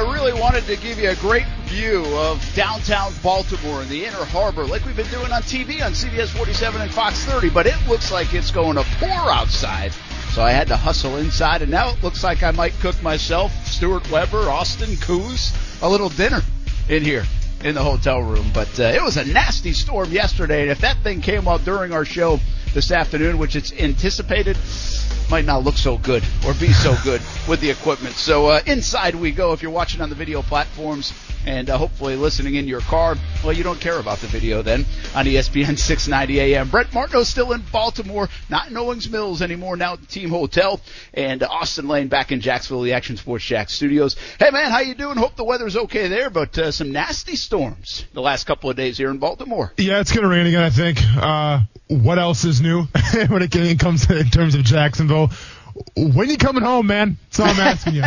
I really wanted to give you a great view of downtown Baltimore and the Inner Harbor, like we've been doing on TV on CBS 47 and Fox 30. But it looks like it's going to pour outside, so I had to hustle inside. And now it looks like I might cook myself, Stuart Weber, Austin Coos, a little dinner in here in the hotel room. But uh, it was a nasty storm yesterday, and if that thing came out during our show this afternoon, which it's anticipated, might not look so good or be so good with the equipment. So uh, inside we go. If you're watching on the video platforms and uh, hopefully listening in your car, well, you don't care about the video then on ESPN 690 AM. Brent Martineau still in Baltimore, not in Owings Mills anymore. Now at the team hotel, and uh, Austin Lane back in Jacksonville, the Action Sports Jax Studios. Hey man, how you doing? Hope the weather's okay there, but uh, some nasty storms the last couple of days here in Baltimore. Yeah, it's gonna rain again. I think. Uh, what else is new when it comes to, in terms of Jacksonville? When you coming home, man? That's all I'm asking you.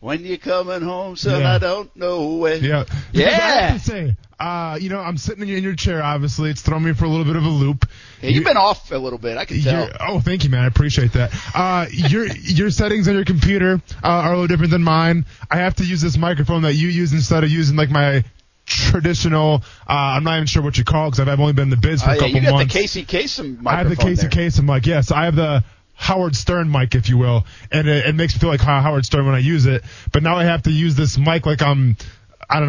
when you coming home, son? Yeah. I don't know when. Yeah. Yeah. Because I have to say, uh, you know, I'm sitting in your, chair. Obviously, it's thrown me for a little bit of a loop. Yeah, you've been off a little bit. I can tell. Oh, thank you, man. I appreciate that. Uh, your your settings on your computer uh, are a little different than mine. I have to use this microphone that you use instead of using like my traditional. Uh, I'm not even sure what you call because I've only been in the biz for Oh, a yeah, couple you got months. the Casey Kasem microphone I have the Casey there. Kasem mic. Yes, I have the Howard Stern mic, if you will, and it, it makes me feel like Howard Stern when I use it. But now I have to use this mic like I'm, I don't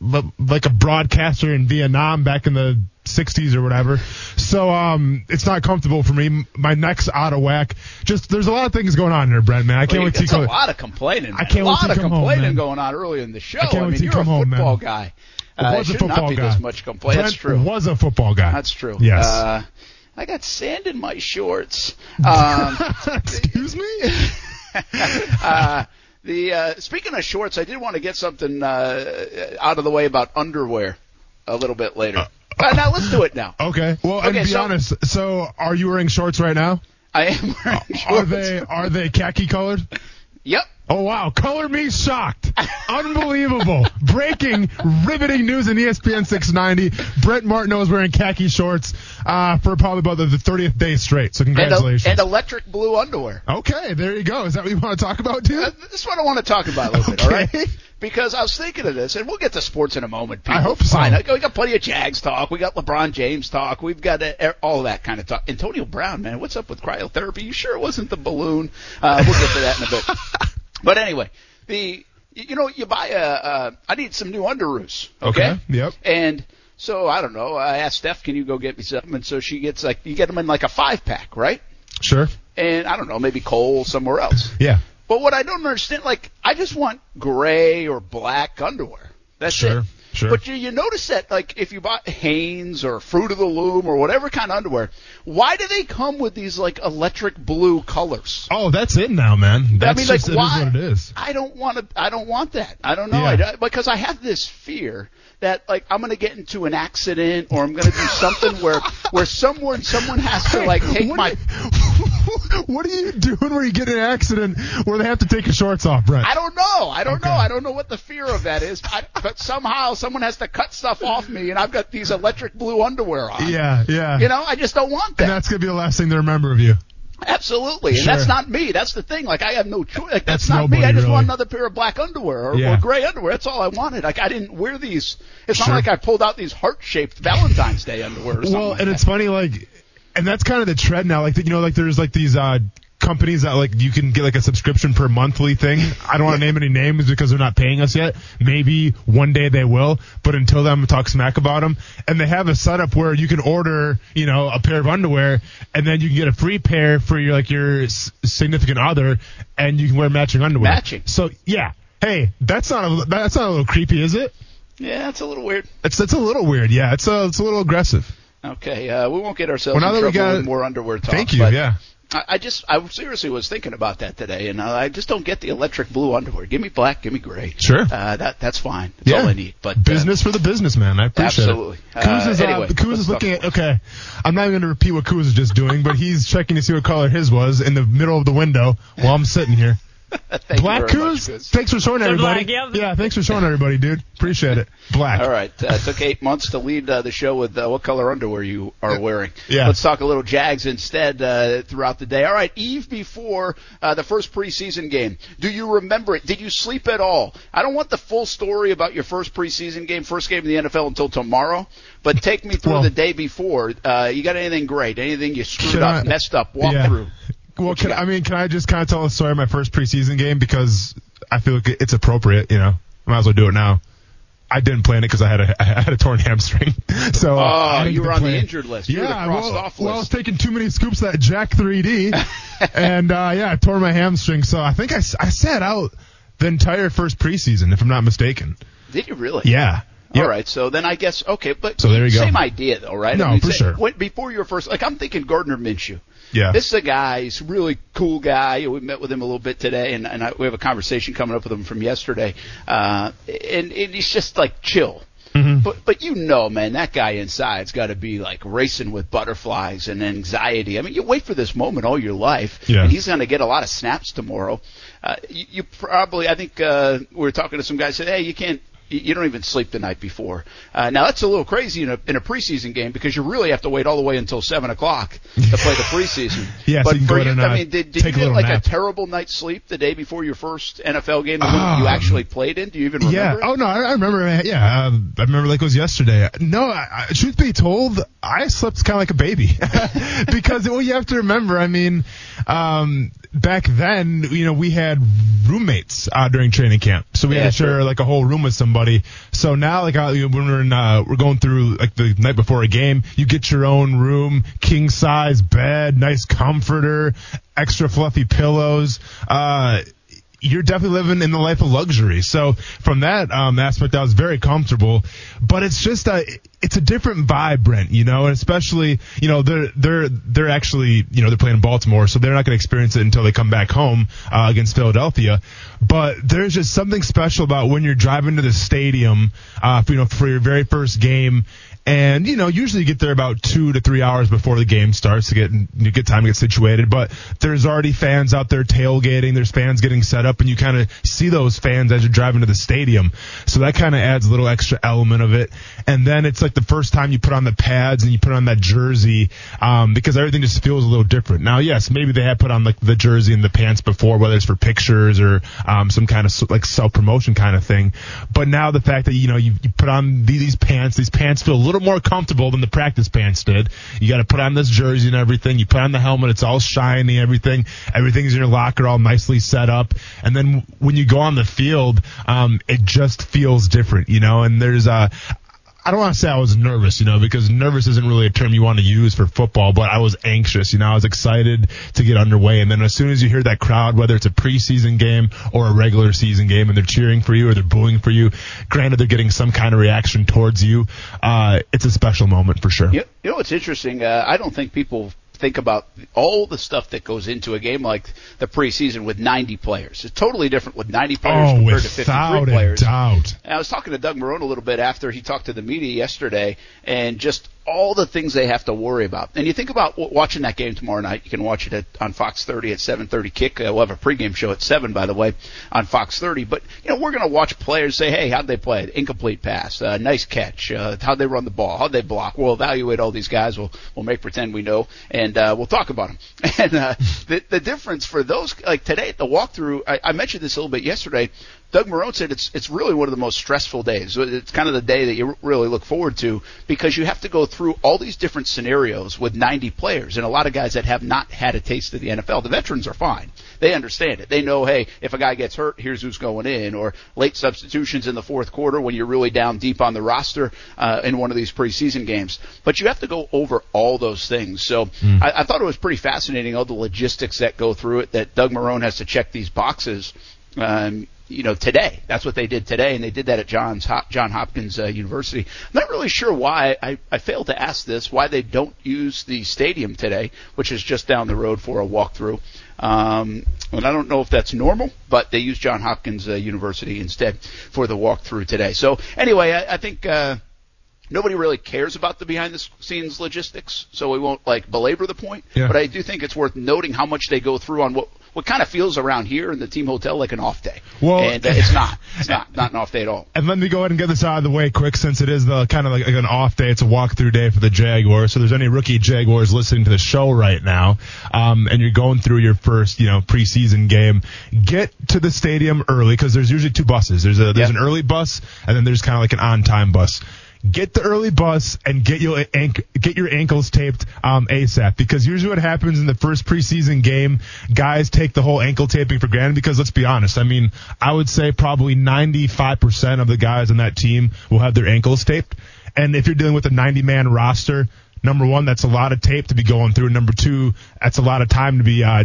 know, like a broadcaster in Vietnam back in the 60s or whatever. So um, it's not comfortable for me. My neck's out of whack. Just there's a lot of things going on here, Brent. Man, I can't Well, wait to it's a lot of complaining. I can't a wait to of come home, complaining man. going on early in the show. I can't wait mean, to you're come a home, football man. guy. Uh, was a football not be guy. this much complaint. That's true. Was a football guy. That's true. Yes. Uh, I got sand in my shorts. Um, Excuse me. uh, the uh, speaking of shorts, I did want to get something uh, out of the way about underwear a little bit later. Uh, now let's do it now. Okay. Well, Okay, and be so- honest. So, are you wearing shorts right now? I am wearing shorts. Are they are they khaki colored? Yep. Oh wow, color me shocked. Unbelievable. Breaking, riveting news in ESPN 690. Brent Martineau is wearing khaki shorts uh, for probably about the, the 30th day straight. So And, congratulations. and electric blue underwear. okay, there you go. Is that what you want to talk about, dude? Uh, this is what I want to talk about a little bit, all right? Because I was thinking of this, and we'll get to sports in a moment. People. I hope so. Fine. We got plenty of Jags talk. We got LeBron James talk. We've got uh, all that kind of talk. Antonio Brown, man, what's up with cryotherapy? You sure it wasn't the balloon? Uh, we'll get to that in a bit. but anyway, the you know you buy a. Uh, I need some new underoos. Okay. Okay, yep. And so I don't know. I asked Steph, can you go get me some? And so she gets like you get them in like a five pack, right? Sure. And I don't know, maybe Cole somewhere else. Yeah. But what I don't understand, like, I just want gray or black underwear. That's Sure, it. Sure. But you, you notice that, like, if you bought Hanes or Fruit of the Loom or whatever kind of underwear, why do they come with these like electric blue colors? Oh, that's it now, man. That's I mean, like, just, it is why? what it is. I don't want to. I don't want that. I don't know. Yeah. I, because I have this fear that like I'm going to get into an accident or I'm going to do something where where someone someone has to like take what my. Are what are you doing where you get an accident where they have to take your shorts off, Brett? I don't know. I don't Okay. know. I don't know what the fear of that is. I, but somehow someone has to cut stuff off me, and I've got these electric blue underwear on. yeah, yeah. You know, I just don't want and that. that's gonna be the last thing they remember of you. Absolutely, and Sure. that's not me. That's the thing. Like I have no choice. Like, that's, That's not me. I just want another pair of black underwear or, Yeah. or gray underwear. That's all I wanted. Like I didn't wear these. It's Sure. not like I pulled out these heart-shaped Valentine's Day underwear or something. Well, like and that. it's funny, like, and that's kind of the trend now. Like, you know, like there's like these uh companies that like you can get like a subscription per monthly thing. I don't want to name any names because they're not paying us yet. Maybe one day they will, but until then, I'm gonna talk smack about them. And they have a setup where you can order, you know, a pair of underwear, and then you can get a free pair for your like your s- significant other, and you can wear matching underwear. Matching. So yeah. Hey, that's not a that's not a little creepy, is it? yeah, that's a little weird. It's it's a little weird. Yeah, it's a it's a little aggressive. Okay, uh, we won't get ourselves Well, now in that we trouble got- with more underwear talk. Thank you. Yeah. I, I just, I seriously was thinking about that today, and uh, I just don't get the electric blue underwear. Give me black, give me gray. Sure. Uh, that that's fine. That's Yeah. all I need. But uh, Business for the businessman. I appreciate Absolutely. it. Uh, Kuz is, anyway, uh, Kuz is looking at, okay, I'm not even going to repeat what Kuz is just doing, but he's checking to see what color his was in the middle of the window while I'm sitting here. Thank Black you very much, Coos, Coos. thanks for showing So everybody. Black, yep. Yeah, thanks for showing everybody, dude. Appreciate it. Black. All right. Uh, it took eight months to lead uh, the show with uh, what color underwear you are wearing. Yeah. Let's talk a little Jags instead uh, throughout the day. All right. Eve before uh, the first preseason game. Do you remember it? Did you sleep at all? I don't want the full story about your first preseason game, first game in the NFL until tomorrow. But take me through Well- the day before. Uh, you got anything great? Anything you screwed up, I- messed up, walk Yeah. through? Well, can. I mean, can I just kind of tell a story of my first preseason game because I feel like it's appropriate. You know, might as well do it now. I didn't plan it because I had a I had a torn hamstring. So uh, Oh, didn't you were on the injured list. You yeah, well, off well, I was taking too many scoops of that Jack 3D, and uh, yeah, I tore my hamstring. So I think I, I sat out the entire first preseason, if I'm not mistaken. Did you really? Yeah. Yep. All right, so then I guess okay, but So there you go. same idea though, right? No, I mean, for say- sure. When, before your first, like I'm thinking Gardner Minshew. Yeah. This is a guy. He's a really cool guy. We met with him a little bit today, and, and I, we have a conversation coming up with him from yesterday. Uh, and, and he's just like chill. Mm-hmm. But but you know, man, that guy inside's got to be like racing with butterflies and anxiety. I mean, you wait for this moment all your life, Yeah. and he's going to get a lot of snaps tomorrow. Uh, you, you probably, I think, uh, we were talking to some guys said, hey, you can't. You don't even sleep the night before. Uh, now that's a little crazy in a in a preseason game because you really have to wait all the way until seven o'clock to play the preseason. Yeah, so but can for you, and, I uh, mean, did, did you take a get like nap. a terrible night's sleep the day before your first NFL game, the one that you actually played in? Do you even remember? Yeah. it? Oh no, I, I remember. Yeah, um, I remember like it was yesterday. No, I, I, truth be told, I slept kind of like a baby because well, you have to remember. I mean, um, back then, you know, we had roommates uh, during training camp, so we Yeah, had to share sure. like a whole room with somebody. So now, like uh, when we're in, uh, we're going through like the night before a game, you get your own room, king size bed, nice comforter, extra fluffy pillows. Uh, you're definitely living in the life of luxury. So from that um, aspect, I was very comfortable. But it's just a, it's a different vibe, Brent. You know, and especially, you know, they're they're they're actually, you know, they're playing in Baltimore, so they're not going to experience it until they come back home uh, against Philadelphia. But there's just something special about when you're driving to the stadium, uh, for, you know, for your very first game. And you know, usually you get there about two to three hours before the game starts to get you get time to get situated. But there's already fans out there tailgating. There's fans getting set up, and you kind of see those fans as you're driving to the stadium. So that kind of adds a little extra element of it. And then it's like the first time you put on the pads and you put on that jersey, um, because everything just feels a little different. Now, yes, maybe they had put on like the jersey and the pants before, whether it's for pictures or um, some kind of like self promotion kind of thing. But now the fact that you know you, you put on these pants, these pants feel a little more comfortable than the practice pants did. You got to put on this jersey and everything. You put on the helmet, it's all shiny, everything. Everything's in your locker, all nicely set up. And then when you go on the field, um, it just feels different, you know. And there's uh, I don't want to say I was nervous, you know, because nervous isn't really a term you want to use for football, but I was anxious, you know, I was excited to get underway. And then as soon as you hear that crowd, whether it's a preseason game or a regular season game, and they're cheering for you or they're booing for you, granted they're getting some kind of reaction towards you, uh, it's a special moment for sure. You, you know what's interesting? Uh, I don't think people think about all the stuff that goes into a game like the preseason with 90 players. It's totally different with 90 players Oh, compared to 53 without a players. doubt. And I was talking to Doug Marrone a little bit after he talked to the media yesterday, and just all the things they have to worry about. And you think about watching that game tomorrow night. You can watch it at, on Fox 30 at 7:30 kick. Uh, we'll have a pregame show at seven, by the way, on Fox 30. But you know, we're going to watch players say, "Hey, how'd they play? Incomplete pass, uh, nice catch. Uh, how'd they run the ball? How'd they block?" We'll evaluate all these guys. We'll we'll make pretend we know, and uh, we'll talk about them. And uh, the the difference for those like today at the walkthrough, I, I mentioned this a little bit yesterday. Doug Marrone said it's it's really one of the most stressful days. It's kind of the day that you really look forward to because you have to go through all these different scenarios with 90 players and a lot of guys that have not had a taste of the NFL. The veterans are fine. They understand it. They know, hey, if a guy gets hurt, here's who's going in, or late substitutions in the fourth quarter when you're really down deep on the roster uh, in one of these preseason games. But you have to go over all those things. So I, I thought it was pretty fascinating all the logistics that go through it. That Doug Marrone has to check these boxes um, you know, today. That's what they did today, and they did that at Johns Hop- John Hopkins uh, University. I'm not really sure why. I, I failed to ask this. Why they don't use the stadium today, which is just down the road for a walkthrough. Um, and I don't know if that's normal, but they use John Hopkins uh, University instead for the walkthrough today. So anyway, I, I think. Uh, Nobody really cares about the behind the scenes logistics, so we won't like belabor the point. Yeah. But I do think it's worth noting how much they go through on what what kind of feels around here in the team hotel like an off day. Well, and uh, it's not. It's not not an off day at all. And let me go ahead and get this out of the way quick, since it is the kind of like, like an off day. It's a walkthrough day for the Jaguars. So there's any rookie Jaguars listening to the show right now, um, and you're going through your first, you know, preseason game, get to the stadium early because there's usually two buses. There's a there's Yep. an early bus, and then there's kind of like an on-time bus. Get the early bus and get your get your ankles taped um, ASAP because usually what happens in the first preseason game, guys take the whole ankle taping for granted because let's be honest, I mean, I would say probably 95% of the guys on that team will have their ankles taped. And if you're dealing with a 90 man roster, number one, that's a lot of tape to be going through. And number two, that's a lot of time to be uh,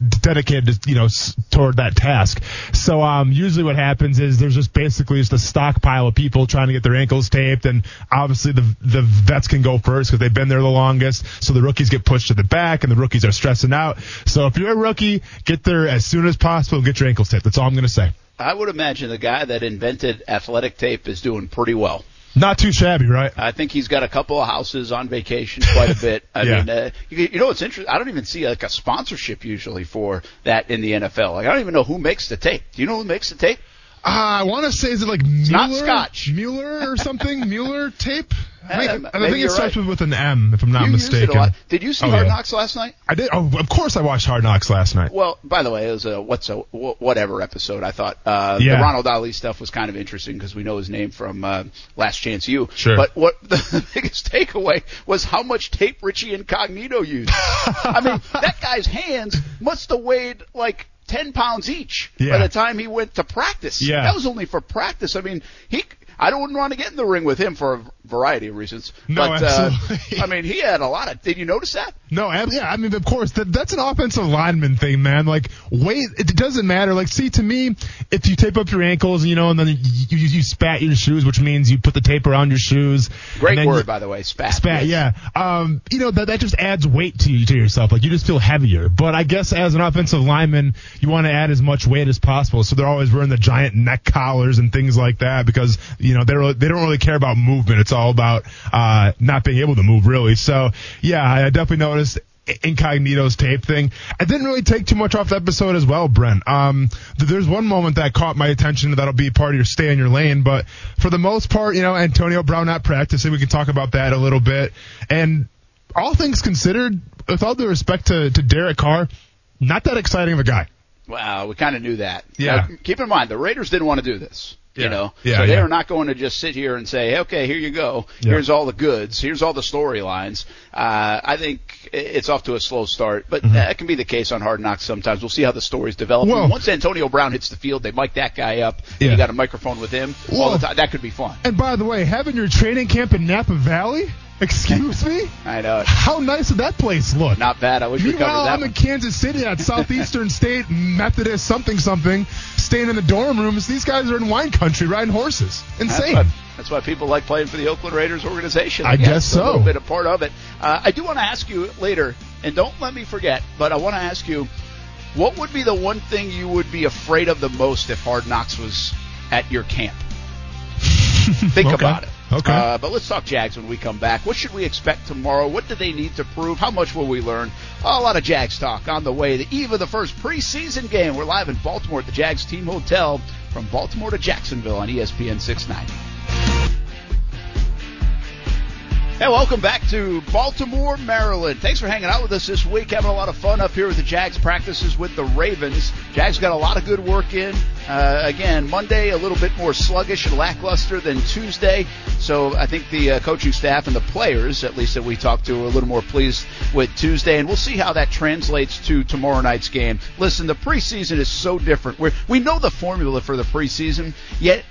dedicated, to, you know, toward that task. So um, usually what happens is there's just basically just a stockpile of people trying to get their ankles taped, and obviously the the vets can go first because they've been there the longest. So the rookies get pushed to the back, and the rookies are stressing out. So if you're a rookie, get there as soon as possible and get your ankles taped. That's all I'm going to say. I would imagine the guy that invented athletic tape is doing pretty well. Not too shabby, right? I think he's got a couple of houses on vacation, quite a bit. I Yeah. mean, uh, you, you know what's interesting? I don't even see like a sponsorship usually for that in the NFL. Like I don't even know who makes the tape. Do you know who makes the tape? Uh, I want to say, is it like Mueller? not Scotch. Mueller or something? Mueller tape? I think, Uh, I think it starts right. with an M, if I'm not you mistaken. Did you see Oh, Hard yeah. Knocks last night? I did. Oh, of course, I watched Hard Knocks last night. Well, by the way, it was a what's a whatever episode. I thought uh, Yeah. the Ronald Ollie stuff was kind of interesting because we know his name from uh, Last Chance U. Sure. But what the biggest takeaway was how much tape Richie Incognito used. I mean, that guy's hands must have weighed like. 10 pounds each Yeah. by the time he went to practice. Yeah. That was only for practice. I mean, he, I don't want to get in the ring with him for a variety of reasons. No, but, absolutely. Uh, I mean, he had a lot of, did you notice that? No, I- yeah, I mean, of course, that, that's an offensive lineman thing, man. Like, weight, it doesn't matter. Like, see, to me, if you tape up your ankles, you know, and then you, you, you spat your shoes, which means you put the tape around your shoes. Great word, you- by the way, spat. Spat, Yes. yeah. Um, you know that that just adds weight to you to yourself. Like you just feel heavier. But I guess as an offensive lineman, you want to add as much weight as possible. So they're always wearing the giant neck collars and things like that because you know they don't they don't really care about movement. It's all about uh, not being able to move really. So yeah, I definitely noticed. Incognito's tape thing. I didn't really take too much off the episode as well, Brent. Um, th- there's one moment that caught my attention that'll be part of your stay in your lane, but for the most part, you know, Antonio Brown not practicing. We can talk about that a little bit. And all things considered, with all due respect to, to Derek Carr, not that exciting of a guy. Wow, we kind of knew that. Yeah. Now, keep in mind, the Raiders didn't want to do this. Yeah. You know, Yeah, so they yeah. are not going to just sit here and say, "Okay, here you go. Here's all the goods. Here's all the storylines." Uh, I think it's off to a slow start, but Mm-hmm. that can be the case on Hard Knocks sometimes. We'll see how the stories develop. Well- once Antonio Brown hits the field, they mic that guy up. And you got a microphone with him all Well- the time. That could be fun. And by the way, having your training camp in Napa Valley, excuse me, I know. how nice did that place look? Not bad. I wish we Meanwhile, covered that. I'm one. in Kansas City at Southeastern State Methodist something something, staying in the dorm rooms. These guys are in wine country riding horses. That's Insane. why, that's why people like playing for the Oakland Raiders organization. I guess It's A little so. bit a part of it. Uh, I do want to ask you later, and don't let me forget, but I want to ask you, what would be the one thing you would be afraid of the most if Hard Knocks was at your camp? Think Okay. about it. Okay. Uh, but let's talk Jags when we come back. What should we expect tomorrow? What do they need to prove? How much will we learn? A lot of Jags talk on the way. The eve of the first preseason game. We're live in Baltimore at the Jags Team Hotel from Baltimore to Jacksonville on ESPN 690. Hey, welcome back to Baltimore, Maryland. Thanks for hanging out with us this week. Having a lot of fun up here with the Jags practices with the Ravens. Jags got a lot of good work in. Uh, again, Monday a little bit more sluggish and lackluster than Tuesday. So I think the uh, coaching staff and the players, at least that we talked to, are a little more pleased with Tuesday. And we'll see how that translates to tomorrow night's game. Listen, the preseason is so different. We're, we know the formula for the preseason, yet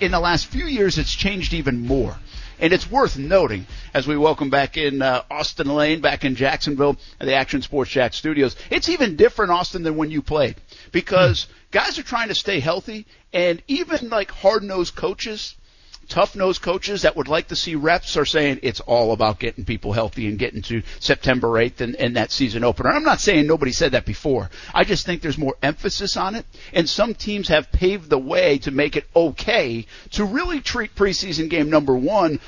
in the last few years it's changed even more. And it's worth noting as we welcome back in uh, Austin Lane, back in Jacksonville at the Action Sports Jax Studios. It's even different, Austin, than when you played because guys are trying to stay healthy, and even like hard nosed coaches, tough nosed coaches that would like to see reps are saying it's all about getting people healthy and getting to September 8th and, and that season opener. I'm not saying nobody said that before. I just think there's more emphasis on it, and some teams have paved the way to make it okay to really treat preseason game number one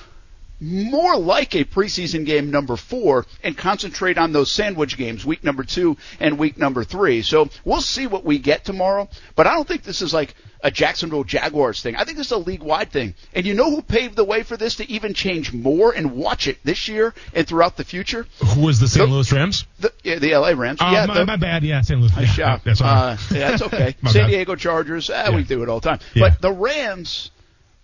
more like a preseason game number four and concentrate on those sandwich games, week number two and week number three. So we'll see what we get tomorrow, but I don't think this is like a Jacksonville Jaguars thing. I think this is a league wide thing. And you know who paved the way for this to even change more and watch it this year and throughout the future? Who was the St. The, Louis Rams? The, yeah, the LA Rams. Uh, yeah, my, the, my, bad. Yeah, St. Louis. Yeah, that's, uh, yeah, that's okay. San bad. Diego Chargers. Eh, yeah. We do it all the time. Yeah. But the Rams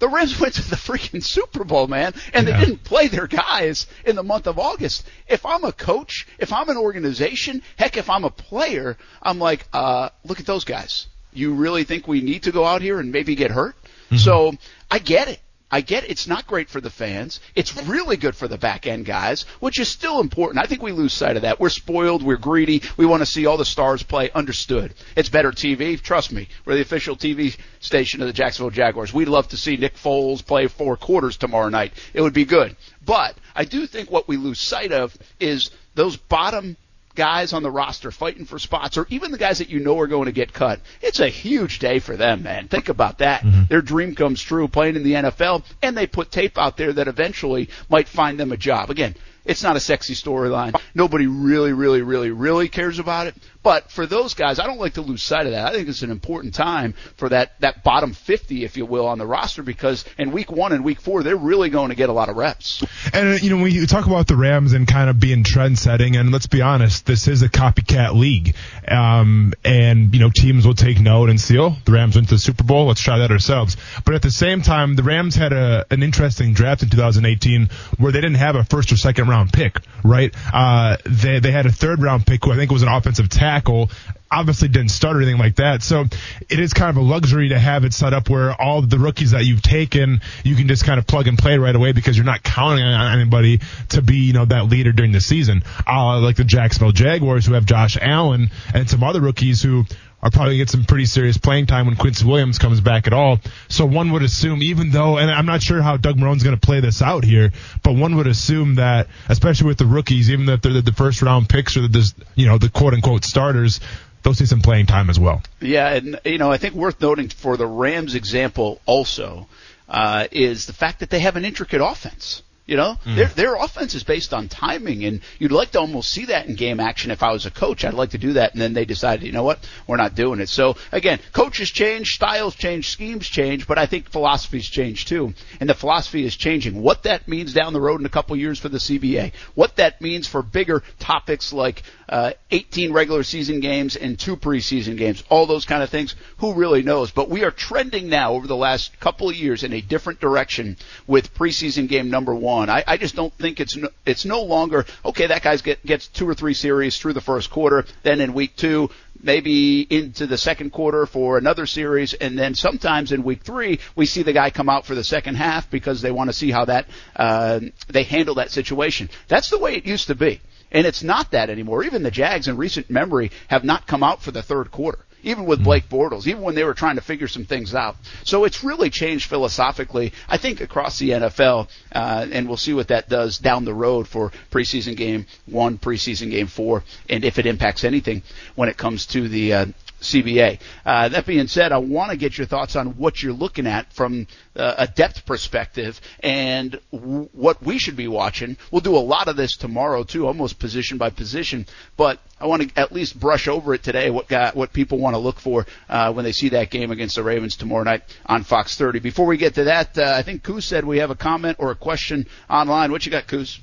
the Rams went to the freaking Super Bowl, man, and they didn't play their guys in the month of August. If I'm a coach, if I'm an organization, heck, if I'm a player, I'm like, uh, look at those guys. You really think we need to go out here and maybe get hurt? Mm-hmm. So I get it. I get it. it's not great for the fans. It's really good for the back end guys, which is still important. I think we lose sight of that. We're spoiled. We're greedy. We want to see all the stars play. Understood. It's better TV. Trust me. We're the official TV station of the Jacksonville Jaguars. We'd love to see Nick Foles play four quarters tomorrow night. It would be good. But I do think what we lose sight of is those bottom guys on the roster fighting for spots, or even the guys that you know are going to get cut, it's a huge day for them, man. Think about that. Mm-hmm. Their dream comes true playing in the NFL, and they put tape out there that eventually might find them a job. Again, it's not a sexy storyline. Nobody really, really, really, really cares about it. But for those guys, I don't like to lose sight of that. I think it's an important time for that, that bottom 50, if you will, on the roster because in week one and week four, they're really going to get a lot of reps. And, you know, when you talk about the Rams and kind of being trend setting, and let's be honest, this is a copycat league. Um, and, you know, teams will take note and see, oh, the Rams went to the Super Bowl. Let's try that ourselves. But at the same time, the Rams had a, an interesting draft in 2018 where they didn't have a first or second round pick, right? Uh, they, they had a third round pick who I think was an offensive tackle tackle obviously didn't start or anything like that. So it is kind of a luxury to have it set up where all the rookies that you've taken, you can just kind of plug and play right away because you're not counting on anybody to be, you know, that leader during the season. Uh, like the Jacksonville Jaguars who have Josh Allen and some other rookies who are probably get some pretty serious playing time when Quincy Williams comes back at all. So one would assume, even though, and I'm not sure how Doug Marrone's going to play this out here, but one would assume that, especially with the rookies, even if they're the first round picks or the, you know, the quote unquote starters, they'll see some playing time as well. Yeah, and you know, I think worth noting for the Rams example also uh, is the fact that they have an intricate offense. You know, mm. their their offense is based on timing, and you'd like to almost see that in game action. If I was a coach, I'd like to do that, and then they decided, you know what, we're not doing it. So again, coaches change, styles change, schemes change, but I think philosophies change too, and the philosophy is changing. What that means down the road in a couple years for the CBA, what that means for bigger topics like uh, 18 regular season games and two preseason games, all those kind of things. Who really knows? But we are trending now over the last couple of years in a different direction with preseason game number one. I, I just don't think it's no, it's no longer okay. That guy get, gets two or three series through the first quarter, then in week two maybe into the second quarter for another series, and then sometimes in week three we see the guy come out for the second half because they want to see how that uh, they handle that situation. That's the way it used to be. And it's not that anymore. Even the Jags in recent memory have not come out for the third quarter. Even with hmm. Blake Bortles, even when they were trying to figure some things out. So it's really changed philosophically, I think, across the NFL, uh, and we'll see what that does down the road for preseason game one, preseason game four, and if it impacts anything when it comes to the uh, CBA. Uh, that being said, I want to get your thoughts on what you're looking at from uh, a depth perspective and w- what we should be watching. We'll do a lot of this tomorrow too, almost position by position. But I want to at least brush over it today. What got, what people want to look for uh, when they see that game against the Ravens tomorrow night on Fox 30. Before we get to that, uh, I think Coos said we have a comment or a question online. What you got, Coos?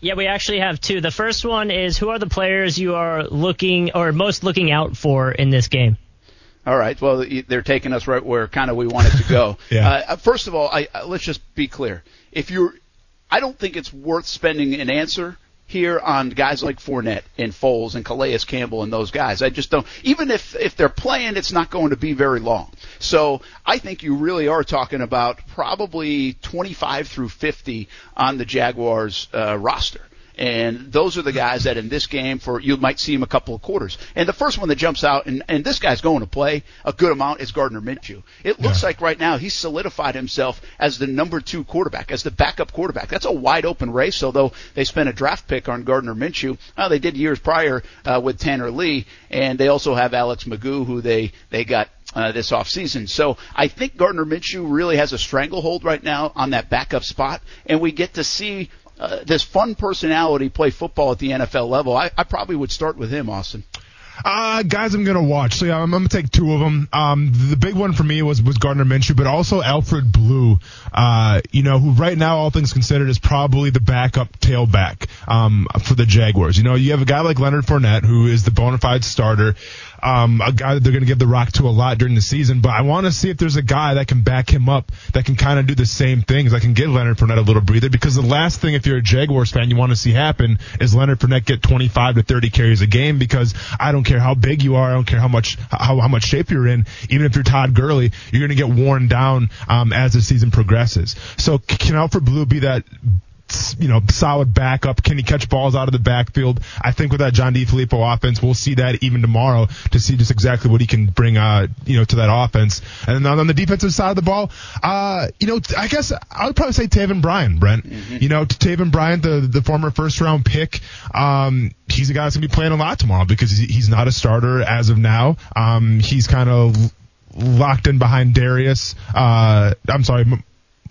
Yeah, we actually have two. The first one is who are the players you are looking or most looking out for in this game? All right. Well, they're taking us right where kind of we wanted to go. yeah. Uh, first of all, I, uh, let's just be clear. If you're, I don't think it's worth spending an answer here on guys like Fournette and Foles and Calais Campbell and those guys. I just don't. Even if if they're playing, it's not going to be very long. So I think you really are talking about probably 25 through 50 on the Jaguars uh, roster. And those are the guys that in this game for you might see him a couple of quarters. And the first one that jumps out, and, and this guy's going to play a good amount is Gardner Minshew. It looks yeah. like right now he's solidified himself as the number two quarterback, as the backup quarterback. That's a wide open race. Although they spent a draft pick on Gardner Minshew, uh, they did years prior uh, with Tanner Lee, and they also have Alex McGough, who they they got uh, this offseason. So I think Gardner Minshew really has a stranglehold right now on that backup spot, and we get to see uh, this fun personality play football at the NFL level. I, I probably would start with him, Austin. Uh, guys, I'm gonna watch. So yeah, I'm, I'm, gonna take two of them. Um, the big one for me was was Gardner Minshew, but also Alfred Blue. Uh, you know, who right now, all things considered, is probably the backup tailback um for the Jaguars. You know, you have a guy like Leonard Fournette, who is the bona fide starter um, a guy that they're going to give the rock to a lot during the season. But I want to see if there's a guy that can back him up that can kind of do the same things. I can give Leonard Fournette a little breather because the last thing, if you're a Jaguars fan, you want to see happen is Leonard Fournette get 25 to 30 carries a game because I don't care how big you are, I don't care how much how, how much shape you're in. Even if you're Todd Gurley, you're going to get worn down um, as the season progresses. So can Alfred Blue be that you know, solid backup. Can he catch balls out of the backfield? I think with that John DeFilippo offense, we'll see that even tomorrow to see just exactly what he can bring, uh, you know, to that offense. And then on the defensive side of the ball, uh, you know, I guess I would probably say Taven Bryan, Brent. Mm-hmm. You know, Taven Bryan, the, the former first round pick, um, he's a guy that's going to be playing a lot tomorrow because he's not a starter as of now. Um, he's kind of locked in behind Darius, uh, I'm sorry,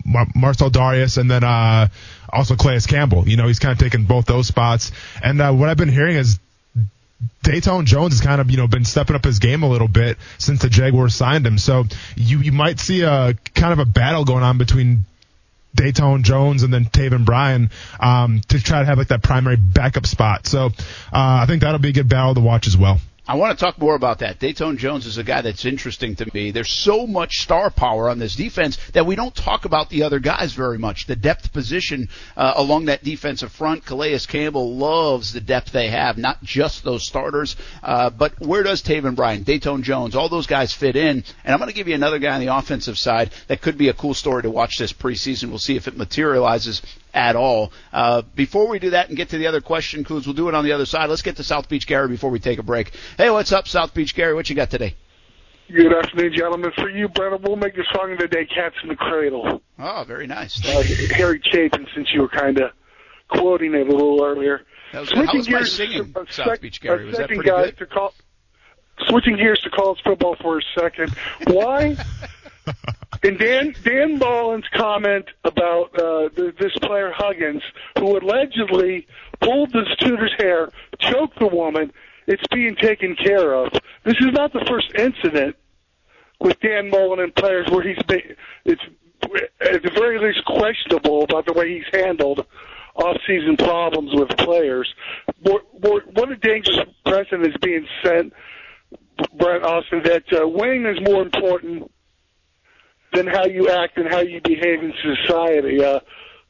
Mar- Marcell Dareus, and then uh, also Calais Campbell. You know, he's kind of taken both those spots. And uh, what I've been hearing is Dayton Jones has kind of, you know, been stepping up his game a little bit since the Jaguars signed him. So you you might see a kind of a battle going on between Dayton Jones and then Taven Bryan um, to try to have like that primary backup spot. So uh, I think that'll be a good battle to watch as well. I want to talk more about that. Dayton Jones is a guy that's interesting to me. There's so much star power on this defense that we don't talk about the other guys very much. The depth position uh, along that defensive front, Calais Campbell loves the depth they have, not just those starters, uh, but where does Taven Bryan, Dayton Jones, all those guys fit in? And I'm going to give you another guy on the offensive side that could be a cool story to watch this preseason. We'll see if it materializes at all. Uh, before we do that and get to the other question, Coons, we'll do it on the other side. Let's get to South Beach Gary before we take a break. Hey, what's up, South Beach Gary? What you got today? Good afternoon, gentlemen. For you, Brennan, we'll make the song of the day, Cats in the Cradle. Oh, very nice. Uh, Harry Chapin, since you were kind of quoting it a little earlier. That was, switching how was gears, singing, uh, South Beach Gary? Was that pretty good? To call, switching gears to college football for a second. Why and Dan Dan Mullen's comment about uh, the, this player Huggins, who allegedly pulled the student's hair, choked the woman, it's being taken care of. This is not the first incident with Dan Mullen and players where he's been. It's at the very least questionable about the way he's handled off-season problems with players. What, what a dangerous precedent is being sent, Brent Austin, that uh, winning is more important than how you act and how you behave in society. Uh,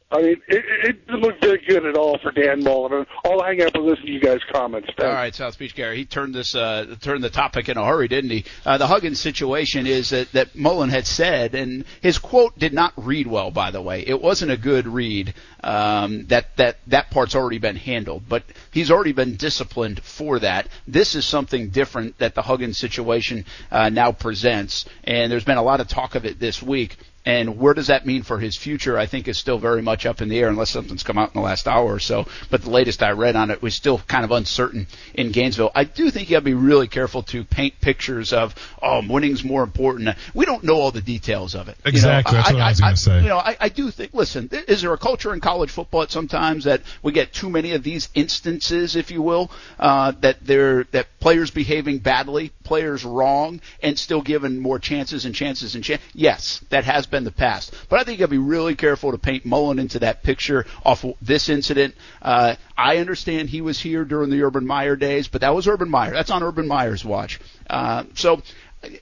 I mean, it, it didn't look very good at all for Dan Mullen. I'll hang up and listen to you guys' comments. Thanks. All right, South Beach Gary. He turned this uh, turned the topic in a hurry, didn't he? Uh, the Huggins situation is that, that Mullen had said, and his quote did not read well, by the way. It wasn't a good read. Um, that that that part's already been handled, but he's already been disciplined for that. This is something different that the Huggins situation uh, now presents, and there's been a lot of talk of it this week. And where does that mean for his future? I think is still very much up in the air unless something's come out in the last hour or so. But the latest I read on it was still kind of uncertain in Gainesville. I do think you have to be really careful to paint pictures of, oh, winning's more important. We don't know all the details of it. Exactly. You know, That's I, what I, I was going to say. You know, I, I do think, listen, is there a culture in college football at sometimes that we get too many of these instances, if you will, uh, that they're, that players behaving badly, players wrong, and still given more chances and chances and chances? Yes, that has been been the past. But I think you got to be really careful to paint Mullen into that picture off this incident. Uh, I understand he was here during the Urban Meyer days, but that was Urban Meyer. That's on Urban Meyer's watch. Uh, so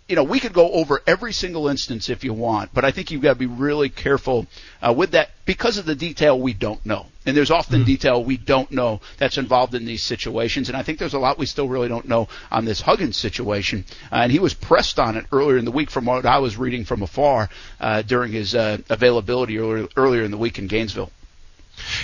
you know, we could go over every single instance if you want, but I think you've got to be really careful uh, with that because of the detail we don't know. And there's often mm-hmm. detail we don't know that's involved in these situations. And I think there's a lot we still really don't know on this Huggins situation. Uh, and he was pressed on it earlier in the week from what I was reading from afar uh, during his uh, availability earlier, earlier in the week in Gainesville.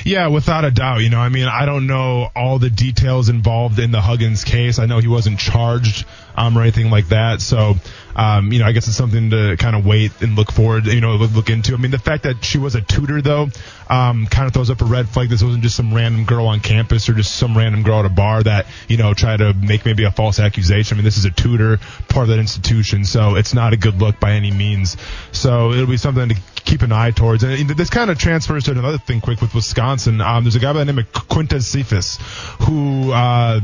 Yeah, without a doubt. You know, I mean, I don't know all the details involved in the Huggins case. I know he wasn't charged um, or anything like that. So, um, you know, I guess it's something to kind of wait and look forward, you know, look, look into. I mean, the fact that she was a tutor though, um, kind of throws up a red flag. This wasn't just some random girl on campus or just some random girl at a bar that, you know, tried to make maybe a false accusation. I mean, this is a tutor, part of that institution, so it's not a good look by any means. So it'll be something to keep an eye towards. And this kind of transfers to another thing quick with Wisconsin. Um, there's a guy by the name of Quintez Cephas who, uh,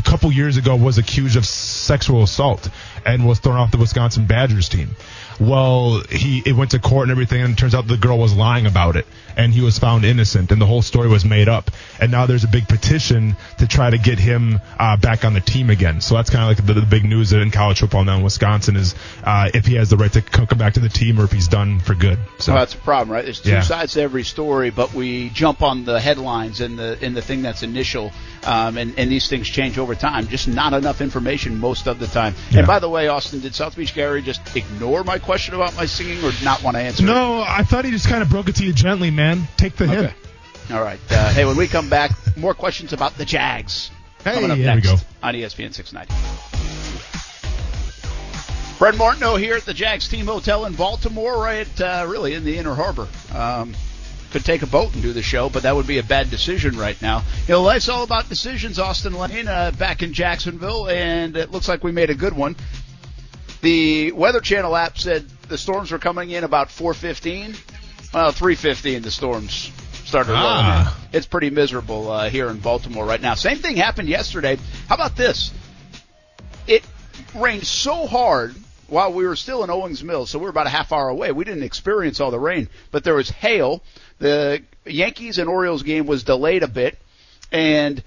a couple years ago was accused of sexual assault and was thrown off the Wisconsin Badgers team. Well, he it went to court and everything, and it turns out the girl was lying about it, and he was found innocent, and the whole story was made up. And now there's a big petition to try to get him uh, back on the team again. So that's kind of like the, the, big news in college football now in Wisconsin is uh, if he has the right to come back to the team or if he's done for good. So well, that's a problem, right? There's two Yeah. sides to every story, but we jump on the headlines and the in the thing that's initial, um, and and these things change over time. Just not enough information most of the time. Yeah. And by the way, Austin, did South Beach Gary just ignore my question about my singing or not want to answer? it? no, I thought he just kind of broke it to you gently, man. Take the hint. Okay. All right. Uh, hey, when we come back, more questions about the Jags. Hey, coming up there we go. on ESPN 690. Brent Martineau here at the Jags Team Hotel in Baltimore, right uh, really in the Inner Harbor. Um, could take a boat and do the show, but that would be a bad decision right now. You know, life's all about decisions. Austin Lane uh, back in Jacksonville, and it looks like we made a good one. The Weather Channel app said the storms were coming in about 4:15. Well, 3:15 the storms started rolling Ah. in. It's pretty miserable uh, here in Baltimore right now. Same thing happened yesterday. How about this? It rained so hard while we were still in Owings Mills, so we were about a half hour away. We didn't experience all the rain, but there was hail. The Yankees and Orioles game was delayed a bit, and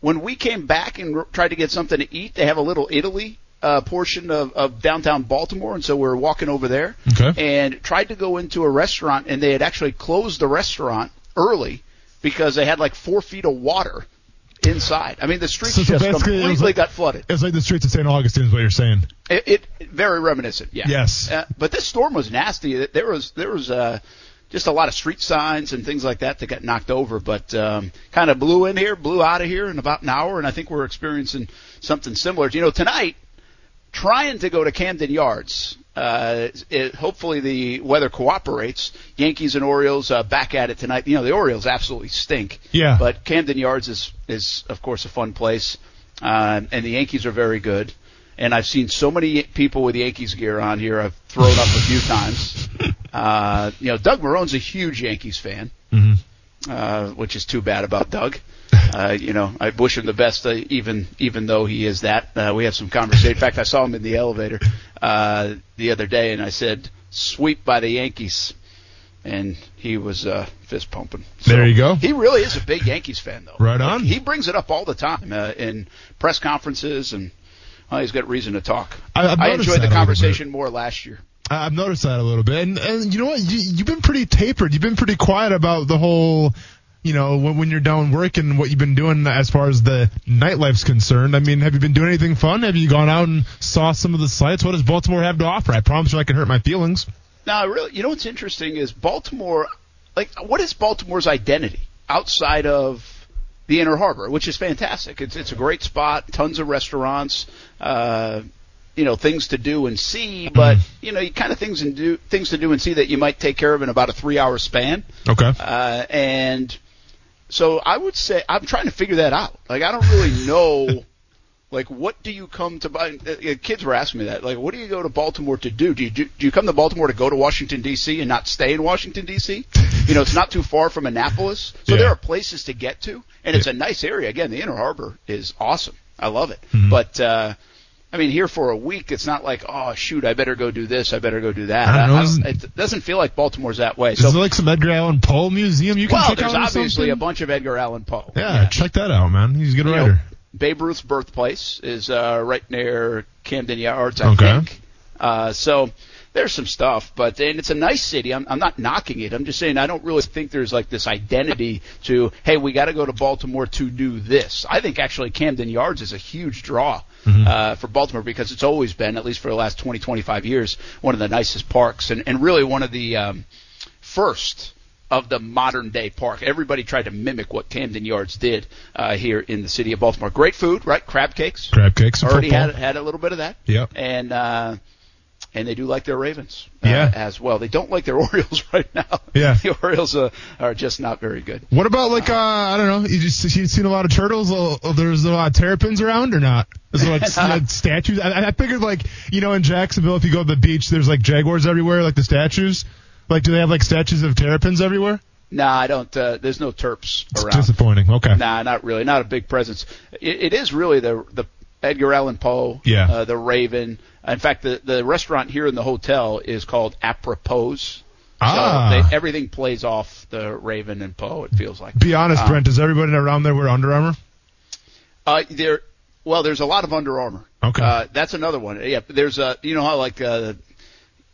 when we came back and r- tried to get something to eat, they have a little Italy uh, portion of, of downtown Baltimore, and so we were walking over there Okay. and tried to go into a restaurant, and they had actually closed the restaurant early because they had like four feet of water inside. I mean, the streets So- just completely like- got flooded. It's like the streets of St. Augustine is what you're saying. It, it very reminiscent, yeah. Yes. Uh, but this storm was nasty. There was there was uh, just a lot of street signs and things like that that got knocked over, but um, kind of blew in here, blew out of here in about an hour, and I think we're experiencing something similar. You know, tonight trying to go to Camden Yards. Uh, it, hopefully the weather cooperates. Yankees and Orioles uh, back at it tonight. You know the Orioles absolutely stink. Yeah. But Camden Yards is is of course a fun place, uh, and the Yankees are very good. And I've seen so many people with Yankees gear on here. I've thrown up a few times. Uh, you know, Doug Marrone's a huge Yankees fan, Mm-hmm. uh, which is too bad about Doug. Uh, you know, I wish him the best, uh, even even though he is that. Uh, we have some conversation. In fact, I saw him in the elevator uh, the other day, and I said, "Sweep by the Yankees," and he was uh, fist pumping. So There you go. He really is a big Yankees fan, though. Right Like, on. he brings it up all the time uh, in press conferences, and well, he's got reason to talk. I- I enjoyed the conversation more last year. I've noticed that a little bit, and, and you know what? You, you've been pretty tapered. You've been pretty quiet about the whole, you know, when, when you're down working, what you've been doing as far as the nightlife's concerned. I mean, have you been doing anything fun? Have you gone out and saw some of the sights? What does Baltimore have to offer? I promise you, I can hurt my feelings. Now, really, you know what's interesting is Baltimore. Like, what is Baltimore's identity outside of the Inner Harbor, which is fantastic? It's it's a great spot, tons of restaurants, uh, you know, things to do and see. But you know, you kind of things and do things to do and see that you might take care of in about a three-hour span. Okay. Uh, and so I would say I'm trying to figure that out. Like I don't really know. Like, what do you come to buy? Uh, kids were asking me that. Like, what do you go to Baltimore to do? Do you do, do you come to Baltimore to go to Washington D.C. and not stay in Washington D.C.? You know, it's not too far from Annapolis, so Yeah. there are places to get to, and it's a nice area. Again, the Inner Harbor is awesome. I love it. Mm-hmm. But uh, I mean, here for a week, it's not like, oh shoot, I better go do this, I better go do that. I don't know, I isn't- it doesn't feel like Baltimore's that way. Is So there like some Edgar Allan Poe museum you can well, check there's out? or obviously a bunch of Edgar Allan Poe. Yeah, check that out, man. He's a good You know, writer. Babe Ruth's birthplace is uh, right near Camden Yards, I Okay. think. Uh, so there's some stuff, but and it's a nice city. I'm, I'm not knocking it. I'm just saying I don't really think there's like this identity to hey, we got to go to Baltimore to do this. I think actually Camden Yards is a huge draw. Uh, for Baltimore because it's always been, at least for the last 20, 25 years, one of the nicest parks and, and really one of the um, first of the modern day park. Everybody tried to mimic what Camden Yards did uh, here in the city of Baltimore. Great food, right? Crab cakes. Crab cakes. Already football. had had a little bit of that. Yep. And uh, and they do like their Ravens. Uh, Yeah. As well. They don't like their Orioles right now. Yeah. The Orioles uh, are just not very good. What about like uh, I don't know? You just you seen a lot of turtles? Uh, There's a lot of terrapins around or not? There's like, like statues. I, I figured like you know in Jacksonville if you go to the beach there's like jaguars everywhere like the statues. Like do they have like statues of terrapins everywhere? Nah, I don't. Uh, there's no Terps It's around. disappointing. Okay. Nah, not really. Not a big presence. It, it is really the the Edgar Allan Poe, Yeah. uh, the Raven. In fact, the the restaurant here in the hotel is called Apropos. Ah. So they, everything plays off the Raven and Poe. It feels like. Be honest, Um, Brent. Does everybody around there wear Under Armour? Uh, there, well, there's a lot of Under Armour. Okay. Uh, that's another one. Yeah, there's a, you know how like, uh,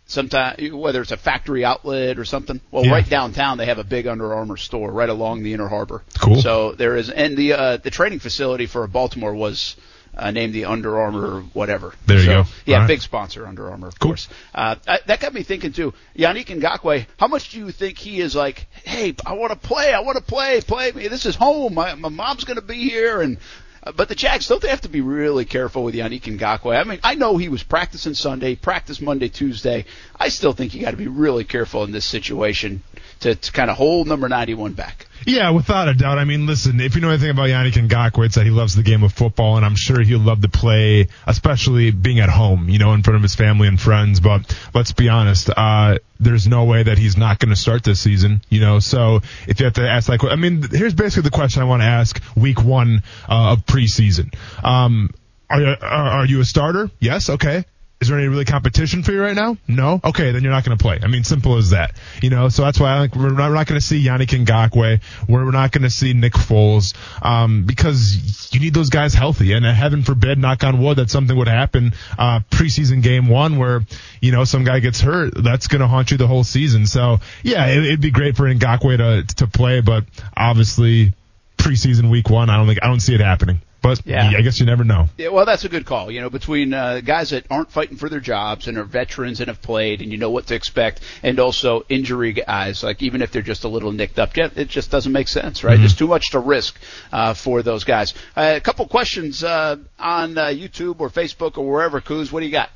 sometimes whether it's a factory outlet or something. Well, Yeah. right downtown they have a big Under Armour store right along the Inner Harbor. Cool. So there is, and the uh, the training facility for Baltimore was. Uh, named the Under Armour whatever. There you So, go. Yeah, right. big sponsor Under Armour, of Cool. course. Uh, I, that got me thinking too. Yannick Ngakoue, how much do you think he is like? Hey, I want to play. I want to play. Play me. This is home. My, my mom's going to be here, and uh, but the Jags don't they have to be really careful with Yannick Ngakoue? I mean, I know he was practicing Sunday, practice Monday, Tuesday. I still think you got to be really careful in this situation to, to kind of hold number 91 back. Yeah, without a doubt. I mean, listen, if you know anything about Yannick Ngakoue, it's that he loves the game of football, and I'm sure he'll love to play, especially being at home, you know, in front of his family and friends. But let's be honest, uh, there's no way that he's not going to start this season, you know. So if you have to ask that, que- I mean, here's basically the question I want to ask week one uh, of preseason. Um, are, are you a starter? Yes. Okay. Is there any really competition for you right now? No. Okay, then you're not going to play. I mean, simple as that. You know, so that's why I think we're not, not going to see Yannick Ngakoue. We're, we're not going to see Nick Foles um, because you need those guys healthy. And uh, heaven forbid, knock on wood, that something would happen uh, preseason game one where you know some guy gets hurt. That's going to haunt you the whole season. So yeah, it, it'd be great for Ngakoue to to play, but obviously preseason week one, I don't think I don't see it happening. But Yeah. I guess you never know. Yeah, well, that's a good call. You know, between uh, guys that aren't fighting for their jobs and are veterans and have played, and you know what to expect, and also injury guys, like even if they're just a little nicked up, yeah, it just doesn't make sense, right? There's too much to risk uh, for those guys. Uh, a couple questions uh, on uh, YouTube or Facebook or wherever. Coos. what do you got?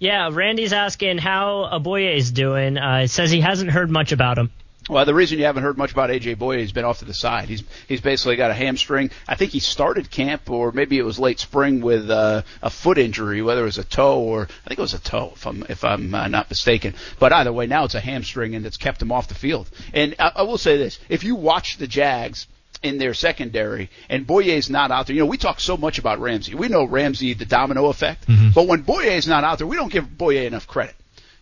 Yeah, Randy's asking how Aboye's doing. Uh, it says he hasn't heard much about him. Well, the reason you haven't heard much about AJ Bouye, he's been off to the side. He's he's basically got a hamstring. I think he started camp, or maybe it was late spring with uh, a foot injury, whether it was a toe or I think it was a toe, if I'm if I'm uh, not mistaken. But either way, now it's a hamstring, and it's kept him off the field. And I, I will say this: if you watch the Jags in their secondary, and Bouye's not out there. You know, we talk so much about Ramsey. We know Ramsey, the domino effect. But when Bouye's not out there, we don't give Bouye enough credit.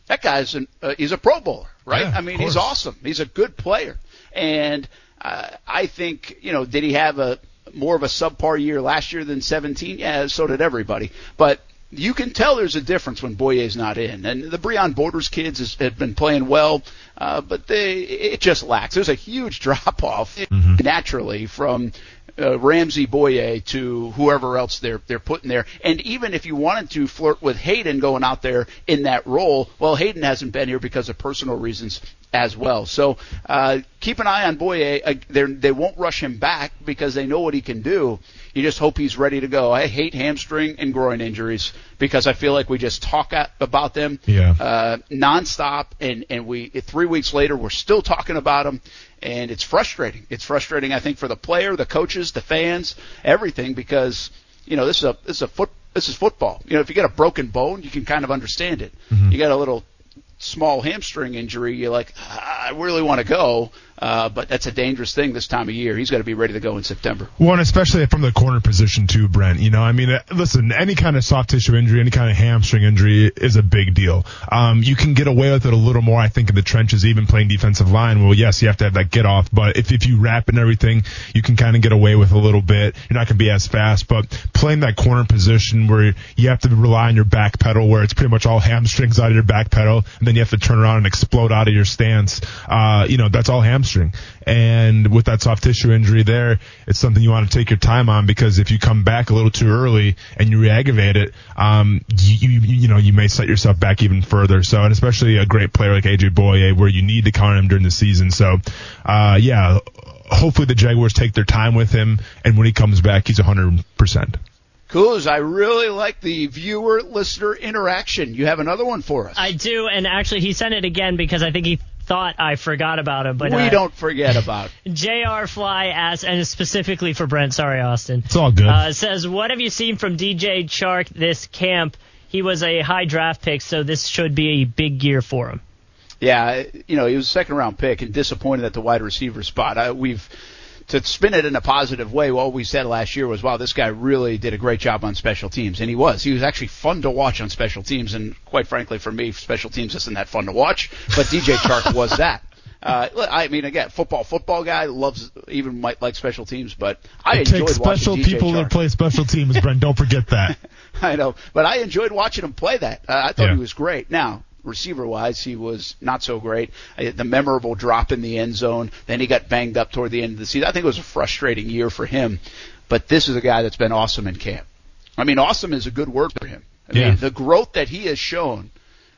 That guy's an, uh, he's a Pro Bowler, right? Yeah, I mean, he's awesome. He's a good player, and uh, I think you know, did he have a more of a subpar year last year than 17? Yeah, so did everybody. But you can tell there's a difference when Bouye's not in, and the Breon Borders kids has, have been playing well, uh, but they it just lacks. There's a huge drop off naturally from uh, Ramsey Bouye to whoever else they're they're putting there. And even if you wanted to flirt with Hayden going out there in that role, well, Hayden hasn't been here because of personal reasons as well. So uh, keep an eye on Bouye. Uh, they're- won't rush him back because they know what he can do. You just hope he's ready to go. I hate hamstring and groin injuries because I feel like we just talk at, about them Yeah. uh, nonstop, and and we three weeks later we're still talking about them, and it's frustrating. It's frustrating, I think, for the player, the coaches, the fans, everything, because you know this is a this is a foot this is football. You know, if you get a broken bone, you can kind of understand it. You got a little small hamstring injury, you're like, "Ah, I really want to go, uh, but that's a dangerous thing this time of year. He's got to be ready to go in September. One, especially from the corner position too, Brent. You know, I mean, uh, listen, any kind of soft tissue injury, any kind of hamstring injury is a big deal. Um, you can get away with it a little more, I think, in the trenches, even playing defensive line. Well, yes, you have to have that get off, but if, if you wrap and everything, you can kind of get away with a little bit. You're not going to be as fast, but playing that corner position where you have to rely on your back pedal, where it's pretty much all hamstrings out of your back pedal, and then you have to turn around and explode out of your stance. Uh, you know, that's all hamstring. And with that soft tissue injury there, it's something you want to take your time on because if you come back a little too early and you re-aggravate it, um, you, you, you know, you may set yourself back even further. So, and especially a great player like AJ Bouye where you need to count him during the season. So, uh, yeah, hopefully the Jaguars take their time with him, and when he comes back, he's 100%. Cool. I really like the viewer listener interaction. You have another one for us. I do, and actually, he sent it again because I think he thought I forgot about him. But we uh, don't forget about. Jr. Fly asks, and specifically for Brent. Sorry, Austin. It's all good. Uh, says, what have you seen from DJ Chark this camp? He was a high draft pick, so this should be a big year for him. Yeah, you know, he was a second round pick and disappointed at the wide receiver spot. I, we've to spin it in a positive way, what we said last year was, wow, this guy really did a great job on special teams. And he was. He was actually fun to watch on special teams. And quite frankly, for me, special teams isn't that fun to watch. But DJ Chark was that. Uh, I mean, again, football, football guy loves, even might like special teams, but I it enjoyed special watching people Chark. that play special teams, Brent. Don't forget that. I know, but I enjoyed watching him play that. Uh, I thought Yeah. he was great. Now, receiver wise, he was not so great. The memorable drop in the end zone, then he got banged up toward the end of the season. I think it was a frustrating year for him. But this is a guy that's been awesome in camp. I mean, awesome is a good word for him. I Yeah. mean, the growth that he has shown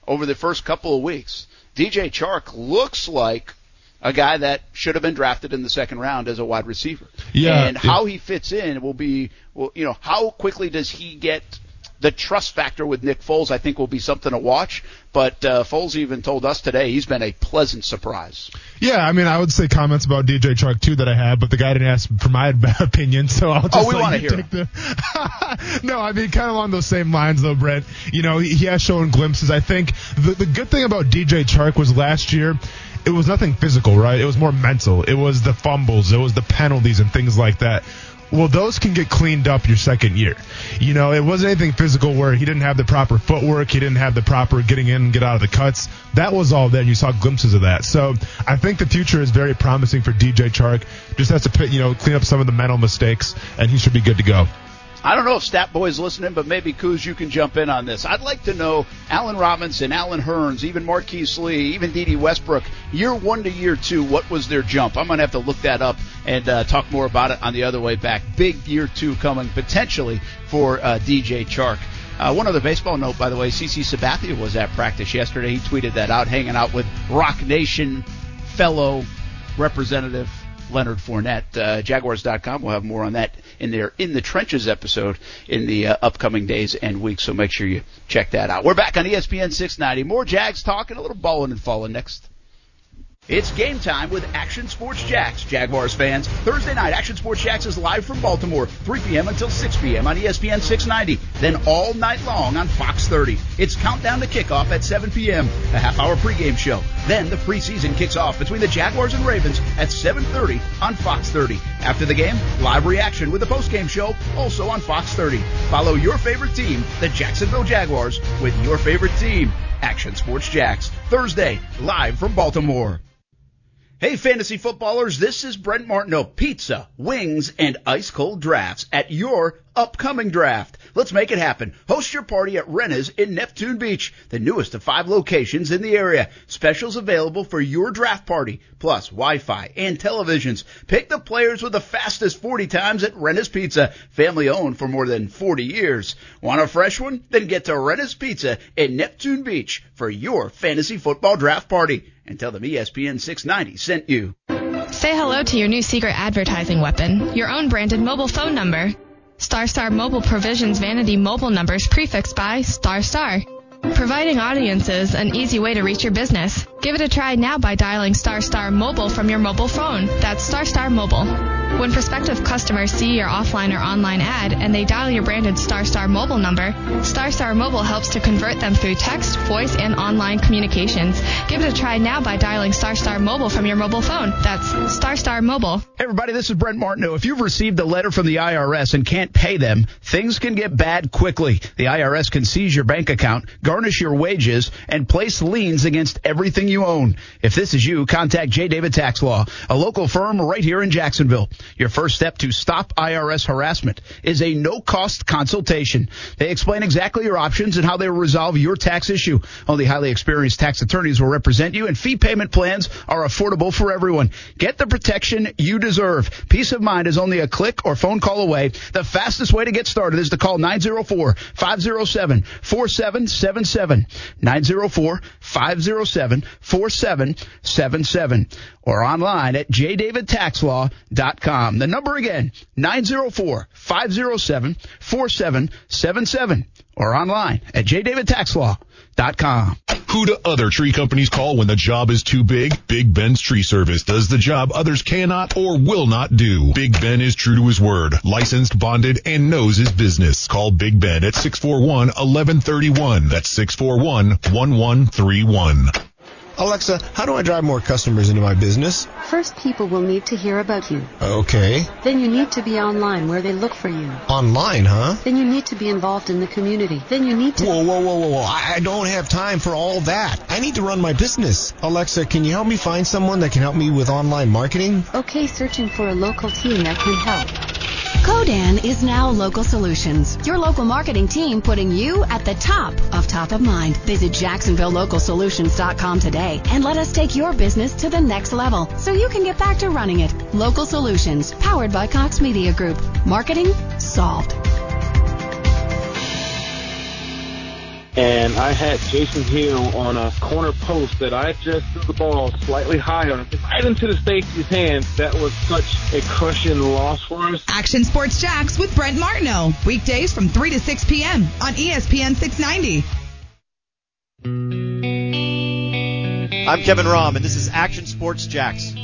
over the first couple of weeks. DJ Chark looks like a guy that should have been drafted in the second round as a wide receiver. Yeah. And how he fits in will be, well, you know, how quickly does he get the trust factor with Nick Foles? I think will be something to watch. But uh, Foles even told us today he's been a pleasant surprise. Yeah, I mean, I would say comments about DJ Chark too that I had, but the guy didn't ask for my opinion, so I'll just Oh, we let wanna you hear take the. no, I mean, kind of along those same lines though, Brent. You know, he, he has shown glimpses. I think the the good thing about DJ Chark was last year. It was nothing physical, right? It was more mental. It was the fumbles, it was the penalties and things like that. Well, those can get cleaned up your second year. You know, it wasn't anything physical where he didn't have the proper footwork, he didn't have the proper getting in and get out of the cuts. That was all there. and You saw glimpses of that. So I think the future is very promising for DJ Chark. Just has to, you know, clean up some of the mental mistakes, and he should be good to go. I don't know if Stat Boy's listening, but maybe Kuz, you can jump in on this. I'd like to know Allen Robinson, Allen Hurns, even Marquise Lee, even Dede Westbrook, year one to year two, what was their jump? I'm going to have to look that up and uh, talk more about it on the other way back. Big year two coming potentially for uh, DJ Chark. Uh, one other baseball note, by the way, CC Sabathia was at practice yesterday. He tweeted that out, hanging out with Roc Nation fellow representative Leonard Fournette. Uh, Jaguars.com will have more on that in their In the Trenches episode in the uh, upcoming days and weeks, so make sure you check that out. We're back on ESPN 690. More Jags talking, a little balling and falling next. It's game time with Action Sports Jax, Jaguars fans. Thursday night, Action Sports Jax is live from Baltimore, 3 p.m. until 6 p.m. on ESPN 690. Then all night long on Fox 30. It's countdown to kickoff at 7 p.m. A half-hour pregame show. Then the preseason kicks off between the Jaguars and Ravens at 7:30 on Fox 30. After the game, live reaction with the postgame show, also on Fox 30. Follow your favorite team, the Jacksonville Jaguars, with your favorite team, Action Sports Jax. Thursday, live from Baltimore. Hey, fantasy footballers, this is Brent Martineau. Pizza, wings, and ice cold drafts at your upcoming draft. Let's make it happen. Host your party at Renna's in Neptune Beach, the newest of five locations in the area. Specials available for your draft party, plus Wi-Fi and televisions. Pick the players with the fastest 40 times at Renna's Pizza, family owned for more than 40 years. Want a fresh one? Then get to Renna's Pizza in Neptune Beach for your fantasy football draft party. And tell them ESPN 690 sent you. Say hello to your new secret advertising weapon, your own branded mobile phone number. Star Star Mobile provisions vanity mobile numbers prefixed by Star Star, providing audiences an easy way to reach your business. Give it a try now by dialing Star Star Mobile from your mobile phone. That's Star Star Mobile. When prospective customers see your offline or online ad and they dial your branded Star Star Mobile number, Star Star Mobile helps to convert them through text, voice, and online communications. Give it a try now by dialing Star Star Mobile from your mobile phone. That's Star Star Mobile. Hey everybody, this is Brent Martineau. If you've received a letter from the IRS and can't pay them, things can get bad quickly. The IRS can seize your bank account, garnish your wages, and place liens against everything you own. If this is you, contact J. David Tax Law, a local firm right here in Jacksonville. Your first step to stop IRS harassment is a no-cost consultation. They explain exactly your options and how they will resolve your tax issue. Only highly experienced tax attorneys will represent you, and fee payment plans are affordable for everyone. Get the protection you deserve. Peace of mind is only a click or phone call away. The fastest way to get started is to call 904-507-4777. 904-507-4777 or online at jdavidtaxlaw.com. The number again, 904-507-4777 or online at jdavidtaxlaw.com. Who do other tree companies call when the job is too big? Big Ben's Tree Service does the job others cannot or will not do. Big Ben is true to his word, licensed, bonded, and knows his business. Call Big Ben at 641-1131. That's 641-1131. Alexa, how do I drive more customers into my business? First, people will need to hear about you. Okay. Then you need to be online where they look for you. Online, huh? Then you need to be involved in the community. Then you need to. Whoa, whoa, whoa, whoa, whoa. I I don't have time for all that. I need to run my business. Alexa, can you help me find someone that can help me with online marketing? Okay, searching for a local team that can help. Codan is now Local Solutions, your local marketing team putting you at the top of top of mind. Visit JacksonvilleLocalSolutions.com today and let us take your business to the next level so you can get back to running it. Local Solutions, powered by Cox Media Group. Marketing solved. And I had Jason Hill on a corner post that I just threw the ball slightly higher, right into the safety's hand. That was such a crushing loss for us. Action Sports Jax with Brent Martineau. Weekdays from 3 to 6 p.m. on ESPN 690. I'm Kevin Rom, and this is Action Sports Jax.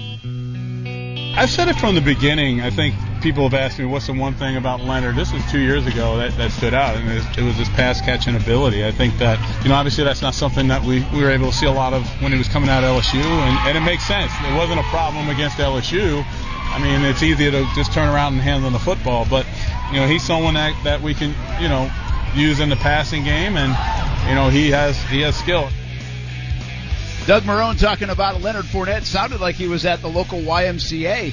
I've said it from the beginning. I think people have asked me what's the one thing about Leonard. This was two years ago that, that stood out, and it, it was his pass catching ability. I think that you know obviously that's not something that we, we were able to see a lot of when he was coming out of LSU, and, and it makes sense. It wasn't a problem against LSU. I mean, it's easy to just turn around and handle the football, but you know he's someone that, that we can you know use in the passing game, and you know he has he has skill. Doug Marrone talking about Leonard Fournette sounded like he was at the local YMCA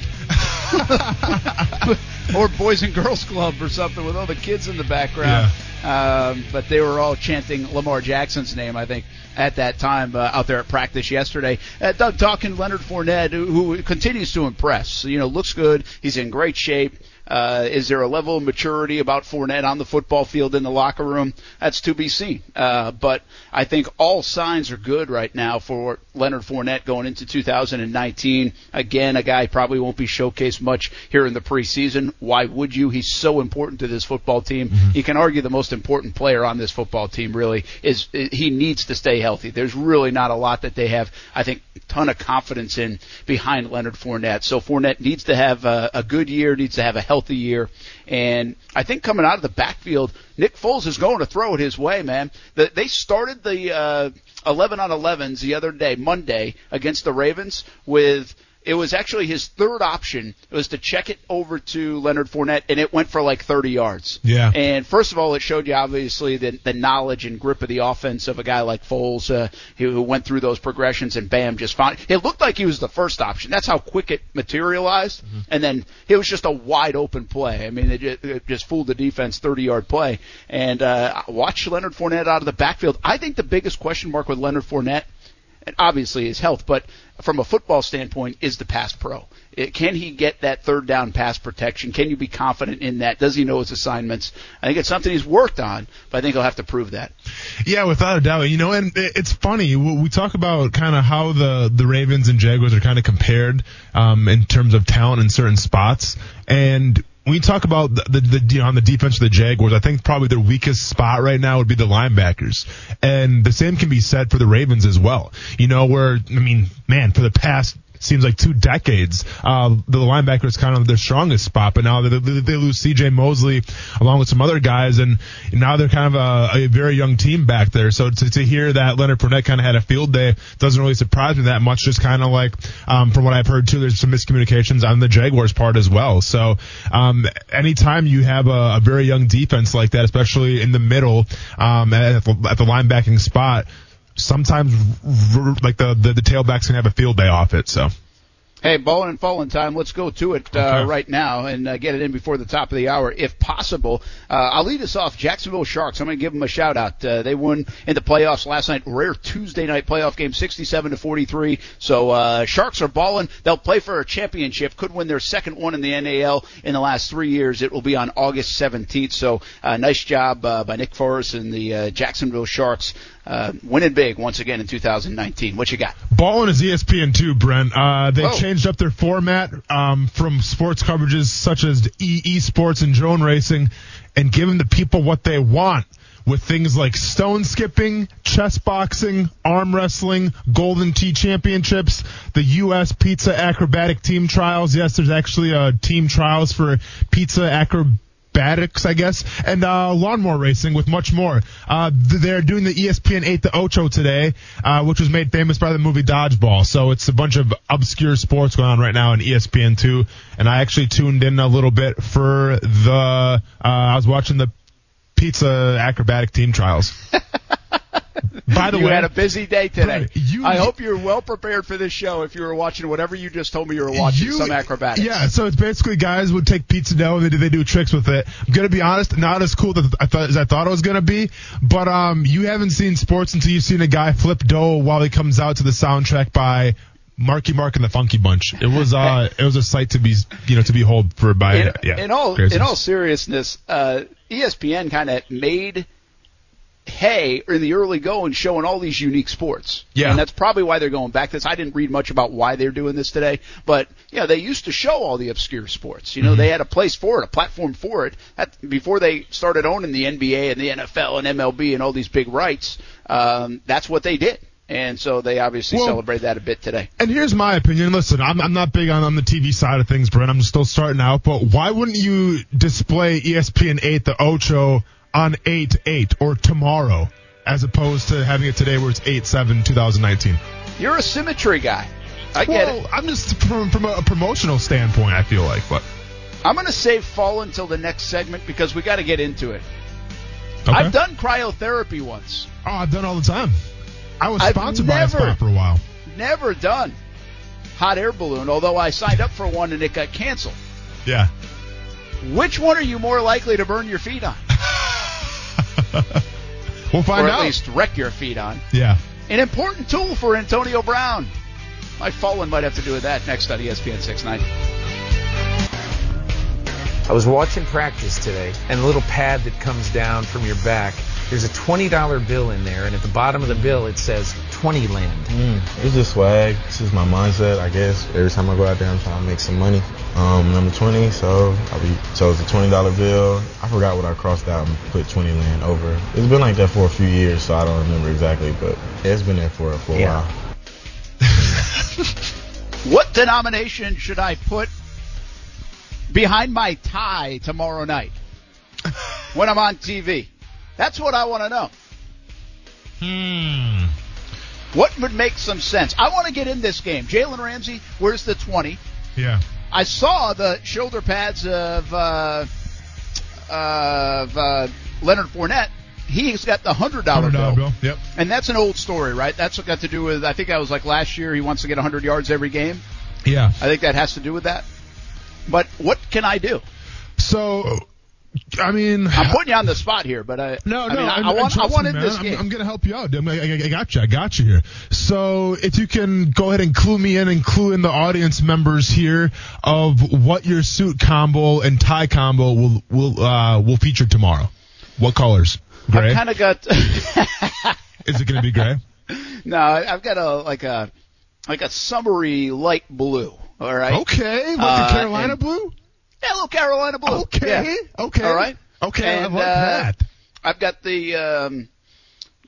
or Boys and Girls Club or something with all the kids in the background. Um, but they were all chanting Lamar Jackson's name, I think, at that time uh, out there at practice yesterday. Uh, Doug talking Leonard Fournette, who, who continues to impress. You know, looks good. He's in great shape. Uh, is there a level of maturity about Fournette on the football field in the locker room? That's to be seen. Uh, but I think all signs are good right now for Leonard Fournette going into 2019. Again, a guy probably won't be showcased much here in the preseason. Why would you? He's so important to this football team. Mm-hmm. You can argue the most important player on this football team really is he needs to stay healthy. There's really not a lot that they have, I think, ton of confidence in behind Leonard Fournette. So Fournette needs to have a, a good year, needs to have a healthy year. And I think coming out of the backfield, Nick Foles is going to throw it his way, man. The, they started the uh, 11 on 11s the other day, Monday, against the Ravens with it was actually his third option It was to check it over to Leonard Fournette, and it went for like 30 yards. Yeah. And first of all, it showed you obviously the, the knowledge and grip of the offense of a guy like Foles, uh, who went through those progressions and bam, just found it looked like he was the first option. That's how quick it materialized, mm-hmm. and then it was just a wide open play. I mean, it just, it just fooled the defense, 30 yard play. And uh, watch Leonard Fournette out of the backfield. I think the biggest question mark with Leonard Fournette and obviously his health, but from a football standpoint, is the pass pro. It, can he get that third down pass protection? Can you be confident in that? Does he know his assignments? I think it's something he's worked on, but I think he'll have to prove that. Yeah, without a doubt. You know, and it's funny. We talk about kind of how the, the Ravens and Jaguars are kind of compared um, in terms of talent in certain spots. And when you talk about the, the, the on the defense of the Jaguars, I think probably their weakest spot right now would be the linebackers, and the same can be said for the Ravens as well. You know, where I mean, man, for the past seems like two decades. Uh, the linebacker is kind of their strongest spot, but now they, they, lose C.J. Mosley along with some other guys, and now they're kind of a, a very young team back there. So to, to hear that Leonard Fournette kind of had a field day doesn't really surprise me that much. Just kind of like um, from what I've heard too, there's some miscommunications on the Jaguars' part as well. So um, anytime you have a, a very young defense like that, especially in the middle um, at, the, at the linebacking spot, sometimes like the, the the tailbacks can have a field day off it. So. Hey, bowling and falling time. Let's go to it uh, Okay. right now and uh, get it in before the top of the hour, if possible. Uh, I'll lead us off. Jacksonville Sharks. I'm going to give them a shout out. Uh, they won in the playoffs last night. Rare Tuesday night playoff game, 67 to 43. So uh, Sharks are balling. They'll play for a championship. Could win their second one in the NAL in the last three years. It will be on August 17th. So uh, nice job uh, by Nick Forrest and the uh, Jacksonville Sharks. Uh, winning big once again in 2019. What you got? Ballin is ESPN too, Brent. Uh, they Oh. changed up their format um, from sports coverages such as e-sports and drone racing, and giving the people what they want with things like stone skipping, chess boxing, arm wrestling, Golden Tee Championships, the U.S. Pizza Acrobatic Team Trials. Yes, there's actually a team trials for pizza acrobatics, I guess, and uh, lawnmower racing with much more. Uh, they're doing the ESPN 8 the Ocho today, uh, which was made famous by the movie Dodgeball. So it's a bunch of obscure sports going on right now in ESPN 2. And I actually tuned in a little bit for the, uh, I was watching the pizza acrobatic team trials. By the you way, you had a busy day today. You- I hope you're well prepared for this show. If you were watching whatever you just told me you were watching, You- some acrobatics. Yeah, so it's basically guys would take pizza dough and they do, they do tricks with it. I'm gonna be honest, not as cool that I thought, as I thought it was gonna be, but um, you haven't seen sports until you've seen a guy flip dough while he comes out to the soundtrack by Marky Mark and the Funky Bunch. It was uh, it was a sight to be you know to behold for by In, yeah. in all craziness. in all seriousness, uh, ESPN kind of made hay in the early going, showing all these unique sports. Yeah. and that's probably why they're going back. to This I didn't read much about why they're doing this today, but yeah, they used to show all the obscure sports. You know, Mm-hmm. they had a place for it, a platform for it. That, before they started owning the NBA and the NFL and MLB and all these big rights, um, that's what they did. And so they obviously Well- celebrate that a bit today. And here's my opinion. Listen, I'm, I'm not big on, on the TV side of things, Brent. I'm still starting out. But why wouldn't you display ESPN 8, the Ocho, on 8 8 or tomorrow, as opposed to having it today where it's 8 7 2019? You're a symmetry guy. I get well, it. I'm just from, from a, promotional standpoint, I feel like. But I'm going to save fall until the next segment because we got to get into it. okay. I've done cryotherapy once. Oh, I've done all the time. I was I've sponsored never- by a spot for a while. Never done hot air balloon, although I signed up for one and it got canceled. Yeah. Which one are you more likely to burn your feet on? We'll find out. or at out. least wreck your feet on? Yeah. An important tool for Antonio Brown. My fallen might have to do with that next on ESPN 690. I was watching practice today, and the little pad that comes down from your back, there's a $20 bill in there, and at the bottom of the bill it says 20 land. Mm, it's just swag. This is my mindset, I guess. Every time I go out there, I'm trying to make some money. Um, number 20, so I be, chose a $20 bill. I forgot what I crossed out and put 20 land over. It's been like that for a few years, so I don't remember exactly, but it's been there for, for a Yeah. while. What denomination should I put behind my tie tomorrow night when I'm on TV? That's what I want to know. Hmm. What would make some sense? I want to get in this game. Jalen Ramsey, where's the 20? Yeah. I saw the shoulder pads of uh, of uh, Leonard Fournette. He's got the hundred dollar bill. bill. Yep. and that's an old story, right? That's what got to do with. I think that was like last year. He wants to get hundred yards every game. Yeah. I think that has to do with that. But what can I do? So, I mean, I'm putting you on the spot here, but I No, I no, mean, I, and- I want I trust want me, this I'm, game. I'm going to help you out. I, I got you. I got you here. So if you can go ahead and clue me in and clue in the audience members here of what your suit combo and tie combo will will uh, will feature tomorrow. What colors? Gray. I've kind of got. Is it going to be gray? no, I- I've got a like a like a summery light blue. All right. Okay, like Uh, a Carolina and- blue. Little Carolina blue. Okay, Yeah. okay. All right. Okay, I And, like uh, that. I've got the um,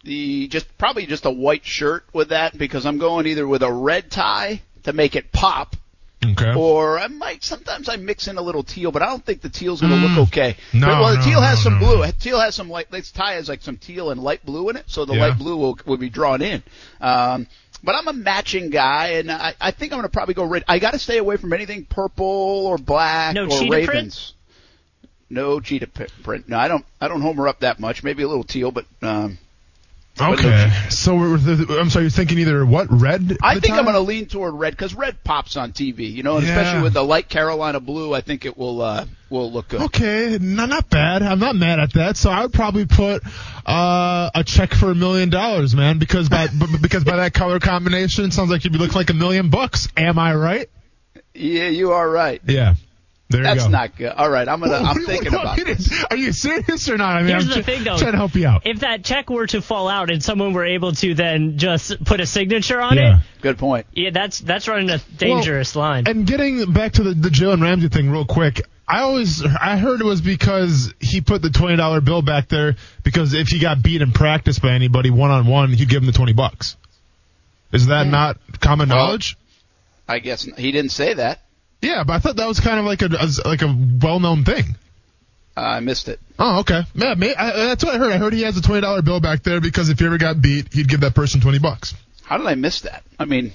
the just probably just a white shirt with that because I'm going either with a red tie to make it pop. Okay. Or I might sometimes I mix in a little teal, but I don't think the teal's going to Mm. look okay. No, well, the no, teal has no, some blue. Teal has some light. This tie has like some teal and light blue in it, so the Yeah. light blue will will be drawn in. Um, but I'm a matching guy, and I, I think I'm going to probably go red. I got to stay away from anything purple or black No or cheetah print? ravens. No cheetah print. No, I don't. I don't homer up that much. Maybe a little teal, but um, Okay. So I'm sorry, you're thinking either what red? I the think I'm going to lean toward red because red pops on TV, you know, and Yeah. especially with the light Carolina blue. I think it will uh, will look good. Okay, not not bad. I'm not mad at that. So I would probably put uh, a check for a million dollars, man, because by b- because by that color combination, it sounds like you'd be looking like a million bucks. Am I right? Yeah, you are right. Yeah. There you That's go. not good. All right, I'm gonna. What- I'm what- thinking what- about what this. is- Are you serious or not? I mean, Here's I'm the tr- thing, though. trying to help you out. If that check were to fall out and someone were able to then just put a signature on Yeah. it, Good point. yeah, that's that's running a dangerous line. And getting back to the, the Jalen Ramsey thing real quick, I always I heard it was because he put the twenty dollar bill back there because if he got beat in practice by anybody one on one, he'd give him the twenty bucks. Is that not common Well- knowledge? I guess he didn't say that. Yeah, but I thought that was kind of like a as- like a well known thing. I missed it. Oh, okay. Yeah, may, I, that's what I heard. I heard he has a twenty dollar bill back there because if he ever got beat, he'd give that person twenty bucks. How did I miss that? I mean,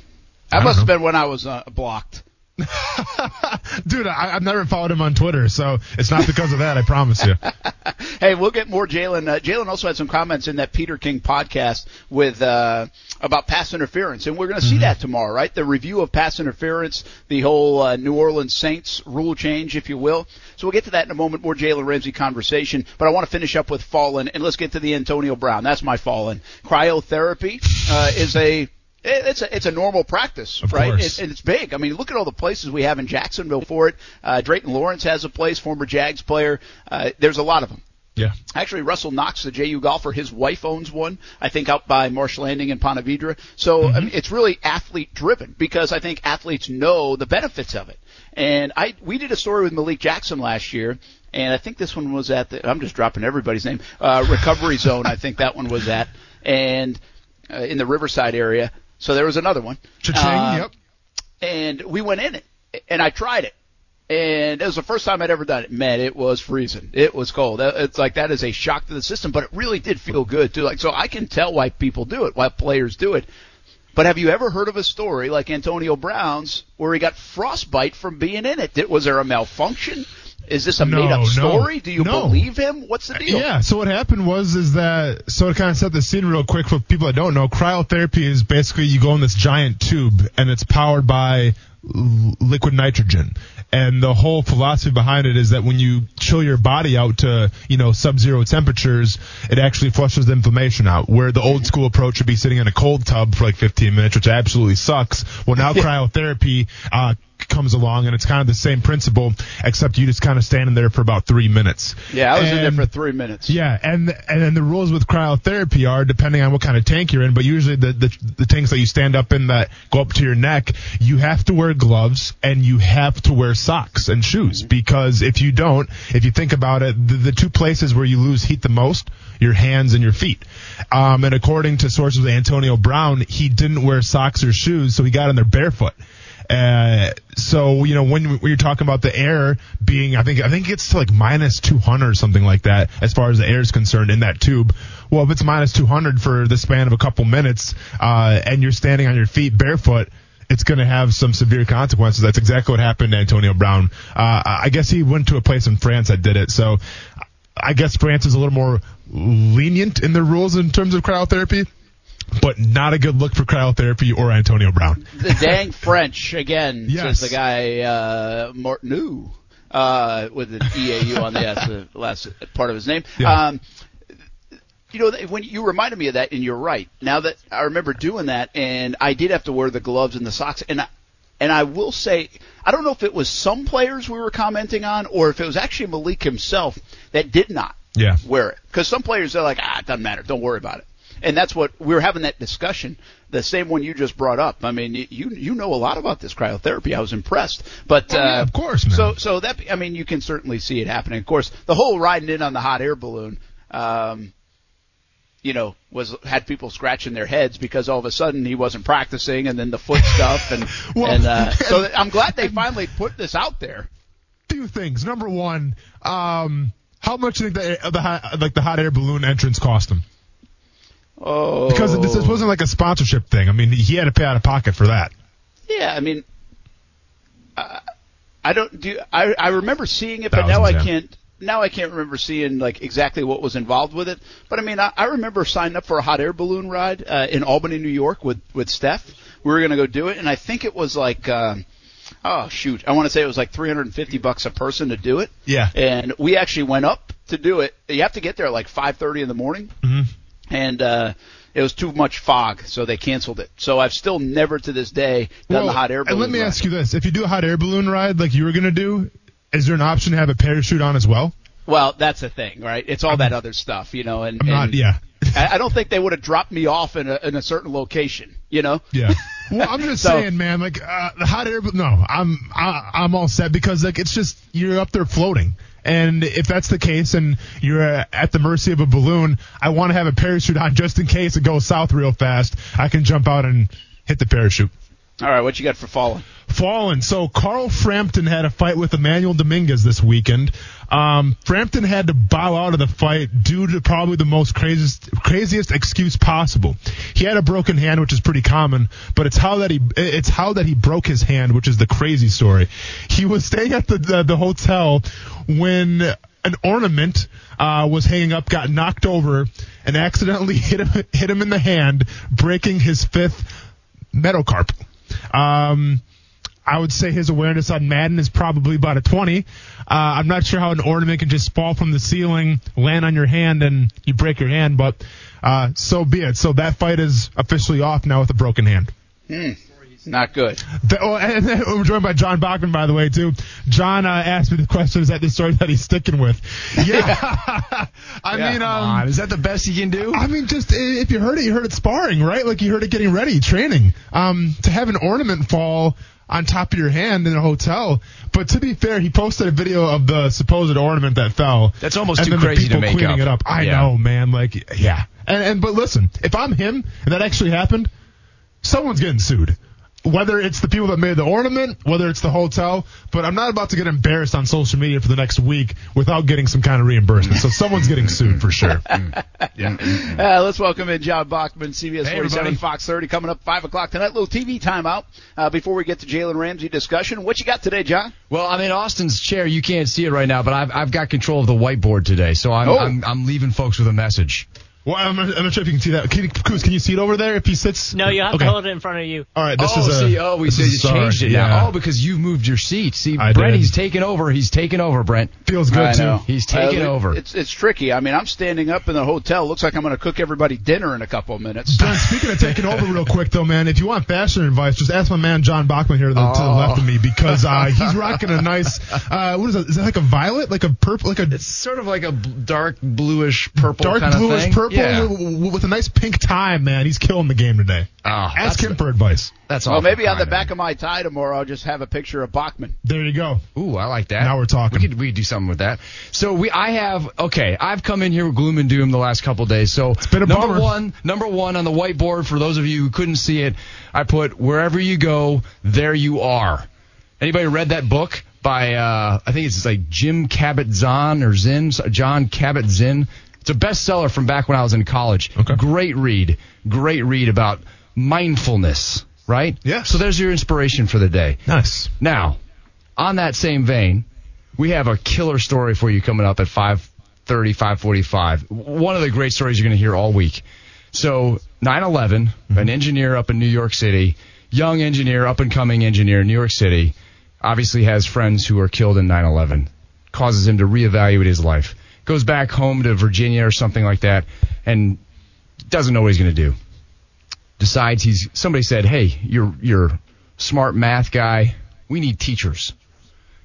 that don't must have been when I was uh, blocked. Dude, I, I've never followed him on Twitter, so it's not because of that. I promise you. Hey, we'll get more Jalen. Uh, Jalen also had some comments in that Peter King podcast with uh, about pass interference, and we're going to see that tomorrow, right? The review of pass interference, the whole uh, New Orleans Saints rule change, if you will. So we'll get to that in a moment. More Jalen Ramsey conversation, but I want to finish up with Fallen, and let's get to the Antonio Brown. That's my Fallen. Cryotherapy uh, is a it's a it's a normal practice, Of right? It, and it's big. I mean, look at all the places we have in Jacksonville for it. Uh, Drayton Florence has a place, former Jags player. Uh, there's a lot of them. Yeah. Actually, Russell Knox, the JU golfer, his wife owns one. I think out by Marsh Landing in Ponte Vedra. So I mean, it's really athlete driven because I think athletes know the benefits of it. And I we did a story with Malik Jackson last year. And I think this one was at the, I'm just dropping everybody's name, uh, Recovery Zone, I think that one was at, and, uh, in the Riverside area. So there was another one. Cha-ching, Uh, yep. And we went in it, and I tried it. And it was the first time I'd ever done it. Man, it was freezing. It was cold. It's like that is a shock to the system, but it really did feel good too. Like so, I can tell why people do it, why players do it. But have you ever heard of a story like Antonio Brown's where he got frostbite from being in it? Was there a malfunction? Is this a No, made up no, story? Do you no. believe him? What's the deal? Yeah. So what happened was is that so to kind of set the scene real quick for people that don't know, cryotherapy is basically you go in this giant tube and it's powered by l- liquid nitrogen. And the whole philosophy behind it is that when you chill your body out to, you know, sub-zero temperatures, it actually flushes the inflammation out. Where the old school approach would be sitting in a cold tub for like 15 minutes, which absolutely sucks. Well, now cryotherapy, uh, comes along and it's kind of the same principle, except you just kind of standing there for about three minutes. Yeah, I was in there for three minutes. yeah, and and then the rules with cryotherapy are depending on what kind of tank you're in, but usually the, the the tanks that you stand up in that go up to your neck, you have to wear gloves and you have to wear socks and shoes because if you don't, if you think about it, the, the two places where you lose heat the most, your hands and your feet. Um, and according to sources Antonio Brown, he didn't wear socks or shoes, so he got in there barefoot. Uh, so you know when, when you're talking about the air being, I think I think it's like minus 200 or something like that as far as the air is concerned in that tube. Well, if it's minus 200 for the span of a couple minutes, uh, and you're standing on your feet barefoot, it's going to have some severe consequences. That's exactly what happened to Antonio Brown. Uh, I guess he went to a place in France that did it. So I guess France is a little more lenient in their rules in terms of cryotherapy, but not a good look for cryotherapy or Antonio Brown. the dang French again, Yes. says the guy uh, Martineau, uh, with an EAU on the S, the last part of his name. Yeah. Um, you know, when you reminded me of that, and you're right. Now that I remember doing that, and I did have to wear the gloves and the socks, and I, and I will say, I don't know if it was some players we were commenting on, or if it was actually Malik himself that did not Yeah. wear it. Because some players are like, ah, it doesn't matter, don't worry about it. And that's what we were having that discussion, the same one you just brought up. I mean, you you know a lot about this cryotherapy. I was impressed, but Oh, yeah, uh, of course, man. So so that I mean, you can certainly see it happening. Of course, the whole riding in on the hot air balloon. Um, you know, was had people scratching their heads because all of a sudden he wasn't practicing, and then the foot stuff, and Well, and uh, so I'm glad they finally put this out there. Two things. Number one, um, how much do you think the, the like the hot air balloon entrance cost him? Oh, Because this, this wasn't like a sponsorship thing. I mean, he had to pay out of pocket for that. Yeah, I mean, uh, I don't do. I I remember seeing it, but now I yeah. can't. Now I can't remember seeing like exactly what was involved with it. But I mean, I, I remember signing up for a hot air balloon ride uh, in Albany, New York, with with Steph. We were gonna go do it, and I think it was like. Um, Oh shoot! I want to say it was like 350 bucks a person to do it. Yeah. And we actually went up to do it. You have to get there at like 5:30 in the morning Mhm. And uh, it was too much fog, so they canceled it. So I've still never to this day done the hot air balloon. And let me ride. ask you this: If you do a hot air balloon ride like you were gonna do, is there an option to have a parachute on as well? Well, that's the thing, right? It's all that other stuff, you know. And, I'm not. Yeah. I, I don't think they would have dropped me off in a in a certain location, you know. Yeah. Well, I'm just So- saying, man. Like uh, the hot air. No, I'm I, I'm all set because like it's just you're up there floating, and if that's the case, and you're uh, at the mercy of a balloon, I want to have a parachute on just in case it goes south real fast. I can jump out and hit the parachute. All right, what you got for Fallen? Fallen. So Carl Frampton had a fight with Emmanuel Dominguez this weekend. Um, Frampton had to bow out of the fight due to probably the most craziest, craziest excuse possible. He had a broken hand, which is pretty common, but it's how that he, it's how that he broke his hand, which is the crazy story. He was staying at the, the, the hotel when an ornament, uh, was hanging up, got knocked over, and accidentally hit him, hit him in the hand, breaking his fifth metacarp. Um, I would say his awareness on Madden is probably about a 20. Uh, I'm not sure how an ornament can just fall from the ceiling, land on your hand, and you break your hand, but uh, so be it. So that fight is officially off now with a broken hand. Hmm. Not good. The, oh, and we're joined by John Bachman, by the way, too. John uh, asked me the question: Is that the story that he's sticking with? Yeah, I Yeah, mean, um, is that the best he can do? I mean, just if you heard it, you heard it sparring, right? Like you heard it getting ready, training. Um, to have an ornament fall on top of your hand in a hotel. But to be fair, he posted a video of the supposed ornament that fell. That's almost and too the crazy to people make cleaning up. it up. I Yeah. know, man. Like, yeah. And, and but listen, if I'm him and that actually happened, someone's getting sued. Whether it's the people that made the ornament, whether it's the hotel, but I'm not about to get embarrassed on social media for the next week without getting some kind of reimbursement. So someone's getting sued for sure. Uh, let's welcome in John Bachman, CBS Hey, 47, everybody. Fox 30, coming up 5 o'clock tonight. Little TV timeout uh, before we get to Jalen Ramsey discussion. What you got today, John? Well, I'm in Austin's chair. You can't see it right now, but I've I've got control of the whiteboard today, so I'm Oh. I'm, I'm leaving folks with a message. Well, I'm not, I'm not sure if you can see that. Can, Cruz, can you see it over there if he sits? No, you have okay. to hold it in front of you. All right, this oh, is a, see, oh, we this they is just changed it yeah. now. Oh, because you've moved your seat. See, I Brent, did. he's taking over. He's taking over, Brent. Feels good I too. know. He's taking Uh, over. It's it's tricky. I mean, I'm standing up in the hotel. Looks like I'm going to cook everybody dinner in a couple of minutes. John, speaking of taking over real quick though, man, if you want fashion advice, just ask my man John Bachman here to the, to the Oh. left of me because uh, he's rocking a nice. Uh, what is that? Is that like a violet? Like a purple? Like a It's sort of like a dark bluish purple dark kind of bluish thing. purple Yeah. with, with- with a nice pink tie, man. He's killing the game today. Oh, Ask that's, him for advice. That's all. well, maybe on the back man. of my tie tomorrow, I'll just have a picture of Bachman. There you go. Ooh, I like that. Now we're talking. We could we could do something with that. So we I have okay. I've come in here with gloom and doom the last couple of days. So it's been a number bummer. one, number one on the whiteboard for those of you who couldn't see it, I put wherever you go, there you are. Anybody read that book by uh, I think it's like Jim Cabot Zahn or Zinn, Jon Kabat-Zinn. It's a bestseller from back when I was in college. Okay. Great read. Great read about mindfulness, right? Yes. So there's your inspiration for the day. Nice. Now, on that same vein, we have a killer story for you coming up at 5:30, 5:45. One of the great stories you're going to hear all week. So, 9/11, mm-hmm. an engineer up in New York City, young engineer, up and coming engineer in New York City, obviously has friends who are killed in 9/11. Causes him to reevaluate his life. Goes back home to Virginia or something like that, and doesn't know what he's going to do. Decides he's somebody said, "Hey, you're you're smart math guy. We need teachers."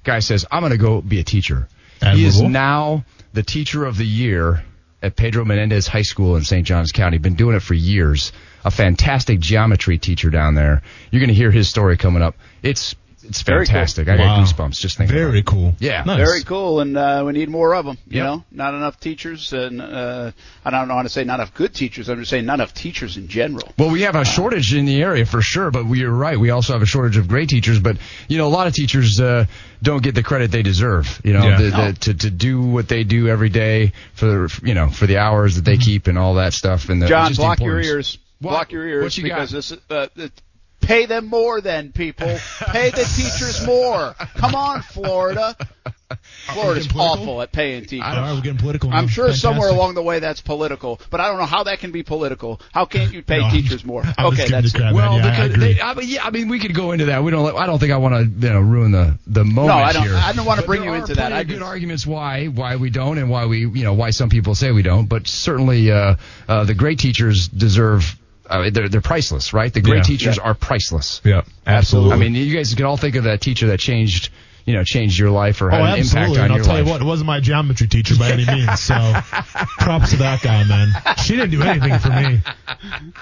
Guy says, "I'm going to go be a teacher." He is now the teacher of the year at Pedro Menendez High School in St. Johns County. Been doing it for years. A fantastic geometry teacher down there. You're going to hear his story coming up. It's it's Very cool. fantastic. I Wow. got goosebumps just thinking. Very about it. cool. Yeah. Very cool, and uh, we need more of them. You Yep. know, not enough teachers, and uh, I don't want to say not enough good teachers. I'm just saying not enough teachers in general. Well, we have a shortage in the area for sure, but we are right. We also have a shortage of great teachers, but you know, a lot of teachers uh, don't get the credit they deserve. You know, Yeah. the, No. the, to to do what they do every day for the, you know for the hours that they keep and all that stuff. And the, John, block your ears. What? Block your ears What you because got? this is uh, it- pay them more. Then people pay the teachers more. Come on, Florida. Florida's awful at paying teachers. All right, we're getting political. I'm now. sure somewhere along the way that's political, but I don't know how that can be political. How can't you pay No, teachers just- more? I'm okay, that's you it. Well, Yeah, I because agree. they, I mean, yeah, I mean, we could go into that. We don't. I don't think I want to, you know, ruin the the moment I don't- here. I don't wanna bring you into that. plenty I of good arguments why why we don't and why we, you know, why some people say we don't. But certainly, uh, uh, the great teachers deserve. Uh, they're they're priceless, right? The great Yeah. teachers Yeah. are priceless. Yeah, absolutely. I mean, you guys can all think of that teacher that changed, you know, changed your life or had Oh, an impact absolutely. on And I'll your tell you what, it wasn't my geometry teacher by any means. So props to that guy, man. She didn't do anything for me.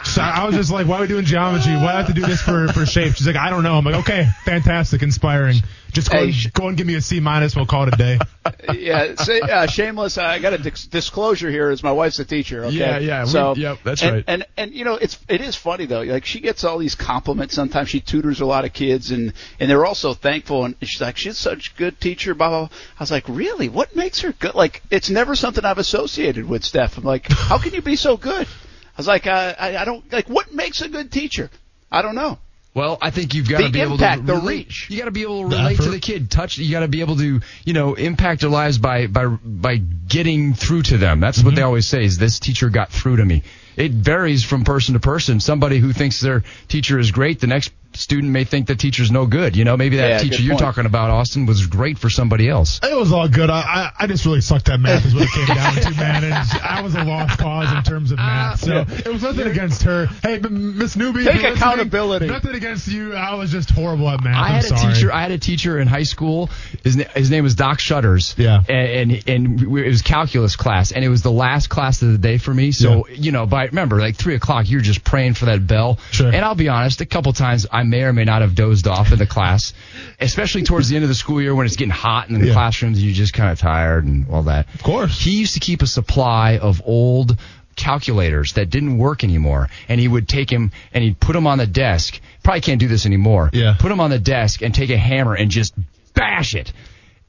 So I was just like, why are we doing geometry? Why do I have to do this for, for shape? She's like, I don't know. I'm like, okay, fantastic, inspiring. Just go, Hey, and, sh- go and give me a C minus. We'll call it a day. yeah, say, uh, shameless. I got a dis- disclosure here. Is my wife's a teacher? Okay? Yeah, yeah, So, yep, that's and, right. And and you know, it's it is funny though. Like she gets all these compliments. Sometimes she tutors a lot of kids, and and they're also thankful. And she's like, she's such a good teacher. Blah blah. blah. I was like, really? What makes her good? Like, it's never something I've associated with Steph. I'm like, how can you be so good? I was like, I I, I don't like. What makes a good teacher? I don't know. Well, I think you've got The to be impact, able to the relate. reach. You got to be able to The relate to the kid. Touch. You got to be able to, you know, impact their lives by by by getting through to them. That's Mm-hmm. what they always say. Is this teacher got through to me? It varies from person to person. Somebody who thinks their teacher is great, the next student may think the teacher's no good. You know, maybe that Yeah, teacher you're talking about, Austin, was great for somebody else. It was all good. I, I, I just really sucked at math is what it came down to, man. And I was a lost cause in terms of math. Uh, so it was nothing against her. Hey, Miss Newbie. Take accountability. Nothing against you. I was just horrible at math. I I'm had a sorry. teacher. I had a teacher in high school. His na- his name was Doc Shutters. Yeah. And and, and we, it was calculus class, and it was the last class of the day for me. So you know, by remember like three o'clock, you're just praying for that bell. Sure. And I'll be honest, a couple times I may or may not have dozed off in the class, especially towards the end of the school year when it's getting hot in the Yeah. classrooms, and you're just kind of tired and all that. Of course. He used to keep a supply of old calculators that didn't work anymore, and he would take him and he'd put them on the desk. Probably can't do this anymore. Yeah. Put them on the desk and take a hammer and just bash it.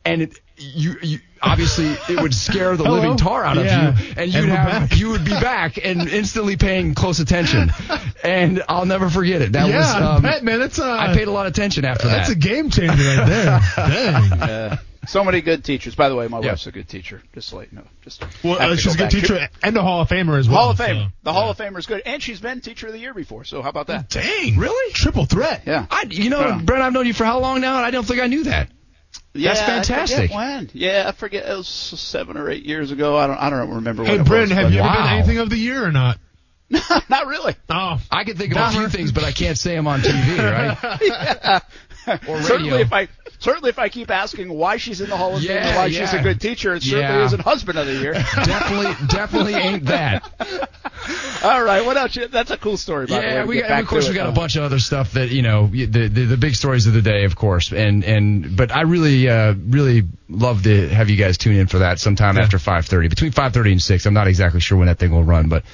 And it, you, you obviously it would scare the Hello? living tar out Yeah. of you, and you'd And have you would be back and instantly paying close attention. And I'll never forget it. That yeah, was I um, bet, man. That's, uh, I paid a lot of attention after that's that. That's a game changer right there. Dang. Uh, so many good teachers. By the way, my Yeah. wife's a good teacher. Just to let you know. Just Well, uh, to she's a good back. teacher and a Hall of Famer as well. Hall of Fame. so- the Hall of Famer is good, and she's been Teacher of the Year before. So how about that? Dang. Really? Triple threat. Yeah. I, you know, Yeah. Brent, I've known you for how long now, and I don't think I knew that. Yeah, That's I fantastic. forget when? Yeah, I forget. It was seven or eight years ago. I don't. I don't remember. Hey, when it Bryn, have but- you ever Wow. been anything of the year or not? Not really. Oh. I can think of a few things, but I can't say them on TV, right? yeah. Or certainly, if I certainly if I keep asking why she's in the Hall of Fame and Yeah, why she's a good teacher, it certainly Yeah. isn't Husband of the Year. definitely, definitely ain't that. All right, what else? That's a cool story. By the way. Yeah, we got, of course we got a bunch of other stuff that you know the, the the big stories of the day, of course, and and but I really uh really love to have you guys tune in for that sometime after 5:30, between 5:30 and 6. I'm not exactly sure when that thing will run, but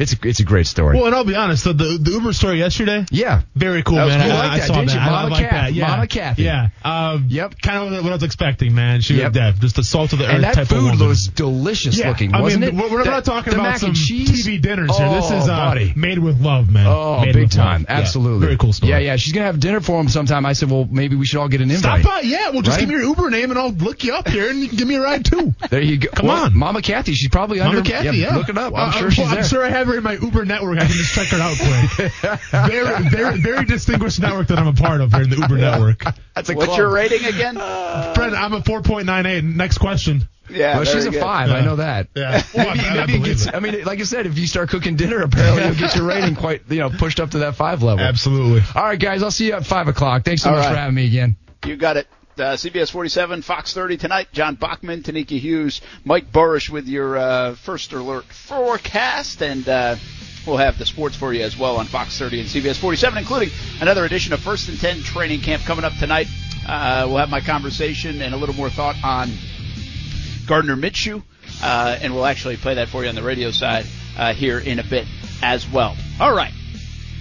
it's a, it's a great story. Well, and I'll be honest. So the the Uber story yesterday. yeah, Very cool, That man. cool. I, You liked I saw that. you? I- Mama like Kathy. that. Yeah. Mama Kathy. Yeah. Um, Yep. Kind of what I was expecting, man. She Yep. was yeah, just the salt of the earth and that type of food woman. was delicious yeah, looking, I mean, it? We're, we're The- not talking the about some cheese. TV dinners here. This Oh, is uh, made with love, man. Oh, made big time. love. Yeah. Absolutely. Very cool story. Yeah, yeah. She's going to have dinner for him sometime. I said, well, maybe we should all get an invite. Stop by. Yeah, well, just Right? give me your Uber name and I'll look you up here and you can give me a ride too. There you go. Come Well, on. Mama Kathy. She's probably under. Mama Kathy, yeah. Look it up. I'm Uh, sure she's I'm sure I have her in my Uber network. I can just check her out quick. very, very, very distinguished network that I'm a part of here in the Uber network. That's a What's club. your rating again? Uh, Friend, I'm a 4.98. Next question. yeah, Well, she's very a good. five. I know that. Yeah. Well, Maybe, I- I maybe it gets. it. I mean, like I said, if you start cooking dinner, apparently you'll get your rating quite, you know, pushed up to that five level. Absolutely. All right, guys. I'll see you at five o'clock. Thanks so All much right. for having me again. You got it. Uh, CBS 47, Fox 30 tonight. John Bachman, Tenikka Hughes, Mike Buresh with your uh, first alert forecast, and uh, we'll have the sports for you as well on Fox 30 and CBS 47, including another edition of First and 10 training camp coming up tonight Uh, we'll have my conversation and a little more thought on Gardner Minshew, uh, and we'll actually play that for you on the radio side uh, here in a bit as well. All right.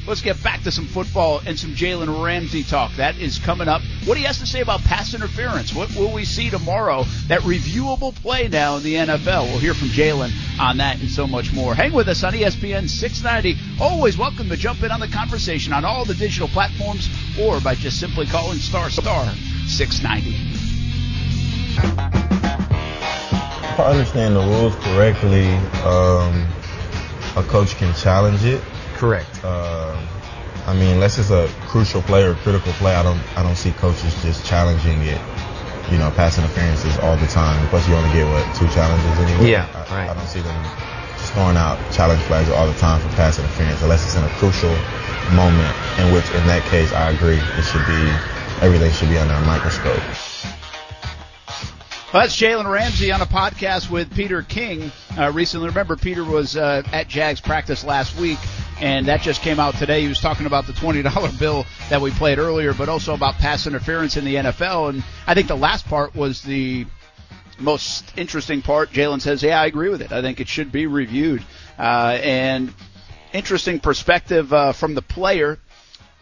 Let's get back to some football and some Jalen Ramsey talk. That is coming up. What he has to say about pass interference? What will we see tomorrow? That reviewable play now in the NFL. We'll hear from Jalen on that and so much more. Hang with us on ESPN 690. Always welcome to jump in on the conversation on all the digital platforms or by just simply calling star star 690. If I understand the rules correctly, um, a coach can challenge it. Correct. Uh, I mean, unless it's a crucial play or critical play, I don't I don't see coaches just challenging it. You know, pass interferences all the time. Plus, you only get what two challenges anyway. Yeah, I, right. I don't see them just throwing out challenge flags all the time for pass interference, unless it's in a crucial moment. In which, in that case, I agree. It should be everything should be under a microscope. Well, that's Jalen Ramsey on a podcast with Peter King uh, recently. Remember, Peter was uh, at Jags practice last week, and that just came out today. He was talking about the $20 bill that we played earlier, but also about pass interference in the NFL. And I think the last part was the most interesting part. Jalen says, Yeah, I agree with it. I think it should be reviewed. Uh, and interesting perspective uh, from the player.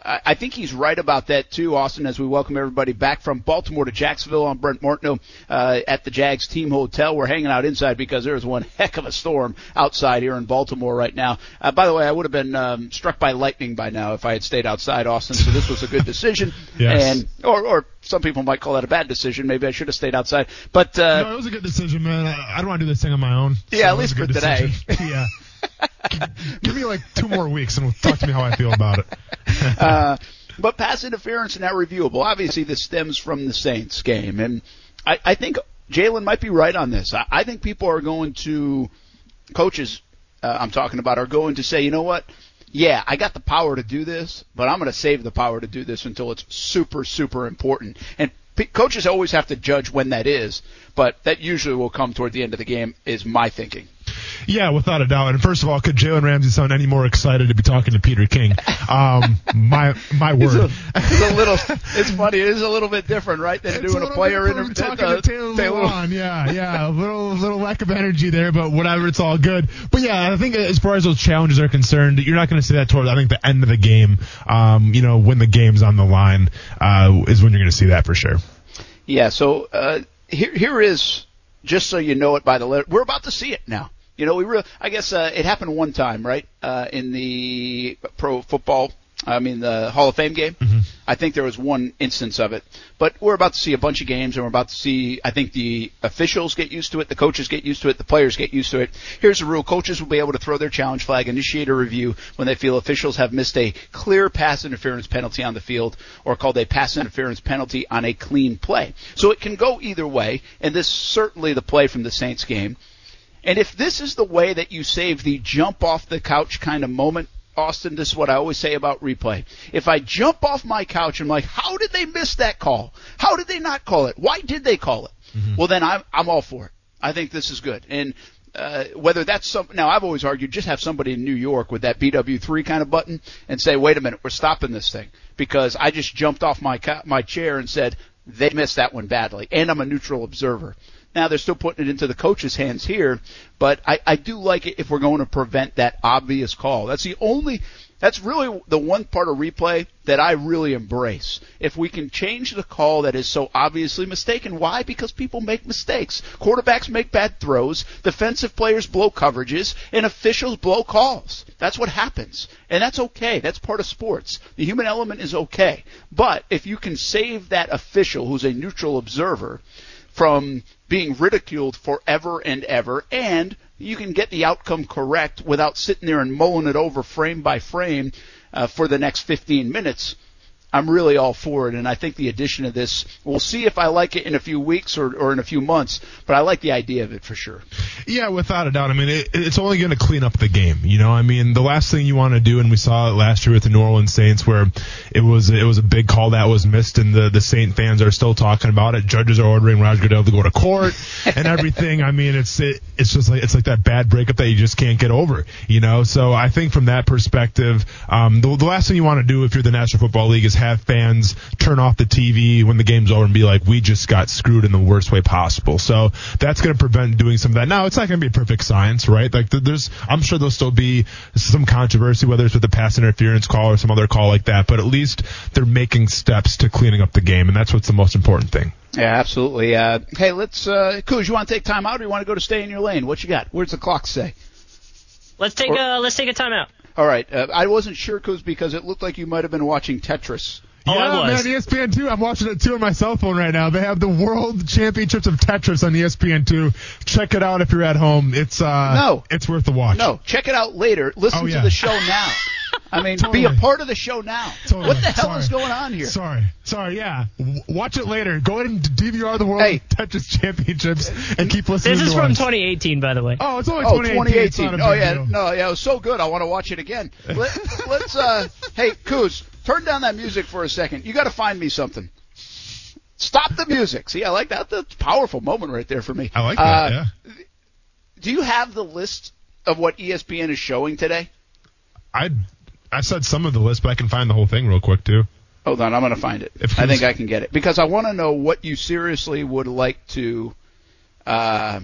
I I think he's right about that too, Austin. As we welcome everybody back from Baltimore to Jacksonville on Brent Martineau uh, at the Jags Team Hotel. We're hanging out inside because there's one heck of a storm outside here in Baltimore right now. Uh, by the way, I would have been um, struck by lightning by now if I had stayed outside, Austin. So this was a good decision. Yes. And or or some people might call that a bad decision. Maybe I should have stayed outside. But uh, no, it was a good decision, man. I, I don't want to do this thing on my own. Yeah, at least for today. yeah. Give me like two more weeks and we'll talk to me how I feel about it. uh, but pass interference now reviewable. Obviously, this stems from the Saints game, and I, I think Jalen might be right on this. I, I think people are going to coaches. Uh, I'm talking about are going to say, you know what? Yeah, I got the power to do this, but I'm going to save the power to do this until it's super, super important. And p- coaches always have to judge when that is, but that usually will come toward the end of the game. Is my thinking. Yeah, without a doubt. And first of all, could Jalen Ramsey sound any more excited to be talking to Peter King? Um, my my It's word. a, it's a little. It's funny. It is a little bit different, right, than It's doing a, little player bit from interview. talking to Taylor Lewan. Yeah, yeah, a little little lack of energy there, but whatever, it's all good. But yeah, I think as far as those challenges are concerned, you're not going to see that towards I think the end of the game. Um, you know, when the game's on the line, uh, is when you're going to see that for sure. Yeah. So uh, here, here is just so you know it by the letter. We're about to see it now. You know, we really. I guess uh, it happened one time, right? Uh, in the pro football. I mean, the Hall of Fame game. I think there was one instance of it, but we're about to see a bunch of games, and we're about to see. I think the officials get used to it, the coaches get used to it, the players get used to it. Here's the rule: coaches will be able to throw their challenge flag, initiate a review when they feel officials have missed a clear pass interference penalty on the field, or called a pass interference penalty on a clean play. So it can go either way, and this certainly the play from the Saints game. And if this is the way that you save the jump off the couch kind of moment, Austin, this is what I always say about replay. If I jump off my couch and I'm like, how did they miss that call? How did they not call it? Why did they call it? Well, then I'm, I'm all for it. I think this is good. And uh, whether that's some, now I've always argued just have somebody in New York with that BW3 kind of button and say, wait a minute, we're stopping this thing because I just jumped off my co- my chair and said they missed that one badly, and I'm a neutral observer. Now they're still putting it into the coach's hands here, but I, I do like it if we're going to prevent that obvious call. That's the only, that's really the one part of replay that I really embrace. If we can change the call that is so obviously mistaken, why? Because people make mistakes. Quarterbacks make bad throws, defensive players blow coverages, and officials blow calls. That's what happens. And that's okay. That's part of sports. The human element is okay. But if you can save that official who's a neutral observer from being ridiculed forever and ever, and you can get the outcome correct without sitting there and mulling it over frame by frame uh, for the next 15 minutes. I'm really all for it, and I think the addition of this, we'll see if I like it in a few weeks or, or in a few months, but I like the idea of it for sure. Yeah, without a doubt. I mean, it, it's only going to clean up the game. You know, I mean, the last thing you want to do, and we saw it last year with the New Orleans Saints, where it was it was a big call that was missed, and the the Saint fans are still talking about it. Judges are ordering Roger Goodell to go to court and everything. I mean, it's it, it's just like it's like that bad breakup that you just can't get over. You know, so I think from that perspective, um, the, the last thing you want to do if you're the National Football League is have fans turn off the TV when the game's over and be like, we just got screwed in the worst way possible. So that's going to prevent doing some of that. Now, it's not going to be a perfect science, right? Like there's, I'm sure there'll still be some controversy, whether it's with the pass interference call or some other call like that, but at least they're making steps to cleaning up the game, and that's what's the most important thing. Yeah, absolutely. Uh, hey, let's, uh, Kuz, you want to take time out or you want to go to stay in your lane? What you got? Where's the clock say? Let's take Or- a let's take a timeout. All right. Uh, I wasn't sure, Kuz, because it looked like you might have been watching Tetris. Oh, yeah, I was. man, ESPN two. I'm watching it too on my cell phone right now. They have the World Championships of Tetris on ESPN two. Check it out if you're at home. It's uh, No. it's worth the watch. No, check it out later. Listen Oh, to the show now. I mean, be a part of the show now. Totally. What the hell Sorry. is going on here? Sorry, sorry, yeah. W- watch it later. Go ahead and DVR the World Hey. Tetris Championships and keep listening. To it. This is to from us. 2018, by the way. Oh, it's only Oh, 2018. It's not a 2018. Oh yeah, deal. no, yeah, it was so good. I want to watch it again. Let, let's, uh, hey, Kuz, turn down that music for a second. You got to find me something. Stop the music. See, I like that. That's a powerful moment right there for me. I like that. Uh, yeah. Do you have the list of what ESPN is showing today? I I said some of the list, but I can find the whole thing real quick too. Hold on, I'm going to find it. If I think I can get it because I want to know what you seriously would like to. Uh,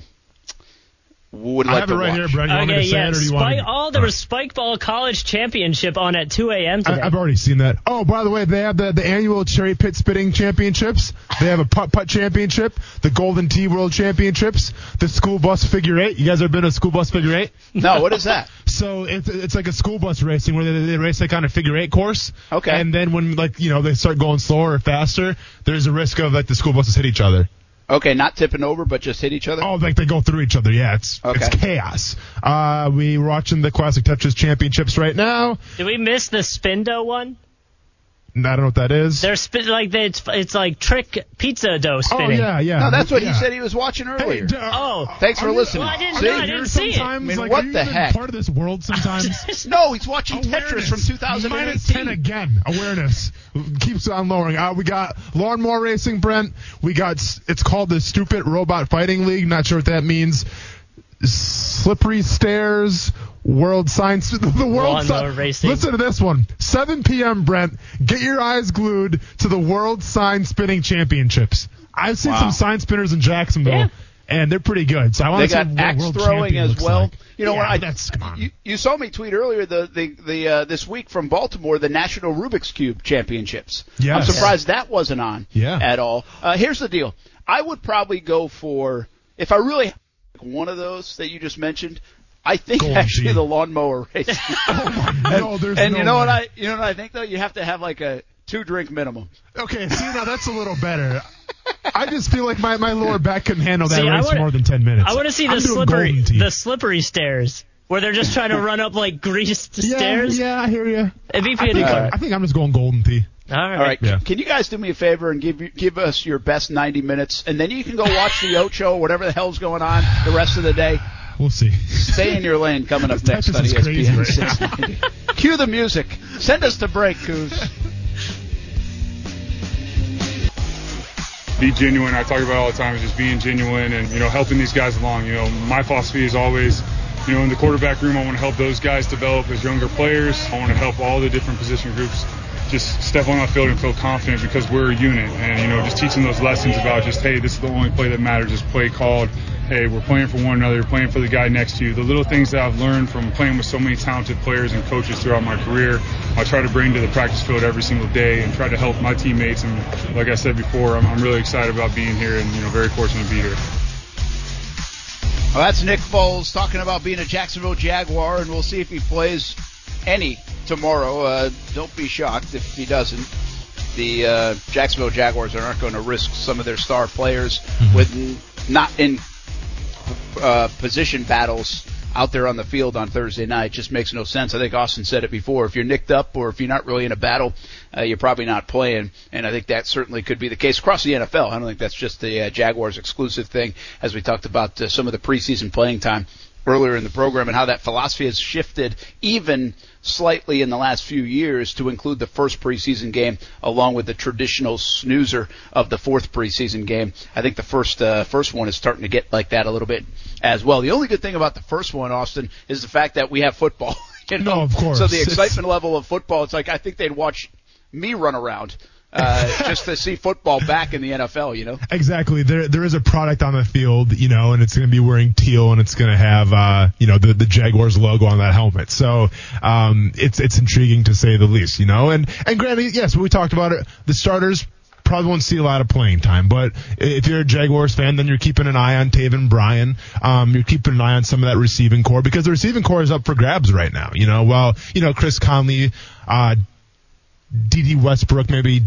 would I like have to it right watch. here, Brett. You want me to say yeah. it, or do you Spike, want? me- oh, there was Spike Ball College Championship on at 2 a.m. today. I, I've already seen that. Oh, by the way, they have the, the annual cherry pit spitting championships. They have a putt putt championship, the Golden Tee World Championships, the school bus figure eight. You guys ever been to a school bus figure eight? No, what is that? So it's it's like a school bus racing where they, they race like on a figure eight course. Okay. And then when like you know they start going slower or faster, there's a risk of like the school buses hit each other. Okay, not tipping over, but just hit each other. Oh, like they go through each other. Yeah, it's Okay. it's chaos. Uh, we we're watching the Classic Tetris Championships right now. Did we miss the Spindo one? I don't know what that is. They're spin like they, it's it's like trick pizza dough spinning. oh yeah, yeah. No, that's what yeah. he said he was watching earlier. Hey, d- uh, Oh, Thanks for you- listening. Well, I didn't See? know. I didn't see it. sometimes, I mean, like, what are the even heck? Part of this world sometimes. No, he's watching Tetris Awareness. from Minus 10 again. Awareness keeps on lowering. Uh, we got lawnmower racing, Brent. We got it's called the Stupid Robot Fighting League. Not sure what that means. Slippery stairs. World Science, the World Lawnmower racing. Listen to this one. 7 p.m. Brent. Get your eyes glued to the World Sign Spinning Championships. I've seen Wow. some sign spinners in Jacksonville, Yeah. and they're pretty good. So I want They to see got what axe World throwing as well. like. You know yeah, what? I, that's come on. You, you saw me tweet earlier the the the uh, this week from Baltimore the National Rubik's Cube Championships. Yes. I'm surprised that wasn't on Yeah. at all. Uh, here's the deal. I would probably go for if I really had one of those that you just mentioned. I think Golden actually Tee. the lawnmower race. Oh no, there's and no you know what. I you know what I think though you have to have like a two drink minimum. Okay, see now that's a little better. I just feel like my, my lower back couldn't handle that See, race wanna- more than ten minutes. I want to see I'm the slippery Golden the slippery stairs where they're just trying to run up like greased yeah, stairs. Yeah, I hear you. It'd be I pretty think, cool. I think I'm just going Golden Tee. All right. All right, Yeah. can you guys do me a favor and give you- give us your best 90 minutes, and then you can go watch the Ocho, or whatever the hell's going on the rest of the day. We'll see. Stay in your lane coming up next on crazy ESPN right 690. Cue the music. Send us to break, Kuz. be genuine. I talk about it all the time is just being genuine and you know helping these guys along. You know, my philosophy is always, you know, in the quarterback room, I want to help those guys develop as younger players. I want to help all the different position groups just step on the field and feel confident because we're a unit. And you know, just teaching those lessons about just hey, this is the only play that matters. This play called. Hey, we're playing for one another, playing for the guy next to you. The little things that I've learned from playing with so many talented players and coaches throughout my career, I try to bring to the practice field every single day and try to help my teammates. And like I said before, I'm, I'm really excited about being here and you know very fortunate to be here. Well, that's Nick Foles talking about being a Jacksonville Jaguar, and we'll see if he plays any tomorrow. Uh, don't be shocked if he doesn't. The uh, Jacksonville Jaguars aren't going to risk some of their star players with n- not in uh, position battles out there on the field on Thursday night. It just makes no sense. I think Austin said it before. If you're nicked up or if you're not really in a battle, uh, you're probably not playing. And I think that certainly could be the case across the NFL. I don't think that's just the uh, Jaguars exclusive thing, as we talked about uh, some of the preseason playing time earlier in the program and how that philosophy has shifted even slightly in the last few years to include the first preseason game along with the traditional snoozer of the fourth preseason game. I think the first uh, first one is starting to get like that a little bit as well. The only good thing about the first one, Austin, is the fact that we have football. You know? No, of course. So the It's- excitement level of football, it's like I think they'd watch me run around uh, just to see football back in the NFL. You know. Exactly. There there is a product on the field, you know, and it's going to be wearing teal and it's going to have uh, you know, the the Jaguars logo on that helmet. So, um it's it's intriguing to say the least, you know. And and granted, yes, we talked about it. The starters probably won't see a lot of playing time, but if you're a Jaguars fan, then you're keeping an eye on Taven Bryan. Um, you're keeping an eye on some of that receiving corps because the receiving corps is up for grabs right now. You know, well, you know, Chris Conley, uh, Dede Westbrook, maybe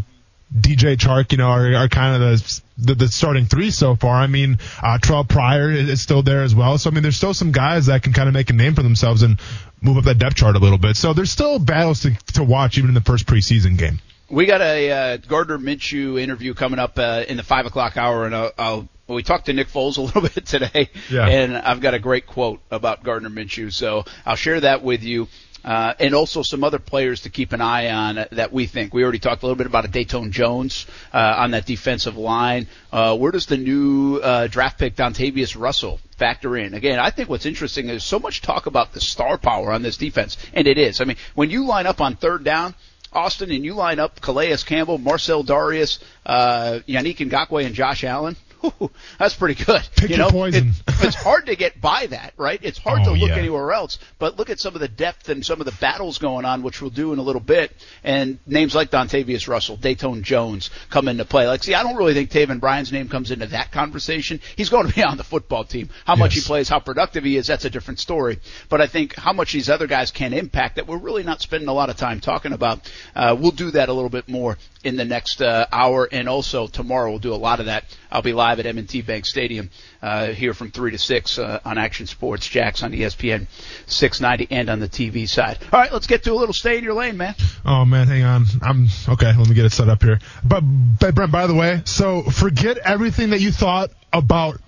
DJ Chark, you know, are, are kind of the, the the starting three so far. I mean, uh, Terrelle Pryor is is still there as well. So I mean, there's still some guys that can kind of make a name for themselves and move up that depth chart a little bit. So there's still battles to to watch even in the first preseason game. We got a uh, Gardner Minshew interview coming up uh, in the five o'clock hour, and I'll, I'll we talked to Nick Foles a little bit today, Yeah. and I've got a great quote about Gardner Minshew, so I'll share that with you. Uh, and also some other players to keep an eye on that we think. We already talked a little bit about a Datone Jones uh, on that defensive line. Uh, where does the new uh, draft pick Dontavius Russell factor in? Again, I think what's interesting is so much talk about the star power on this defense, and it is. I mean, when you line up on third down, Austin, and you line up Calais Campbell, Marcell Dareus, uh, Yannick Ngakoue, and Josh Allen. Whew, That's pretty good. Pick you your know, poison. It- it's hard to get by that, right? It's hard to Oh, look yeah. anywhere else. But look at some of the depth and some of the battles going on, which we'll do in a little bit. And names like Dontavius Russell, Datone Jones come into play. Like, see, I don't really think Taven Bryan's name comes into that conversation. He's going to be on the football team. How much he plays, how productive he is, that's a different story. But I think how much these other guys can impact that we're really not spending a lot of time talking about. Uh, we'll do that a little bit more in the next uh, hour, and also tomorrow we'll do a lot of that. I'll be live at M&T Bank Stadium uh, here from three to six uh, on Action Sports Jax on ESPN 690 and on the TV side. All right, let's get to a little stay in your lane, man. Oh man, hang on. I'm okay. Let me get it set up here. But, but Brent, by the way, so forget everything that you thought about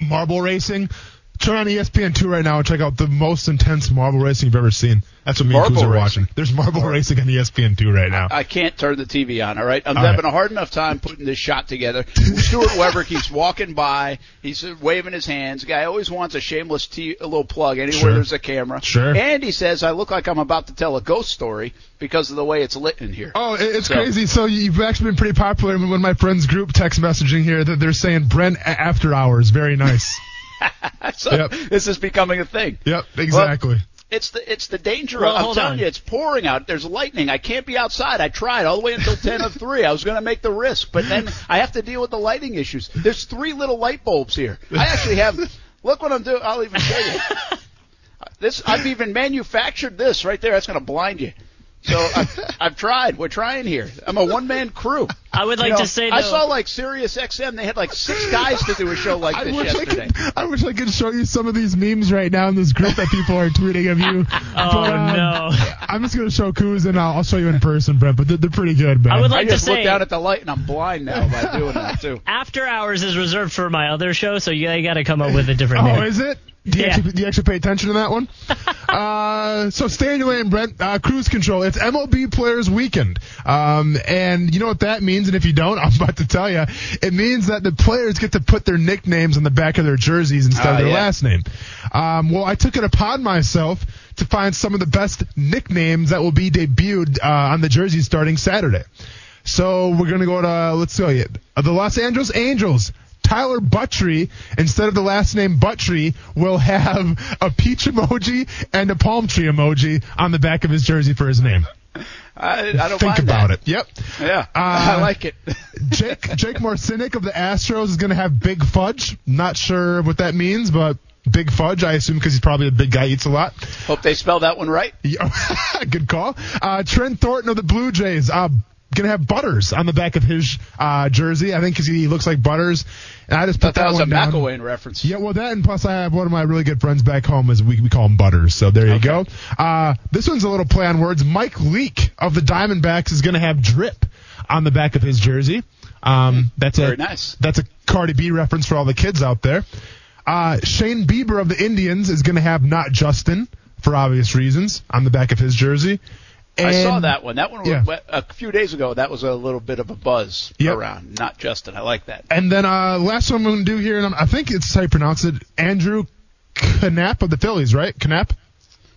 marble racing. Turn on E ESPN two right now and check out the most intense marble racing you've ever seen. That's what me and Marble Kuz are watching. There's marble oh. racing on E ESPN two right now. I can't turn the TV on. All right, I'm All having right. a hard enough time putting this shot together. Stuart Weber keeps walking by. He's waving his hands. The guy always wants a shameless t- a little plug anywhere Sure. there's a camera. Sure. And he says I look like I'm about to tell a ghost story because of the way it's lit in here. Oh, it's So- crazy. So you've actually been pretty popular when my friends group text messaging here that they're saying Brent after hours. Very nice. so Yep. this is becoming a thing. yep, exactly. It's the it's the danger. Well, of, I'm telling on. you, it's pouring out. There's lightning. I can't be outside. I tried all the way until ten of three. I was going to make the risk, but then I have to deal with the lighting issues. There's three little light bulbs here. I actually have. Look what I'm doing. I'll even show you. This I've even manufactured this right there. That's going to blind you. So I've, I've tried. We're trying here. I'm a one man crew. I would You like know, to say I saw like Sirius XM. They had like six guys to do a show like I this wish I, could, I wish I could show you some of these memes right now in this group that people are tweeting of you. Oh But, um, no. I'm just gonna show Kuz and I'll, I'll show you in person, Brent. But they're, they're pretty good, man. I would I like to just look say down at the light and I'm blind now by doing that too. after hours is reserved for my other show, so you got to come up with a different oh, name. is it? Do you, Yeah. actually, do you actually pay attention to that one? uh, so stay in your lane, Brent. Uh, cruise control. It's MLB Players Weekend. Um, and you know what that means? And if you don't, I'm about to tell you. It means that the players get to put their nicknames on the back of their jerseys instead Ah, of their yeah. last name. Um, well, I took it upon myself to find some of the best nicknames that will be debuted uh, on the jerseys starting Saturday. So we're gonna go to let's go yeah, the Los Angeles Angels. Tyler Buttrey, instead of the last name Buttrey, will have a peach emoji and a palm tree emoji on the back of his jersey for his name. I, I don't Think about that. it. Yep. Yeah, Uh, I like it. Jake Jake Marisnick of the Astros is going to have Big Fudge. Not sure what that means, but Big Fudge, I assume because he's probably a big guy, eats a lot. Hope they spell that one right. Good call. Uh, Trent Thornton of the Blue Jays. Uh, gonna have Butters on the back of his uh, jersey. I think because he looks like Butters. And I just put Thought that was a down. McElwain reference. Yeah, well, that and plus I have one of my really good friends back home, as we, we call him Butters. So there you go. Uh, this one's a little play on words. Mike Leake of the Diamondbacks is going to have drip on the back of his jersey. Um, that's Very a nice. That's a Cardi B reference for all the kids out there. Uh, Shane Bieber of the Indians is going to have not Justin for obvious reasons on the back of his jersey. I saw that one. That one Yeah. was, a few days ago. That was a little bit of a buzz Yep. around. Not Justin. I like that. And then uh, last one I'm going to do here, and I'm, I think it's how you pronounce it, Andrew Knapp of the Phillies, right? Knapp?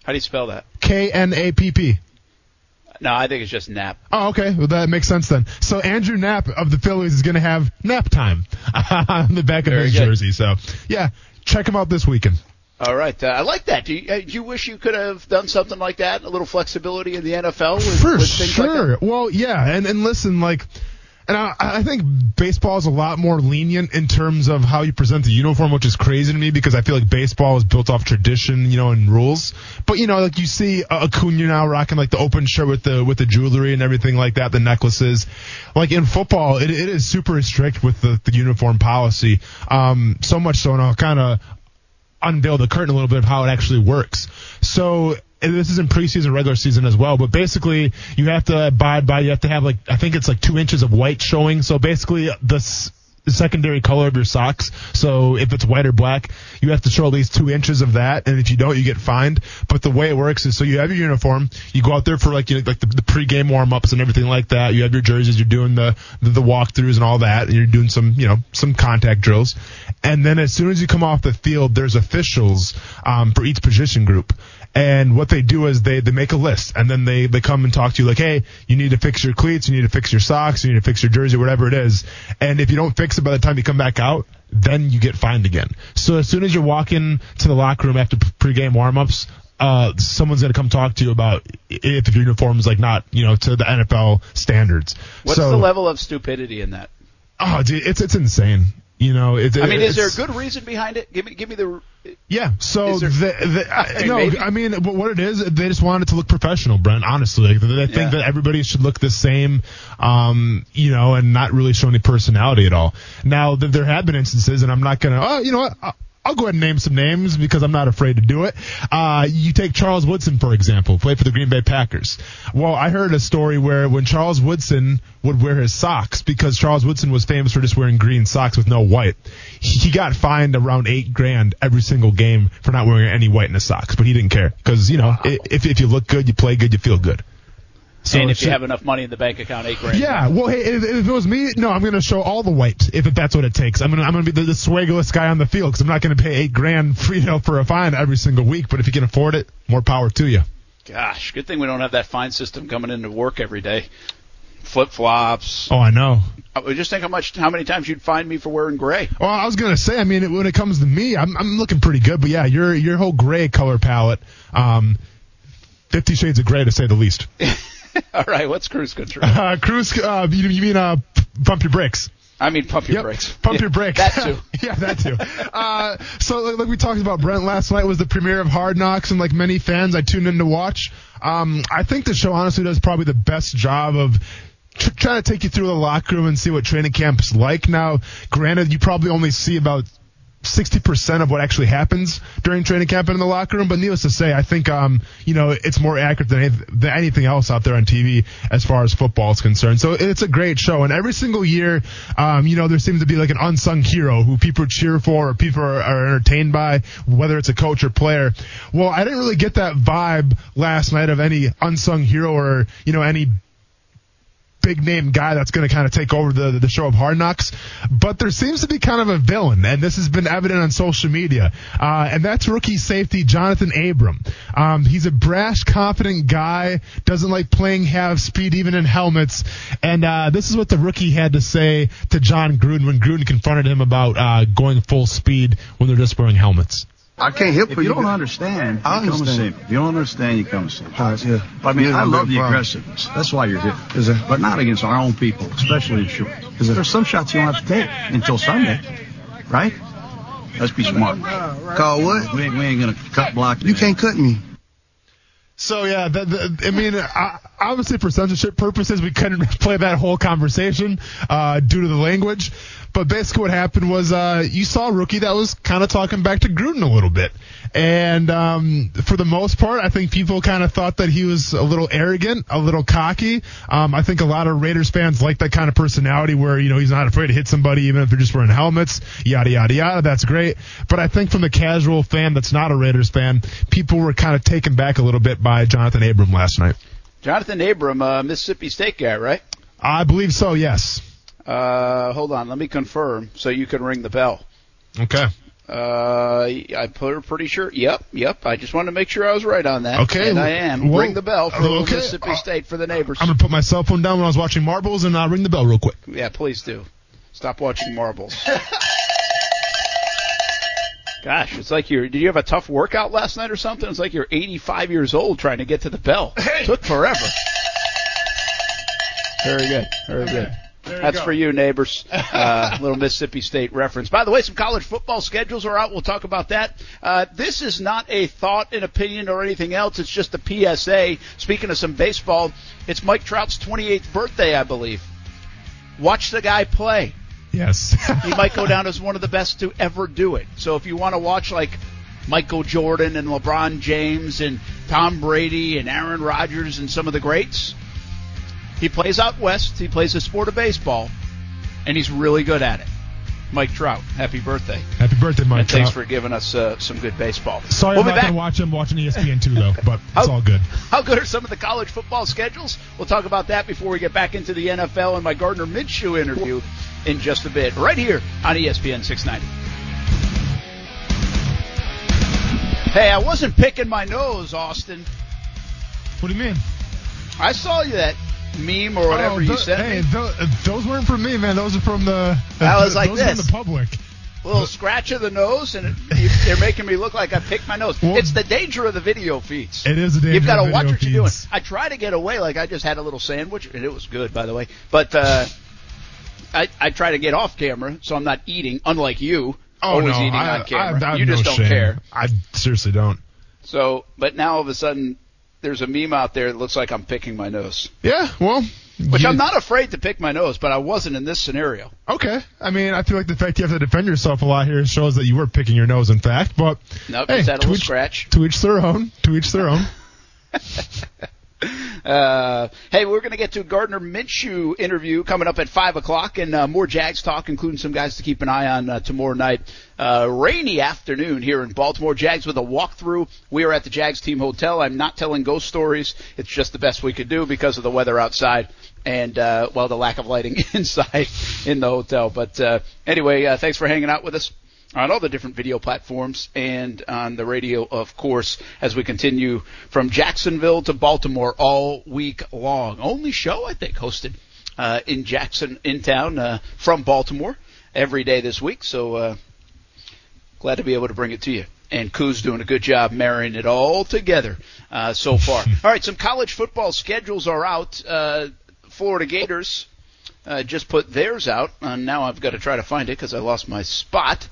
How do you spell that? K N A P P. No, I think it's just nap. Oh, okay. Well, that makes sense then. So Andrew Knapp of the Phillies is going to have nap time on the back of Very his good. jersey. So, yeah, check him out this weekend. All right, uh, I like that. Do you, uh, do you wish you could have done something like that? A little flexibility in the NFL with, For with things like sure. that. well, yeah, and and listen, like, and I, I think baseball is a lot more lenient in terms of how you present the uniform, which is crazy to me because I feel like baseball is built off tradition, you know, and rules. But you know, like you see Acuna now rocking like the open shirt with the with the jewelry and everything like that, the necklaces. Like in football, it, it is super strict with the, the uniform policy. Um, so much so, and I'll kind of unveil the curtain a little bit of how it actually works. So this is in preseason, regular season as well. But basically, you have to abide by. You have to have like I think it's like two inches of white showing. So basically, the s- the secondary color of your socks. So if it's white or black, you have to show at least two inches of that. And if you don't, you get fined. But the way it works is so you have your uniform, you go out there for like you know, like the, the pregame warm ups and everything like that. You have your jerseys, you're doing the, the the walkthroughs and all that, and you're doing some you know some contact drills. And then as soon as you come off the field, there's officials um, for each position group. And what they do is they, they make a list and then they, they come and talk to you like, hey, you need to fix your cleats, you need to fix your socks, you need to fix your jersey, whatever it is. And if you don't fix it by the time you come back out, then you get fined again. So as soon as you're walking to the locker room after pregame warmups, uh, someone's going to come talk to you about if your uniform is like not, you know, to the NFL standards. What's so, the level of stupidity in that? Oh, dude, it's, it's insane. You know, it's, I mean, is there a good reason behind it? Give me, give me the. Yeah. So there- the, the, I I, mean, no, maybe. I mean, what it is, they just wanted it to look professional, Brent. Honestly, like, they think Yeah. that everybody should look the same, um, you know, and not really show any personality at all. Now, th- there have been instances, and I'm not gonna. Oh, you know what? I'll- go ahead and name some names because I'm not afraid to do it. Uh, you take Charles Woodson, for example, played for the Green Bay Packers. Well, I heard a story where when Charles Woodson would wear his socks, because Charles Woodson was famous for just wearing green socks with no white, he got fined around eight grand every single game for not wearing any white in his socks, but he didn't care because, you know, if, if you look good, you play good, you feel good. So and if it's you have enough money in the bank account, eight grand. yeah, well, hey, if, if it was me, no, I'm going to show all the white if that's what it takes. I'm going to I'm going to be the, the guy on the field because I'm not going to pay eight grand for you know for a fine every single week. But if you can afford it, more power to you. Gosh, good thing we don't have that fine system coming into work every day. Flip flops. Oh, I know. Just think how much, how many times you'd find me for wearing gray. Well, I was going to say, I mean, when it comes to me, I'm I'm looking pretty good. But yeah, your your whole gray color palette, um, Fifty Shades of Gray to say the least. All right, what's cruise control? Uh, cruise, uh, you, you mean uh, pump your brakes? I mean, pump your Yep. brakes. Pump Yeah, your brakes. That too. yeah, that too. Uh, so like, like we talked about, Brent last night was the premiere of Hard Knocks, and like many fans, I tuned in to watch. Um, I think the show honestly does probably the best job of tr- trying to take you through the locker room and see what training camp's like. Now, granted, you probably only see about 60% of what actually happens during training camp and in the locker room. But needless to say, I think, um, you know, it's more accurate than, anyth- than anything else out there on TV as far as football is concerned. So it's a great show. And every single year, um, you know, there seems to be like an unsung hero who people cheer for or people are, are entertained by, whether it's a coach or player. Well, I didn't really get that vibe last night of any unsung hero or, you know, any big name guy that's going to kind of take over the the show of Hard Knocks, but there seems to be kind of a villain, and this has been evident on social media, uh, and that's rookie safety Jonathan Abram. Um, he's a brash, confident guy, doesn't like playing half speed even in helmets, and uh, this is what the rookie had to say to Jon Gruden when Gruden confronted him about uh, going full speed when they're just wearing helmets. I can't help If it. you don't understand, I you come and see understand. me. If you don't understand, you come and see me. All right, yeah. I mean, Yeah, I love the problem. aggressiveness. That's why you're here. Is it? But not against our own people, especially in short. Is it? There's some shots you don't have to take until Sunday, right? Let's be smart. Call what? We ain't, we ain't gonna cut block. You can't cut me. So yeah, the, the, I mean, I, obviously for censorship purposes, we couldn't play that whole conversation uh, due to the language. But basically, what happened was uh, you saw a rookie that was kind of talking back to Gruden a little bit, and um, for the most part, I think people kind of thought that he was a little arrogant, a little cocky. Um, I think a lot of Raiders fans like that kind of personality where you know he's not afraid to hit somebody even if they're just wearing helmets, yada yada yada. That's great. But I think from the casual fan that's not a Raiders fan, people were kind of taken back a little bit by Jonathan Abram last night. Jonathan Abram, uh, Mississippi State guy, right? I believe so. Yes. Uh, hold on, let me confirm so you can ring the bell. Okay. Uh, I put pretty sure. Yep, yep. I just wanted to make sure I was right on that. Okay, and I am. well, ring the bell for okay. Mississippi State for the neighbors. I'm gonna put my cell phone down when I was watching marbles and I'll ring the bell real quick. Yeah, please do. Stop watching marbles. Gosh, it's like you're. Did you have a tough workout last night or something? It's like you're 85 years old trying to get to the bell. Took forever. Very good. Very good. That's for you, neighbors. Uh, little Mississippi State reference. By the way, some college football schedules are out. We'll talk about that. Uh, this is not a thought, an opinion, or anything else. It's just a PSA. Speaking of some baseball, it's Mike Trout's 28th birthday, I believe. Watch the guy play. Yes. he might go down as one of the best to ever do it. So if you want to watch like Michael Jordan and LeBron James and Tom Brady and Aaron Rodgers and some of the greats, he plays out west. He plays the sport of baseball, and he's really good at it. Mike Trout, happy birthday. Happy birthday, Mike and Trout. thanks for giving us uh, some good baseball. Sorry, we'll I'm not going to watch him watching ESPN too, though, but it's How- all good. How good are some of the college football schedules? We'll talk about that before we get back into the NFL and my Gardner Minshew interview in just a bit, right here on ESPN 690. Hey, I wasn't picking my nose, Austin. What do you mean? I saw you that meme or whatever Oh, you sent hey, me. tho- those weren't from me, man. Those are from the. I was like this. from the public. A little scratch of the nose, and it, they're making me look like I picked my nose. Well- it's the danger of the video feeds. It is a danger You've got to watch what you're doing. I try to get away, like I just had a little sandwich, and it was good, by the way. But uh, I, I try to get off camera, so I'm not eating, unlike you, Oh always no, eating I, on camera. I, I you just no don't shame. care. I seriously don't. So, but now all of a sudden, there's a meme out there that looks like I'm picking my nose, Yeah, well, which you- I'm not afraid to pick my nose, but I wasn't in this scenario. Okay, I mean, I feel like the fact you have to defend yourself a lot here shows that you were picking your nose. In fact, but Nope, hey, just had a to little each, scratch. to each their own. To each their own. Uh, hey, we're going to get to Gardner Minshew interview coming up at five o'clock, and uh, more Jags talk, including some guys to keep an eye on uh, tomorrow night. Uh, rainy afternoon here in Baltimore. Jags with a walkthrough. We are at the Jags team hotel. I'm not telling ghost stories. It's just the best we could do because of the weather outside and uh, well, the lack of lighting inside in the hotel. But uh, anyway, thanks for hanging out with us on all the different video platforms and on the radio, of course, as we continue from Jacksonville to Baltimore all week long. Only show, I think, hosted uh, in Jackson, in town, uh, from Baltimore every day this week. So uh, glad to be able to bring it to you. And Koo's doing a good job marrying it all together uh, so far. all right, some college football schedules are out. Uh, Florida Gators uh, just put theirs out. Uh, now I've got to try to find it because I lost my spot.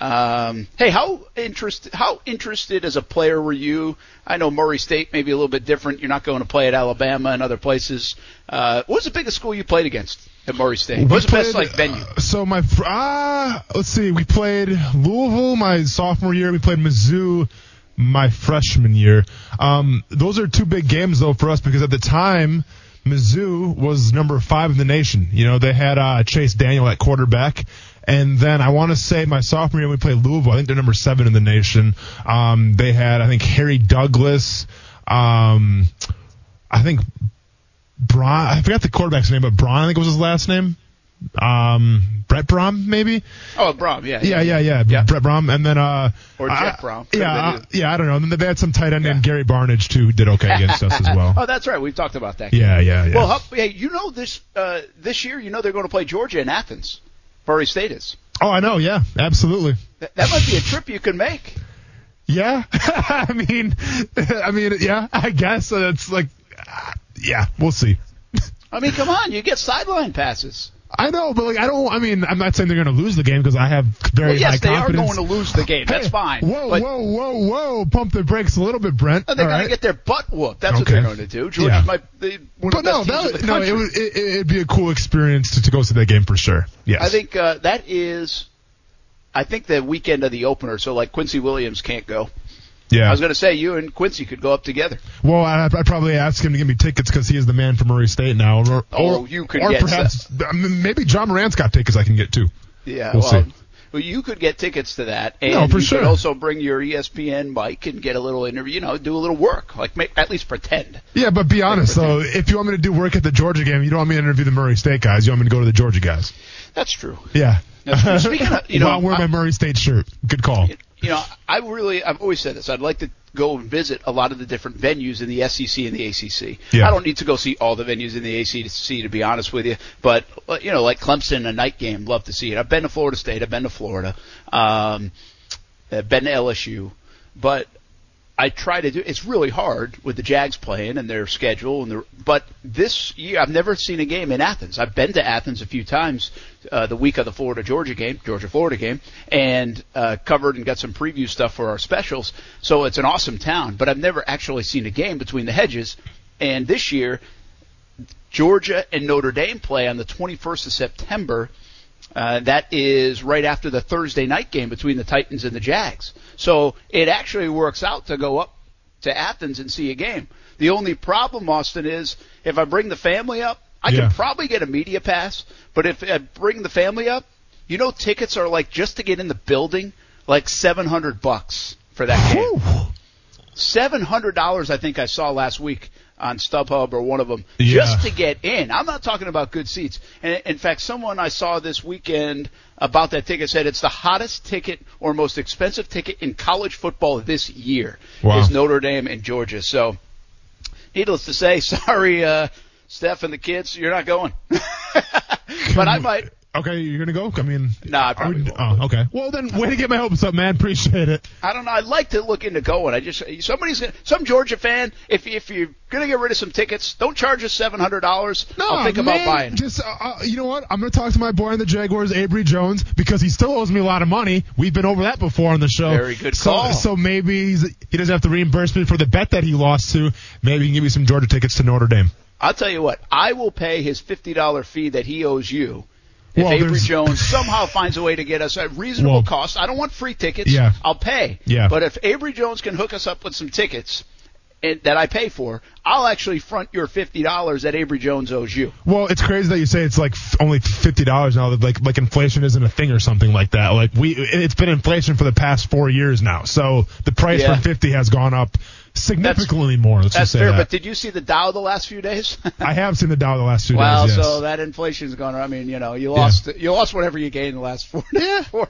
Um, hey, how interested how interested as a player were you? I know Murray State may be a little bit different. You're not going to play at Alabama and other places. Uh, what was the biggest school you played against at Murray State? What was the best like venue? uh, so my fr- ah, let's see. We played Louisville my sophomore year. We played Mizzou my freshman year. Um, those are two big games though for us because at the time. Mizzou was number five in the nation. You know, they had uh, Chase Daniel at quarterback. And then I want to say my sophomore year we played Louisville. I think they're number seven in the nation. Um, they had I think Harry Douglas. Um, I think Braun. I forgot the quarterback's name, but Braun I think was his last name. Um, Brett Brohm maybe. Oh, Brohm, yeah, Yeah, yeah, yeah. Brett Brohm, and then uh, Or I- Jeff Brohm. Yeah, uh, yeah. I don't know. And then they had some tight end named Gary Barnidge too, who did okay against us as well. oh, that's right. We've talked about that. Yeah, yeah, yeah. Well, hey, you know this uh, this year, you know they're going to play Georgia in Athens. Murray State is. Oh, I know. Yeah, absolutely. That, that might be a trip you can make. Yeah, I mean, I mean, yeah, I guess it's like, uh, yeah, we'll see. I mean, come on, you get sideline passes. I know, but like I don't. I mean, I'm not saying they're going to lose the game because I have very Well, yes, high they are going to lose the game. That's Hey, fine. Whoa, But- whoa, whoa, whoa! Pump the brakes a little bit, Brent. Oh, they're going right? to get their butt whooped. That's what they're going to do. Georgia's Yeah. my they, one But of the no, best teams that, in the no, it would it, it'd be a cool experience to, to go to that game for sure. Yes. I think uh, that is, I think the weekend of the opener. So like Quincy Williams can't go. Yeah. I was going to say you and Quincy could go up together. Well, I, I'd probably ask him to give me tickets because he is the man for Murray State now. Or, Oh, or, you could or get perhaps I maybe Ja Morant's got tickets I can get too. Yeah, We'll well, see. well, you could get tickets to that, and No, you sure. could also bring your ESPN mic and get a little interview. You know, do a little work, like make, at least pretend. Yeah, but be honest though, if you want me to do work at the Georgia game, you don't want me to interview the Murray State guys. You want me to go to the Georgia guys. That's true. Yeah. That's true. Speaking of, you know, While I'm wearing my Murray State shirt. Good call. You know, I really, I've always said this. I'd like to go and visit a lot of the different venues in the SEC and the ACC. Yeah. I don't need to go see all the venues in the ACC to be honest with you, but uh, you know, like Clemson, a night game, love to see it. I've been to Florida State, I've been to Florida, um, I've been to LSU, but I try to do. It's really hard with the Jags playing and their schedule, and the. But this year, I've never seen a game in Athens. I've been to Athens a few times, uh, the week of the Florida Georgia game, Georgia Florida game, and uh, covered and got some preview stuff for our specials. So it's an awesome town, but I've never actually seen a game between the hedges. And this year, Georgia and Notre Dame play on the 21st of September. Uh, that is right after the Thursday night game between the Titans and the Jags. So it actually works out to go up to Athens and see a game. The only problem, Austin, is if I bring the family up, I Yeah. can probably get a media pass. But if I bring the family up, you know, tickets are like just to get in the building, like 700 bucks for that game. Seven hundred dollars, I think I saw last week on StubHub or one of them, Yeah. just to get in. I'm not talking about good seats. And in fact, someone I saw this weekend about that ticket said it's the hottest ticket or most expensive ticket in college football this year Wow. is Notre Dame and Georgia. So, needless to say, sorry, uh, Steph and the kids, you're not going. but I might. Okay, you're gonna go. I mean, No, I probably won't. oh, okay. Well, then, way to get my hopes up, man. Appreciate it. I don't know. I'd like to look into going. I just somebody's gonna, some Georgia fan. If if you're gonna get rid of some tickets, don't charge us seven hundred dollars. I'll think about buying. Just, uh, uh, you know what? I'm gonna talk to my boy in the Jaguars, Abry Jones, because he still owes me a lot of money. We've been over that before on the show. Very good so, call. So maybe he's, he doesn't have to reimburse me for the bet that he lost to. Maybe he can give me some Georgia tickets to Notre Dame. I'll tell you what. I will pay his fifty dollar fee that he owes you. If Well, Abry there's- Jones somehow finds a way to get us at a reasonable Well- cost, I don't want free tickets. Yeah. I'll pay. Yeah. But if Abry Jones can hook us up with some tickets and, that I pay for, I'll actually front your fifty dollars that Abry Jones owes you. Well, it's crazy that you say it's like f- only fifty dollars now. That like like inflation isn't a thing or something like that. Like we, it's been inflation for the past four years now. So the price Yeah. for fifty has gone up significantly more. Let's That's just say fair. that. But did you see the Dow the last few days? I have seen the Dow the last two Well, days. Yes. so that inflation's gone. I mean, you know, you lost you lost whatever you gained in the last four. Yeah. four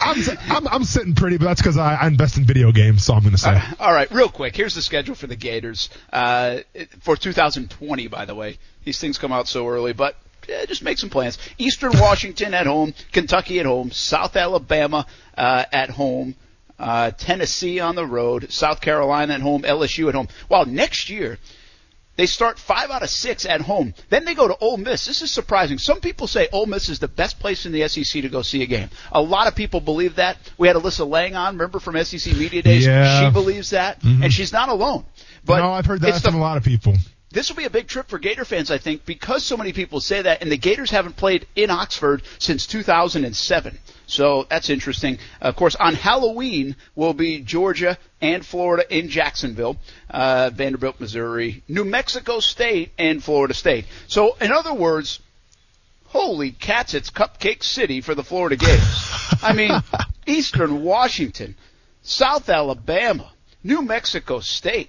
I'm, I'm I'm sitting pretty, but that's because I, I invest in video games. So I'm going to say. All right, real quick. Here's the schedule for the Gators uh, for 2020. By the way, these things come out so early, but eh, just make some plans. Eastern Washington at home, Kentucky at home, South Alabama uh, at home, uh, Tennessee on the road, South Carolina at home, LSU at home. Well, next year they start five out of six at home. Then they go to Ole Miss. This is surprising. Some people say Ole Miss is the best place in the SEC to go see a game. A lot of people believe that. We had Alyssa Lang on, remember from SEC Media Days? Yeah. She believes that, Mhm. and she's not alone. But no, I've heard that it's the from a lot of people. This will be a big trip for Gator fans, I think, because so many people say that, and the Gators haven't played in Oxford since 2007. So that's interesting. Of course, on Halloween will be Georgia and Florida in Jacksonville, uh, Vanderbilt, Missouri, New Mexico State, and Florida State. So, in other words, holy cats, it's Cupcake City for the Florida Gators. I mean, Eastern Washington, South Alabama, New Mexico State.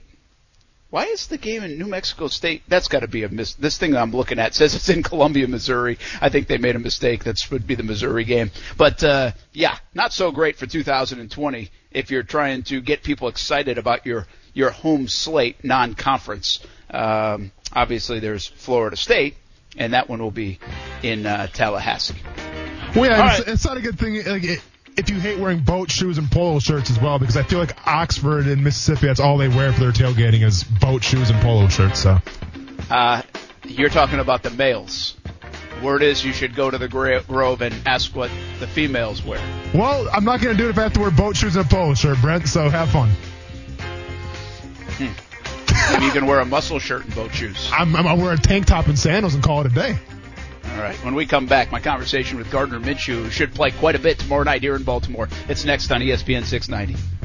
Why is the game in New Mexico State? That's got to be a miss. This thing I'm looking at says it's in Columbia, Missouri. I think they made a mistake. That would be the Missouri game. But uh, yeah, not so great for 2020 if you're trying to get people excited about your your home slate non-conference. Um, obviously, there's Florida State, and that one will be in uh, Tallahassee. Well, yeah, All it's, right. it's not a good thing. Like, it, if you hate wearing boat shoes and polo shirts as well, because I feel like Oxford and Mississippi, that's all they wear for their tailgating is boat shoes and polo shirts. So Uh, you're talking about the males. Word is you should go to the Grove and ask what the females wear. Well, I'm not going to do it if I have to wear boat shoes and a polo shirt, Brent. So have fun. Maybe you can wear a muscle shirt and boat shoes. I'm, I'm, I'll wear a tank top and sandals and call it a day. All right. When we come back, my conversation with Gardner Minshew should play quite a bit tomorrow night here in Baltimore. It's next on ESPN 690.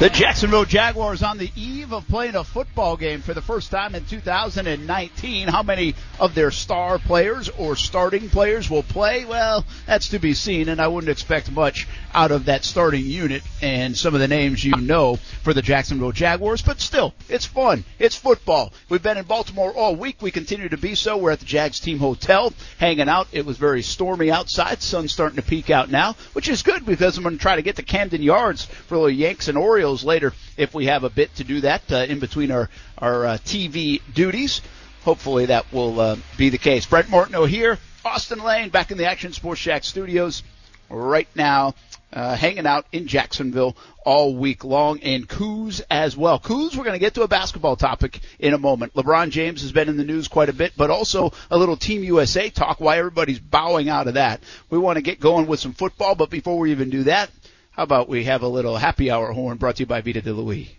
The Jacksonville Jaguars on the eve of playing a football game for the first time in 2019. How many of their star players or starting players will play? Well, that's to be seen, and I wouldn't expect much out of that starting unit and some of the names you know for the Jacksonville Jaguars, but still, it's fun. It's football. We've been in Baltimore all week. We continue to be so. We're at the Jags Team Hotel hanging out. It was very stormy outside. Sun's starting to peek out now, which is good because I'm going to try to get to Camden Yards for the Yanks and Orioles later if we have a bit to do that uh, in between our, our uh, TV duties. Hopefully that will uh, be the case. Brent Martineau here, Austin Lane back in the Action Sports Jax studios right now, uh, hanging out in Jacksonville all week long, and Kuz as well. Kuz, we're going to get to a basketball topic in a moment. LeBron James has been in the news quite a bit, but also a little Team USA talk. Why everybody's bowing out of that. We want to get going with some football, but before we even do that, how about we have a little happy hour horn brought to you by Vita de Louis.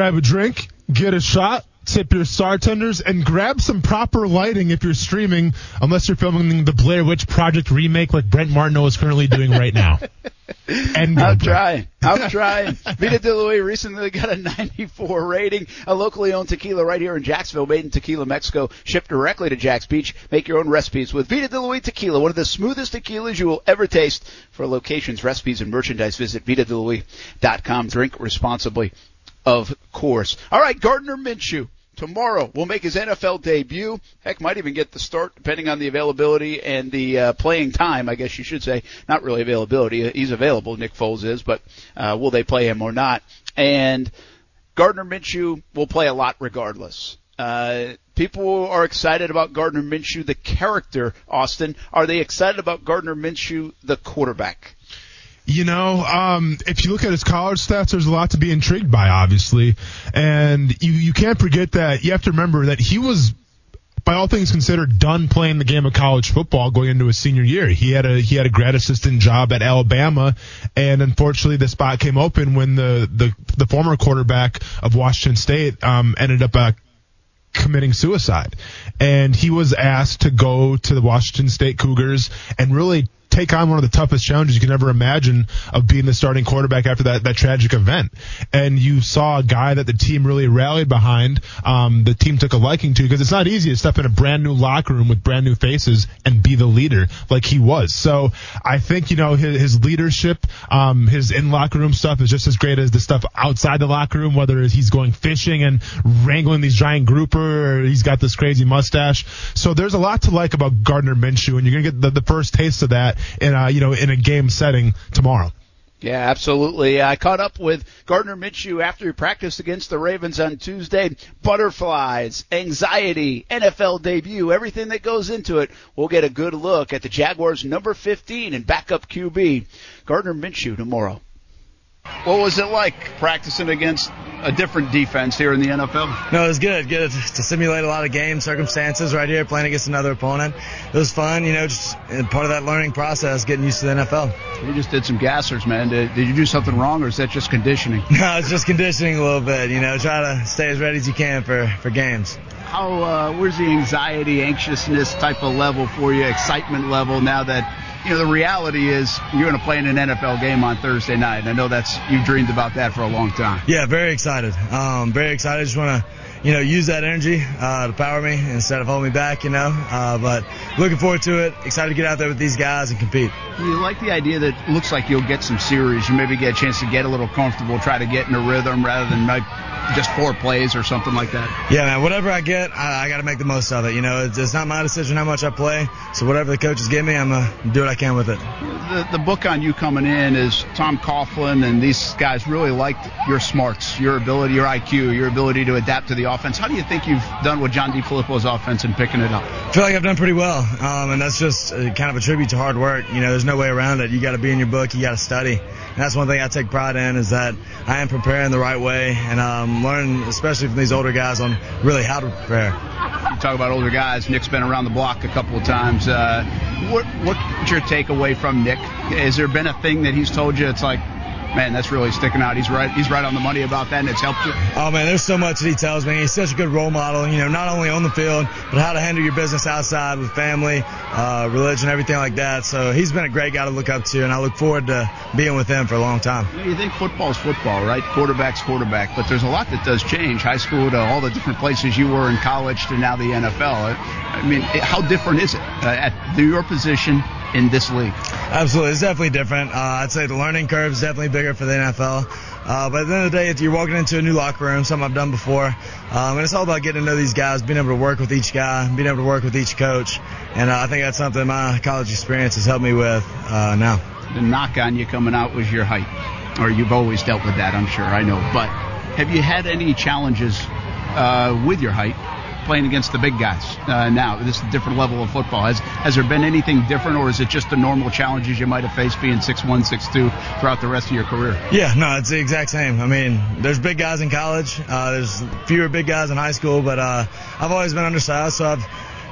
Grab a drink, get a shot, tip your bartenders, and grab some proper lighting if you're streaming, unless you're filming the Blair Witch Project remake like Brent Martineau is currently doing right now. And I'm trying. I'm trying. Vita de recently got a 94 rating. A locally owned tequila right here in Jacksonville, made in Tequila, Mexico, shipped directly to Jax Beach. Make your own recipes with Vita de Louis tequila, one of the smoothest tequilas you will ever taste. For locations, recipes, and merchandise, visit VitaDeLouis.com. Drink responsibly, of course. All right, Gardner Minshew. Tomorrow will make his NFL debut. Heck, might even get the start depending on the availability and the uh, playing time. I guess you should say not really availability. He's available. Nick Foles is, but uh, will they play him or not? And Gardner Minshew will play a lot regardless. Uh, people are excited about Gardner Minshew, the character. Austin, are they excited about Gardner Minshew, the quarterback? You know, um, if you look at his college stats, there's a lot to be intrigued by, obviously. And you, you can't forget that you have to remember that he was, by all things considered, done playing the game of college football going into his senior year. He had a, he had a grad assistant job at Alabama. And unfortunately, the spot came open when the, the, the former quarterback of Washington State, um, ended up, uh, committing suicide. And he was asked to go to the Washington State Cougars and really take on one of the toughest challenges you can ever imagine of being the starting quarterback after that, that tragic event. And you saw a guy that the team really rallied behind. Um, the team took a liking to because it's not easy to step in a brand new locker room with brand new faces and be the leader like he was. So I think, you know, his, his leadership, um, his in locker room stuff is just as great as the stuff outside the locker room, whether he's going fishing and wrangling these giant grouper or he's got this crazy mustache. So there's a lot to like about Gardner Minshew and you're going to get the, the first taste of that in a, you know, in a game setting tomorrow. Yeah, absolutely. I caught up with Gardner Minshew after he practiced against the Ravens on Tuesday. Butterflies, anxiety, NFL debut, everything that goes into it. We'll get a good look at the Jaguars' number 15 and backup QB, Gardner Minshew, tomorrow. What was it like practicing against a different defense here in the NFL? No, it was good. Good to simulate a lot of game circumstances right here, playing against another opponent. It was fun, you know, just part of that learning process, getting used to the NFL. You just did some gassers, man. Did, did you do something wrong, or is that just conditioning? No, it's just conditioning a little bit. You know, try to stay as ready as you can for for games. How uh, where's the anxiety, anxiousness type of level for you, excitement level now that you know, the reality is you're going to play in an NFL game on Thursday night. And I know that's you've dreamed about that for a long time. Yeah, very excited. Um, very excited. I just want to, you know, use that energy uh, to power me instead of hold me back. You know, uh, but looking forward to it. Excited to get out there with these guys and compete. You like the idea that it looks like you'll get some series. You maybe get a chance to get a little comfortable, try to get in a rhythm rather than like just four plays or something like that? Yeah, man. Whatever I get, I, I got to make the most of it. You know, it's, it's not my decision how much I play. So whatever the coaches give me, I'm gonna do what I can with it. The, the book on you coming in is Tom Coughlin, and these guys really liked your smarts, your ability, your IQ, your ability to adapt to the offense. How do you think you've done with John DeFilippo's offense and picking it up? I feel like I've done pretty well, um, and that's just uh, kind of a tribute to hard work. You know, there's no way around it. You got to be in your book. You got to study. And that's one thing I take pride in is that I am preparing the right way and um, learning, especially from these older guys, on really how to prepare. You talk about older guys. Nick's been around the block a couple of times. Uh, what, what's your takeaway from Nick? Has there been a thing that he's told you? It's like, man, that's really sticking out. He's right. He's right on the money about that, and it's helped you. Oh man, there's so much that he tells me. He's such a good role model. You know, not only on the field, but how to handle your business outside with family, uh, religion, everything like that. So he's been a great guy to look up to, and I look forward to being with him for a long time. You, know, you think football's football, right? Quarterback's quarterback, but there's a lot that does change. High school to all the different places you were in college to now the NFL. I mean, how different is it uh, at your position? In this league? Absolutely, it's definitely different. Uh, I'd say the learning curve is definitely bigger for the NFL. Uh, but at the end of the day, you're walking into a new locker room, something I've done before, um, and it's all about getting to know these guys, being able to work with each guy, being able to work with each coach, and uh, I think that's something my college experience has helped me with uh, now. The knock on you coming out was your height, or you've always dealt with that, I'm sure. I know, but have you had any challenges uh, with your height? Playing against the big guys uh, now. This different level of football. Has has there been anything different, or is it just the normal challenges you might have faced being six one, six two throughout the rest of your career? Yeah, no, it's the exact same. I mean, there's big guys in college. Uh, there's fewer big guys in high school, but uh, I've always been undersized, so I've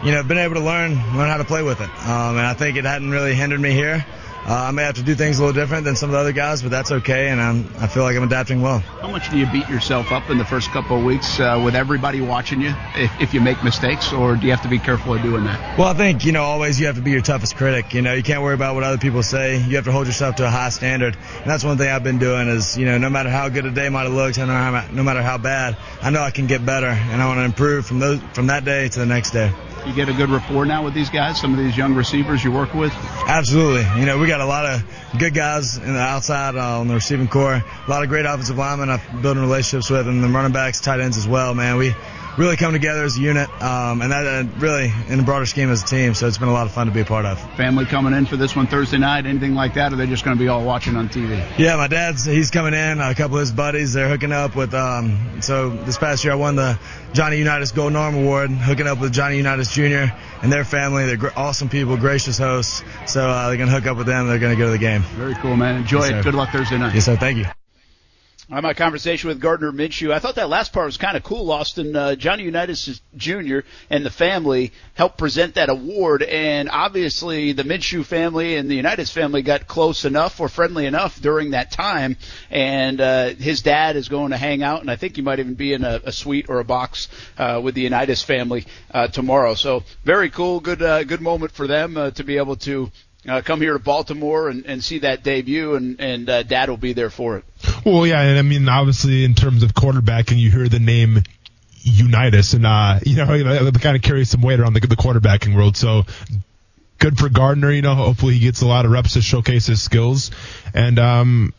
you know been able to learn learn how to play with it. Um, and I think it hadn't really hindered me here. Uh, I may have to do things a little different than some of the other guys, but that's okay, and I'm, I feel like I'm adapting well. How much do you beat yourself up in the first couple of weeks uh, with everybody watching you if, if you make mistakes, or do you have to be careful of doing that? Well, I think, you know, always you have to be your toughest critic. You know, you can't worry about what other people say. You have to hold yourself to a high standard, and that's one thing I've been doing is, you know, no matter how good a day might have looked, no matter how, no matter how bad, I know I can get better, and I want to improve from those from that day to the next day. You get a good rapport now with these guys, some of these young receivers you work with? Absolutely. You know, we got a lot of good guys in the outside uh, on the receiving corps, a lot of great offensive linemen I've building relationships with, and the running backs, tight ends as well, man. We really come together as a unit, um, and that uh, really in the broader scheme as a team. So it's been a lot of fun to be a part of. Family coming in for this one Thursday night, anything like that, or they're just going to be all watching on TV? Yeah, my dad's he's coming in. A couple of his buddies they're hooking up with. Um, so this past year I won the Johnny Unitas Golden Arm Award, hooking up with Johnny Unitas Jr. and their family. They're gr- awesome people, gracious hosts. So uh, they're going to hook up with them. They're going to go to the game. Very cool, man. Enjoy Yes, it. sir. Good luck Thursday night. Yes, sir. Thank you. Uh, my conversation with Gardner Minshew. I thought that last part was kind of cool, Austin. Uh, Johnny Unitas Jr. and the family helped present that award, and obviously the Minshew family and the Unitas family got close enough or friendly enough during that time. And uh, his dad is going to hang out, and I think he might even be in a, a suite or a box uh, with the Unitas family uh, tomorrow. So very cool, good uh, good moment for them uh, to be able to. Uh, come here to Baltimore and, and see that debut, and, and uh, Dad will be there for it. Well, yeah, and I mean, obviously, in terms of quarterbacking, you hear the name Unitas, and uh, you know, that kind of carries some weight around the, the quarterbacking world. So good for Gardner. You know, hopefully he gets a lot of reps to showcase his skills, and um,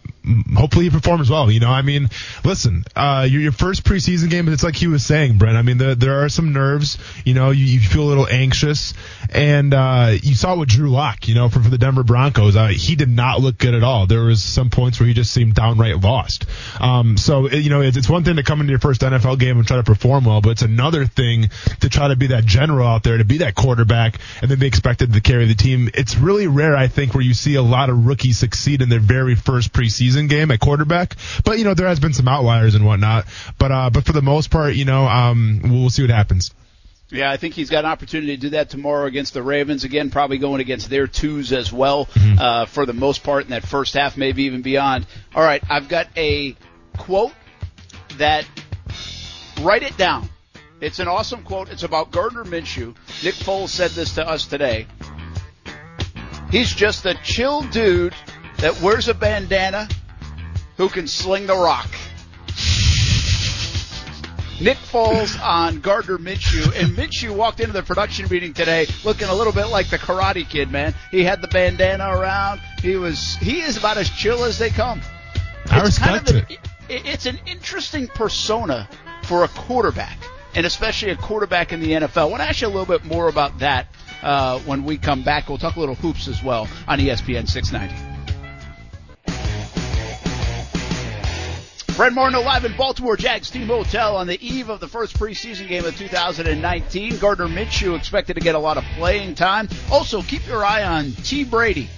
hopefully he performs well. You know, I mean, listen, uh, your, your first preseason game, it's like he was saying, Brent. I mean, there, there are some nerves. You know, you, you feel a little anxious, and uh, you saw it with Drew Lock. You know, for, for the Denver Broncos, uh, he did not look good at all. There was some points where he just seemed downright lost. Um, so it- you know, it's, it's one thing to come into your first NFL game and try to perform well, but it's another thing to try to be that general out there, to be that quarterback, and then be expected to carry the team. It's really rare, I think, where you see a lot of rookies succeed in their very first preseason game at quarterback. But you know, there has been some outliers and whatnot. But uh, but for the most part, you know, um, we'll see what happens. Yeah, I think he's got an opportunity to do that tomorrow against the Ravens. Again, probably going against their twos as well uh, for the most part in that first half, maybe even beyond. All right, I've got a quote that write it down. It's an awesome quote. It's about Gardner Minshew. Nick Foles said this to us today. He's just a chill dude that wears a bandana who can sling the rock. Nick Foles on Gardner Minshew, and Minshew walked into the production meeting today looking a little bit like the Karate Kid, man. He had the bandana around. He was he is about as chill as they come. I It's kind of the- it. it, it's an interesting persona for a quarterback, and especially a quarterback in the NFL. I want to ask you a little bit more about that uh, when we come back. We'll talk a little hoops as well on ESPN 690. Brent Martineau live in Baltimore Jags Team Hotel on the eve of the first preseason game of 2019. Gardner Minshew expected to get a lot of playing time. Also, keep your eye on T. Brady,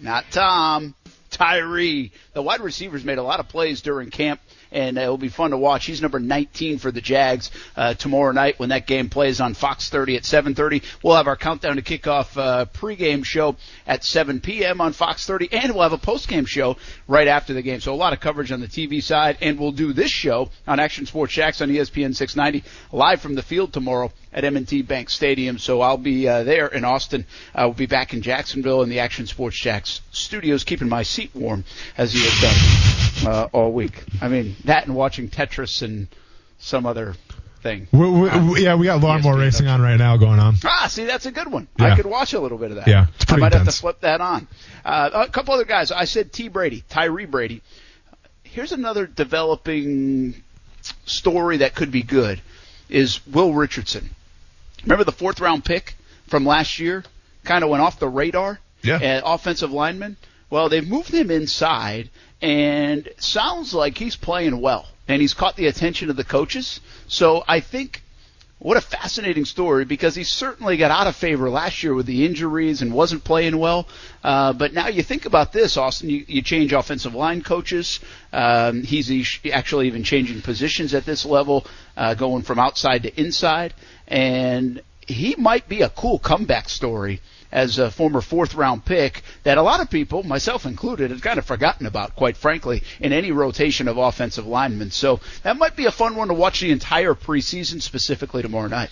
not Tom, Tyre. The wide receivers made a lot of plays during camp and uh, it'll be fun to watch. He's number 19 for the Jags uh, tomorrow night when that game plays on Fox 30 at 7:30. We'll have our countdown to kickoff uh, pregame show at 7 p.m. on Fox 30, and we'll have a postgame show right after the game. So a lot of coverage on the TV side, and we'll do this show on Action Sports Jax on ESPN 690 live from the field tomorrow at M&T Bank Stadium. So I'll be uh, there in Austin. I will be back in Jacksonville in the Action Sports Jax studios, keeping my seat warm as he has done uh, all week. I mean that and watching Tetris and some other thing. We, we, we- yeah, we got lawnmower racing on right now going on. Ah, see, that's a good one. Yeah. I could watch a little bit of that. Yeah, it's I might have to flip that on. Uh, a couple other guys. I said T. Brady, Tyre Brady. Here's another developing story that could be good is Will Richardson. Remember the fourth round pick from last year? Kind of went off the radar. Yeah. Uh, offensive lineman. Well, they've moved him inside, and sounds like he's playing well, and he's caught the attention of the coaches. So I think what a fascinating story because he certainly got out of favor last year with the injuries and wasn't playing well. Uh, but now you think about this, Austin. You, you change offensive line coaches. Um, he's actually even changing positions at this level, uh, going from outside to inside, and he might be a cool comeback story as a former fourth round pick that a lot of people, myself included, have kind of forgotten about, quite frankly, in any rotation of offensive linemen. So that might be a fun one to watch the entire preseason, specifically tomorrow night.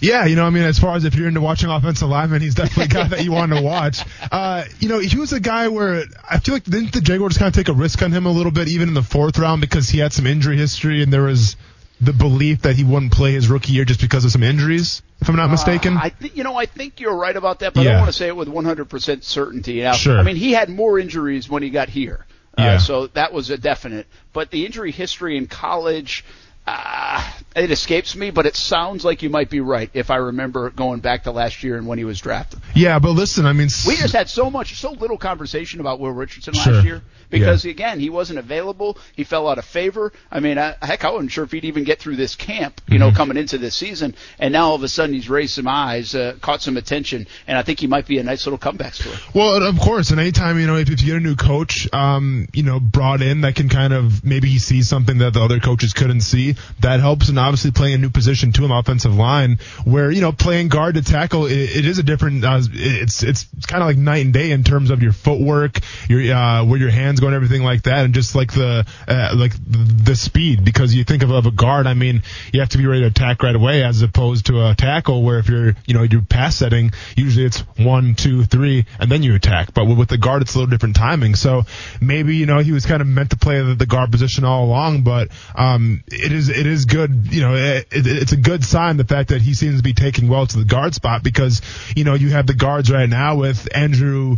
Yeah, you know, I mean, as far as if you're into watching offensive linemen, he's definitely a guy that you want to watch. Uh, you know, he was a guy where I feel like didn't the Jaguars kind of take a risk on him a little bit, even in the fourth round, because he had some injury history and there was the belief that he wouldn't play his rookie year just because of some injuries, if I'm not mistaken. Uh, I think you know I think you're right about that, but I don't want to say it with 100% certainty. Now, Sure. I mean he had more injuries when he got here, uh, Yeah. so that was a definite. But the injury history in college. Uh, it escapes me, but it sounds like you might be right if I remember going back to last year and when he was drafted. yeah, but listen, I mean, We just had so much, so little conversation about Will Richardson Sure. last year because again, he wasn't available. He fell out of favor. I mean, I, heck, I wasn't sure if he'd even get through this camp, you know, coming into this season. And now all of a sudden he's raised some eyes, uh, caught some attention, and I think he might be a nice little comeback story. Well, of course, and anytime you know if, if you get a new coach, um, you know, brought in that can kind of maybe he sees something that the other coaches couldn't see, that helps. And obviously, playing a new position to an offensive line, where you know playing guard to tackle, it, it is a different. Uh, it's it's kind of like night and day in terms of your footwork, your uh, where your hands go, and everything like that, and just like the uh, like the speed. Because you think of, of a guard, I mean, you have to be ready to attack right away, as opposed to a tackle where if you're you know your pass setting, usually it's one, two, three, and then you attack. But with, the guard, it's a little different timing. So maybe you know he was kind of meant to play the, the guard position all along, but um, it is it is good. You know, it, it, it's a good sign the fact that he seems to be taking well to the guard spot because you know you have the guards right now with Andrew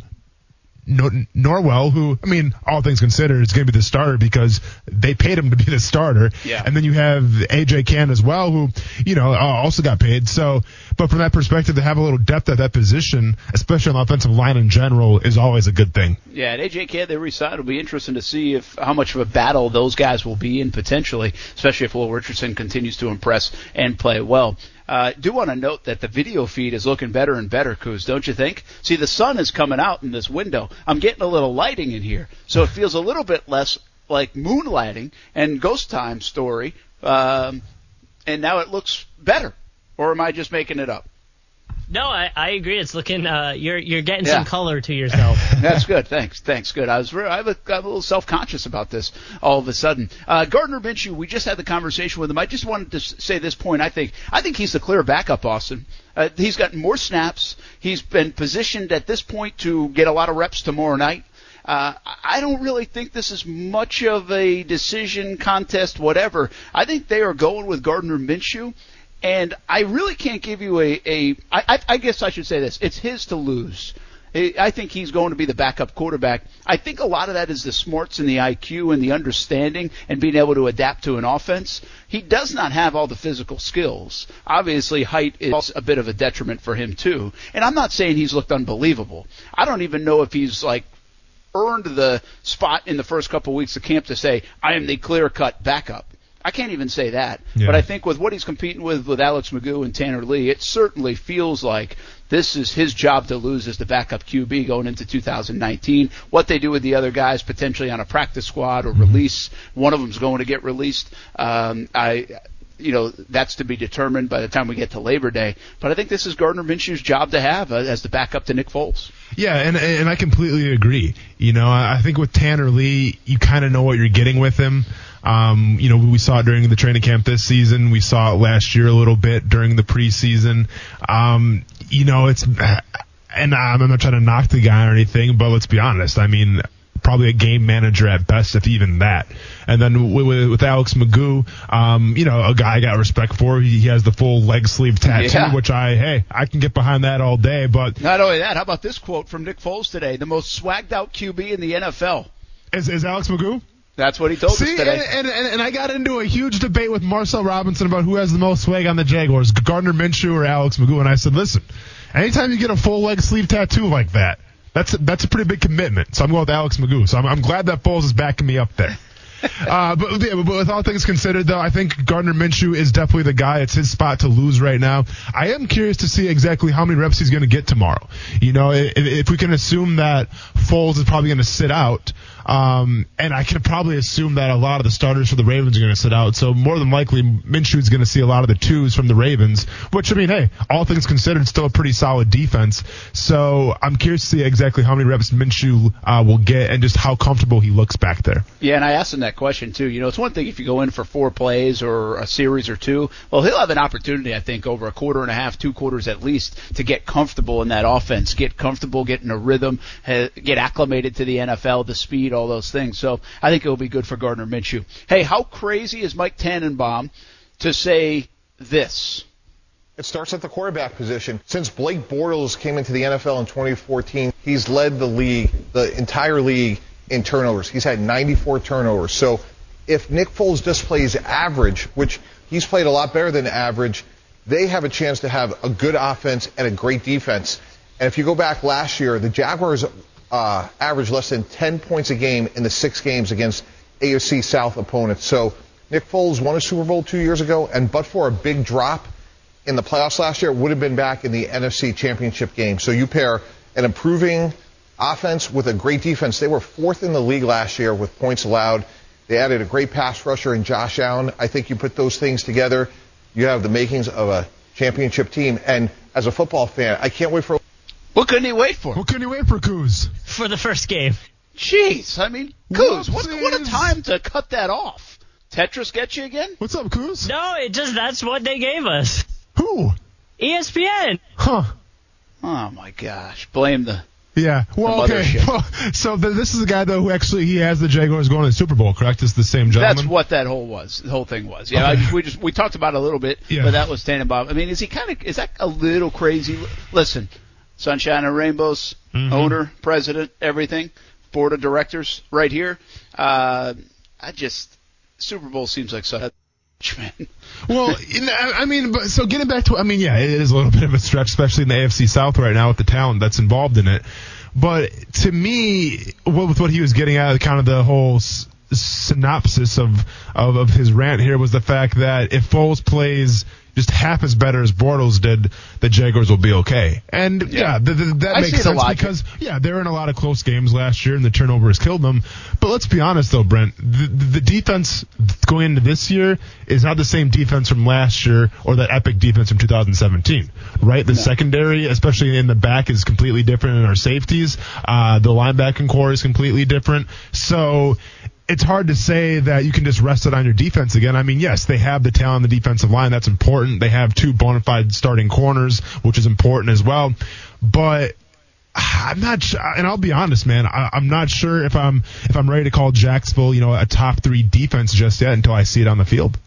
Nor- Norwell, who I mean, all things considered, is going to be the starter because they paid him to be the starter. Yeah. And then you have AJ Cann as well, who you know uh, also got paid. So, but from that perspective, to have a little depth at that position, especially on the offensive line in general, is always a good thing. Yeah, and AJ Cann, they re-signed. It'll be interesting to see if how much of a battle those guys will be in potentially, especially if Will Richardson continues to impress and play well. Uh, do want to note that the video feed is looking better and better, Kuz, don't you think? See, the sun is coming out in this window. I'm getting a little lighting in here, so it feels a little bit less like moonlighting and ghost time story. Um, and now it looks better, or am I just making it up? No, I, I agree. It's looking. Uh, you're you're getting Yeah. some color to yourself. That's good. Thanks. Thanks. Good. I was re- I was I'm a little self conscious about this all of a sudden. Uh, Gardner Minshew. We just had the conversation with him. I just wanted to say this point. I think I think he's the clear backup. Austin. Uh, he's gotten more snaps. He's been positioned at this point to get a lot of reps tomorrow night. Uh, I don't really think this is much of a decision contest, whatever. I think they are going with Gardner Minshew. And I really can't give you a, a I, I, I guess I should say this. It's his to lose. I think he's going to be the backup quarterback. I think a lot of that is the smarts and the IQ and the understanding and being able to adapt to an offense. He does not have all the physical skills. Obviously, height is a bit of a detriment for him too. And I'm not saying he's looked unbelievable. I don't even know if he's like earned the spot in the first couple of weeks of camp to say I am the clear-cut backup. I can't even say that. Yeah. But I think with what he's competing with with Alex McGough and Tanner Lee, it certainly feels like this is his job to lose as the backup QB going into 2019. What they do with the other guys potentially on a practice squad or release, one of them's going to get released. Um, I you know, that's to be determined by the time we get to Labor Day. But I think this is Gardner Minshew's job to have uh, as the backup to Nick Foles. Yeah, and and I completely agree. You know, I think with Tanner Lee, you kind of know what you're getting with him. Um, you know, we saw it during the training camp this season. We saw it last year a little bit during the preseason. Um, you know, it's and I'm not trying to knock the guy or anything, but let's be honest. I mean, probably a game manager at best, if even that. And then with, with Alex McGough, um, you know, a guy I got respect for. He, he has the full leg sleeve tattoo, Yeah. which I, hey, I can get behind that all day. But Not only that, how about this quote from Nick Foles today? The most swagged out QB in the NFL. is, is Alex McGough? That's what he told See, us today. and, and, and, and I got into a huge debate with Marcel Robinson about who has the most swag on the Jaguars, Gardner Minshew or Alex McGough. And I said, listen, anytime you get a full leg sleeve tattoo like that, that's that's a pretty big commitment. So I'm going with Alex McGough. So I'm, I'm glad that Foles is backing me up there. Uh, but, yeah, but with all things considered, though, I think Gardner Minshew is definitely the guy. It's his spot to lose right now. I am curious to see exactly how many reps he's going to get tomorrow. You know, if, if we can assume that Foles is probably going to sit out, um, and I can probably assume that a lot of the starters for the Ravens are going to sit out. So more than likely, Minshew's going to see a lot of the twos from the Ravens, which I mean, hey, all things considered, still a pretty solid defense. So I'm curious to see exactly how many reps Minshew uh, will get and just how comfortable he looks back there. Yeah, and I asked him that question too. You know, it's one thing if you go in for four plays or a series or two. Well, he'll have an opportunity, I think, over a quarter and a half, two quarters at least, to get comfortable in that offense, get comfortable, get in a rhythm, get acclimated to the NFL, the speed, all those things. So I think it'll be good for Gardner Minshew. Hey, how crazy is Mike Tannenbaum to say this? It starts at the quarterback position. Since Blake Bortles came into the NFL in 2014, he's led the league, the entire league in turnovers. He's had 94 turnovers. So if Nick Foles just plays average, which he's played a lot better than average, they have a chance to have a good offense and a great defense. And if you go back last year, the Jaguars uh, averaged less than 10 points a game in the six games against AFC South opponents. So Nick Foles won a Super Bowl two years ago, and but for a big drop in the playoffs last year, would have been back in the NFC Championship game. So you pair an improving offense with a great defense. They were fourth in the league last year with points allowed. They added a great pass rusher in Josh Allen. I think you put those things together, you have the makings of a championship team. And as a football fan, I can't wait for. What couldn't he wait for? What couldn't he wait for, Kuz? For the first game. Jeez, I mean, Kuz, what, what a time to cut that off. Tetris get you again? What's up, Kuz? No, it just that's what they gave us. Who? ESPN. Huh. Oh my gosh, blame the. Yeah. Well, okay. Well, so th- this is a guy though who actually he has the Jaguars going to the Super Bowl, correct? It's the same gentleman. That's what that whole was. The whole thing was. Yeah, Okay. just, we just we talked about it a little bit, Yeah. but that was Tannenbaum. I mean, is he kind of is that a little crazy? Listen, Sunshine and Rainbows, Mm-hmm. owner, president, everything, board of directors, right here. Uh, I just Super Bowl seems like such a man. Well, you know, I I mean, but so getting back to, I mean, yeah, it is a little bit of a stretch, especially in the AFC South right now with the talent that's involved in it. But to me, with what he was getting at, kind of the whole s- synopsis of, of of his rant here was the fact that if Foles plays just half as better as Bortles did, the Jaguars will be okay. And yeah, th- th- that I makes sense because yeah, they're in a lot of close games last year, and the turnover has killed them. But let's be honest, though, Brent, the, the defense going into this year is not the same defense from last year or that epic defense from 2017, right? The secondary, especially in the back, is completely different in our safeties. Uh, the linebacking corps is completely different. So it's hard to say that you can just rest it on your defense again. I mean, yes, they have the talent on the defensive line. That's important. They have two bona fide starting corners, which is important as well. But I'm not, su- and I'll be honest, man. I, I'm not sure if I'm if I'm ready to call Jacksonville, you know, a top three defense just yet until I see it on the field.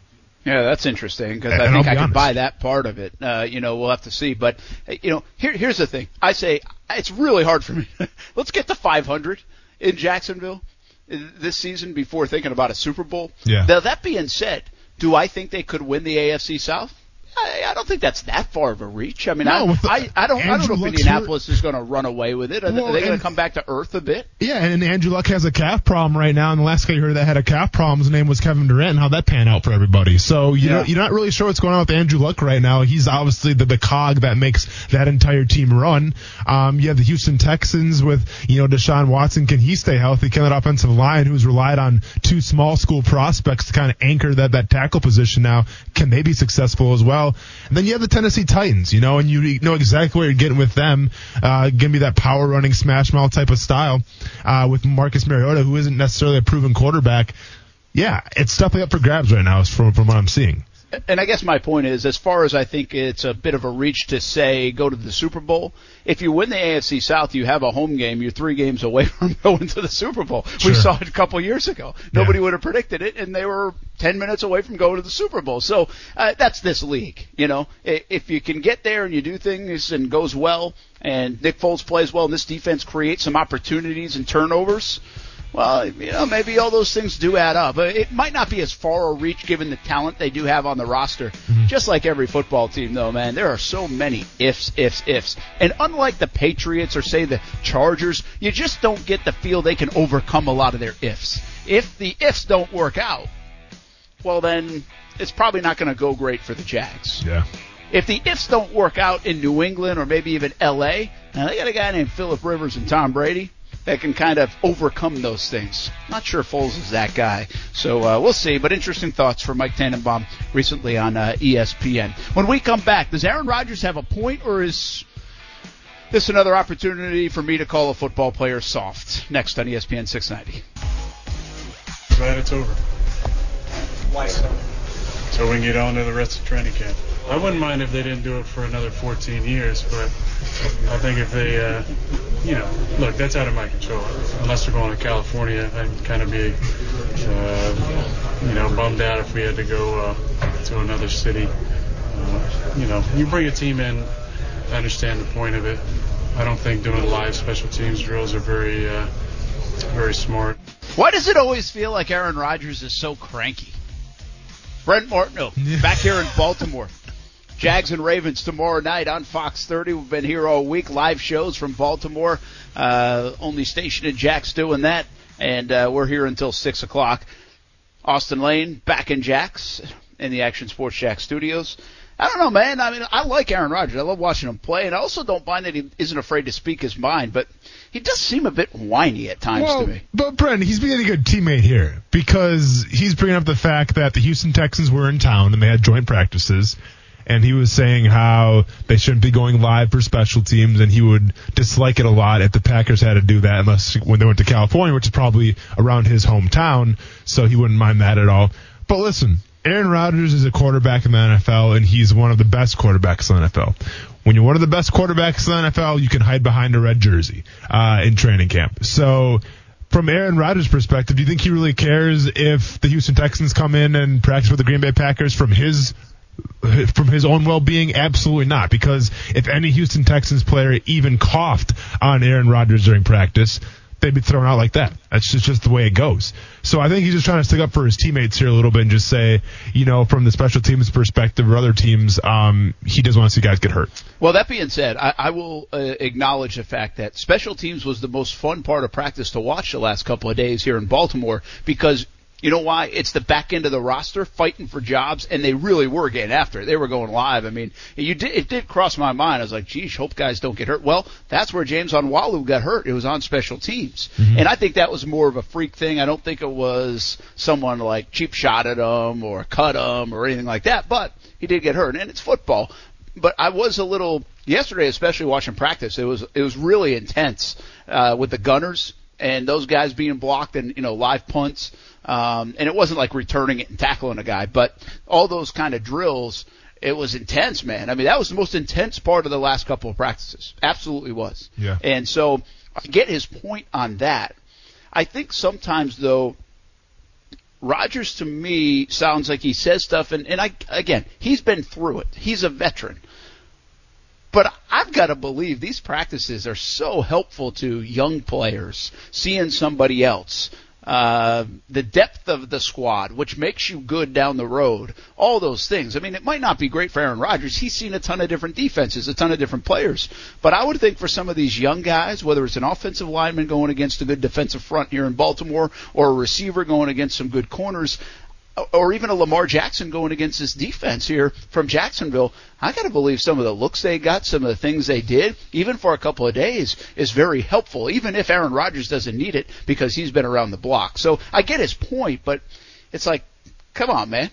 Yeah, that's interesting because I think be I can honest. buy that part of it. Uh, you know, we'll have to see. But you know, here, here's the thing. I say it's really hard for me. Let's get to 500 in Jacksonville this season before thinking about a Super Bowl. Yeah. Now that being said, do I think they could win the AFC South? I, I don't think that's that far of a reach. I mean, No, I, I, I don't, I don't Andrew know if Luck's Indianapolis is going to run away with it. Are, they- Well, they going to come back to earth a bit? Yeah, and Andrew Luck has a calf problem right now, and the last guy you heard that had a calf problem, his name was Kevin Durant, and how that pan out for everybody. So you Yeah. know, you're not really sure what's going on with Andrew Luck right now. He's obviously the, the cog that makes that entire team run. Um, you have the Houston Texans with you know Deshaun Watson. Can he stay healthy? Can that offensive line, who's relied on two small school prospects to kind of anchor that that tackle position now, can they be successful as well? And then you have the Tennessee Titans, you know, and you know exactly what you're getting with them. Uh, be that power running smash mouth type of style uh, with Marcus Mariota, who isn't necessarily a proven quarterback. Yeah, it's definitely up for grabs right now, from from what I'm seeing. And I guess my point is, as far as I think it's a bit of a reach to say go to the Super Bowl, if you win the AFC South, you have a home game. You're three games away from going to the Super Bowl. Sure. We saw it a couple years ago. Nobody would have predicted it, and they were ten minutes away from going to the Super Bowl. So uh, that's this league. You know, if you can get there and you do things and goes well, and Nick Foles plays well, and this defense creates some opportunities and turnovers. Well, you know, maybe all those things do add up. Uh, It might not be as far a reach given the talent they do have on the roster. Just like every football team, though, man, there are so many ifs, ifs, ifs. And unlike the Patriots or say the Chargers, you just don't get the feel they can overcome a lot of their ifs. If the ifs don't work out, well, then it's probably not going to go great for the Jags. Yeah. If the ifs don't work out in New England or maybe even L.A., now they got a guy named Philip Rivers and Tom Brady that can kind of overcome those things. Not sure Foles is that guy, so uh, we'll see. But interesting thoughts from Mike Tannenbaum recently on uh, ESPN. When we come back, does Aaron Rodgers have a point, or is this another opportunity for me to call a football player soft? Next on ESPN 690. Glad it's over. Why so? So we can get on to the rest of training camp. I wouldn't mind if they didn't do it for another 14 years, but I think if they, uh, you know, look, that's out of my control. Unless they're going to California, I'd kind of be, uh, you know, bummed out if we had to go uh, to another city. Uh, you know, you bring a team in, I understand the point of it. I don't think doing live special teams drills are very, uh, very smart. Why does it always feel like Aaron Rodgers is so cranky? Brent Martineau, back here in Baltimore. Jags and Ravens tomorrow night on Fox 30. We've been here all week, live shows from Baltimore. Uh, only station in Jack's doing that, and uh, we're here until six o'clock. Austin Lane back in Jack's in the Action Sports Jax studios. I don't know, man. I mean, I like Aaron Rodgers. I love watching him play, and I also don't mind that he isn't afraid to speak his mind. But he does seem a bit whiny at times well, to me. But Brent, he's being a good teammate here because he's bringing up the fact that the Houston Texans were in town and they had joint practices. And he was saying how they shouldn't be going live for special teams, and he would dislike it a lot if the Packers had to do that, unless when they went to California, which is probably around his hometown, so he wouldn't mind that at all. But listen, Aaron Rodgers is a quarterback in the NFL, and he's one of the best quarterbacks in the NFL. When you're one of the best quarterbacks in the NFL, you can hide behind a red jersey uh, in training camp. So, from Aaron Rodgers' perspective, do you think he really cares if the Houston Texans come in and practice with the Green Bay Packers from his from his own well-being? Absolutely not. Because if any Houston Texans player even coughed on Aaron Rodgers during practice, they'd be thrown out like that. That's just, just the way it goes. So I think he's just trying to stick up for his teammates here a little bit and just say, you know, from the special teams perspective or other teams, um, he doesn't want to see guys get hurt. Well, that being said, I, I will uh, acknowledge the fact that special teams was the most fun part of practice to watch the last couple of days here in Baltimore because you know why? It's the back end of the roster fighting for jobs, and they really were getting after it. They were going live. I mean, you did, it did cross my mind. I was like, geez, hope guys don't get hurt. Well, that's where James Onwualu got hurt. It was on special teams. And I think that was more of a freak thing. I don't think it was someone like cheap shot at him or cut him or anything like that, but he did get hurt. And it's football. But I was a little, yesterday, especially watching practice, it was, it was really intense, uh, with the gunners and those guys being blocked and, you know, live punts. Um, and it wasn't like returning it and tackling a guy, but all those kind of drills, it was intense, man. I mean, that was the most intense part of the last couple of practices. Absolutely was. Yeah. And so I get his point on that. I think sometimes though, Rodgers to me sounds like he says stuff, and, and I again, he's been through it. He's a veteran. But I've got to believe these practices are so helpful to young players seeing somebody else. Uh, the depth of the squad, which makes you good down the road, all those things. I mean, it might not be great for Aaron Rodgers. He's seen a ton of different defenses, a ton of different players. But I would think for some of these young guys, whether it's an offensive lineman going against a good defensive front here in Baltimore or a receiver going against some good corners, or even a Lamar Jackson going against this defense here from Jacksonville, I got to believe some of the looks they got, some of the things they did, even for a couple of days, is very helpful, even if Aaron Rodgers doesn't need it because he's been around the block. So I get his point, but it's like, come on, man.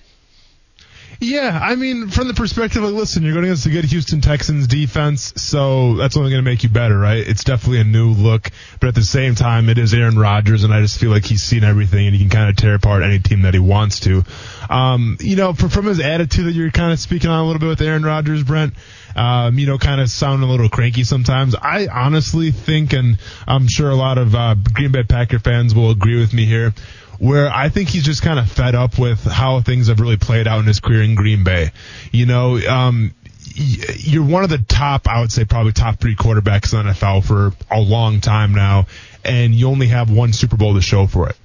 Yeah, I mean, from the perspective of listen, you're going against a good Houston Texans defense, so that's only going to make you better, right? It's definitely a new look, but at the same time, it is Aaron Rodgers, and I just feel like he's seen everything, and he can kind of tear apart any team that he wants to. Um, you know, from, from his attitude that you're kind of speaking on a little bit with Aaron Rodgers, Brent, um, you know, kind of sound a little cranky sometimes. I honestly think, and I'm sure a lot of uh, Green Bay Packer fans will agree with me here where I think he's just kind of fed up with how things have really played out in his career in Green Bay. You know, um, you're one of the top, I would say probably top three quarterbacks in the NFL for a long time now, and you only have one Super Bowl to show for it.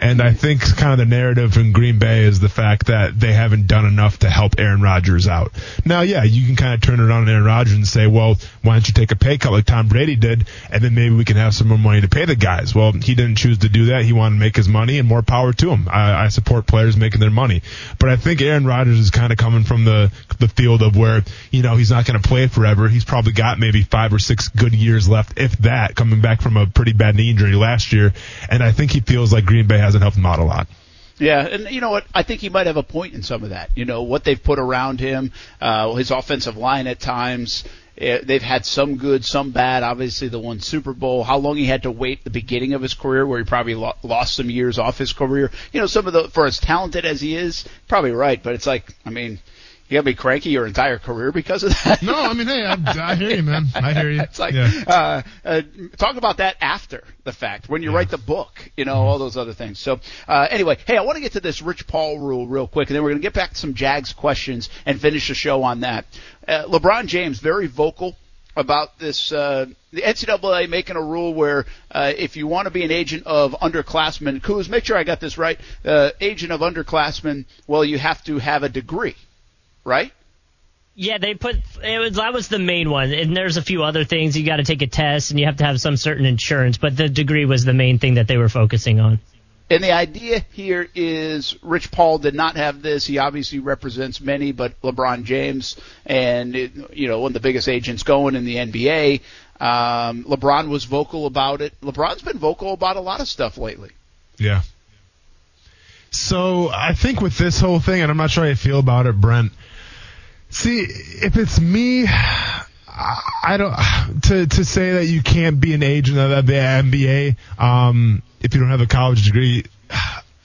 And I think kind of the narrative in Green Bay is the fact that they haven't done enough to help Aaron Rodgers out. Now, yeah, you can kind of turn it on Aaron Rodgers and say, well, why don't you take a pay cut like Tom Brady did, and then maybe we can have some more money to pay the guys. Well, he didn't choose to do that. He wanted to make his money, and more power to him. I, I support players making their money, but I think Aaron Rodgers is kind of coming from the the field of where you know he's not going to play forever. He's probably got maybe five or six good years left, if that, coming back from a pretty bad knee injury last year, and I think he feels like Green Bay hasn't helped him out a lot. Yeah, and you know what? I think he might have a point in some of that. You know what they've put around him, uh, his offensive line at times. eh, They've had some good, some bad. Obviously, the one Super Bowl. How long he had to wait the beginning of his career, where he probably lo- lost some years off his career. You know, some of the for as talented as he is, probably right. But it's like, I mean, you gotta be cranky your entire career because of that. No, I mean, hey, I, I hear you, man. I hear you. it's like, Yeah. uh, uh, talk about that after the fact when you write the book, you know, all those other things. So, uh, anyway, hey, I want to get to this Rich Paul rule real quick, and then we're going to get back to some Jags questions and finish the show on that. Uh, LeBron James, very vocal about this, uh, the NCAA making a rule where, uh, if you want to be an agent of underclassmen, Kuz, make sure I got this right, uh, agent of underclassmen, well, you have to have a degree, right? Yeah, they put it was that was the main one, and there's a few other things. You got to take a test, and you have to have some certain insurance, but the degree was the main thing that they were focusing on. And the idea here is Rich Paul did not have this. He obviously represents many, but LeBron James and it, you know one of the biggest agents going in the NBA. Um, LeBron was vocal about it. LeBron's been vocal about a lot of stuff lately. Yeah. So I think with this whole thing, and I'm not sure how you feel about it, Brent. See, if it's me, I don't to to say that you can't be an agent of the NBA um, if you don't have a college degree.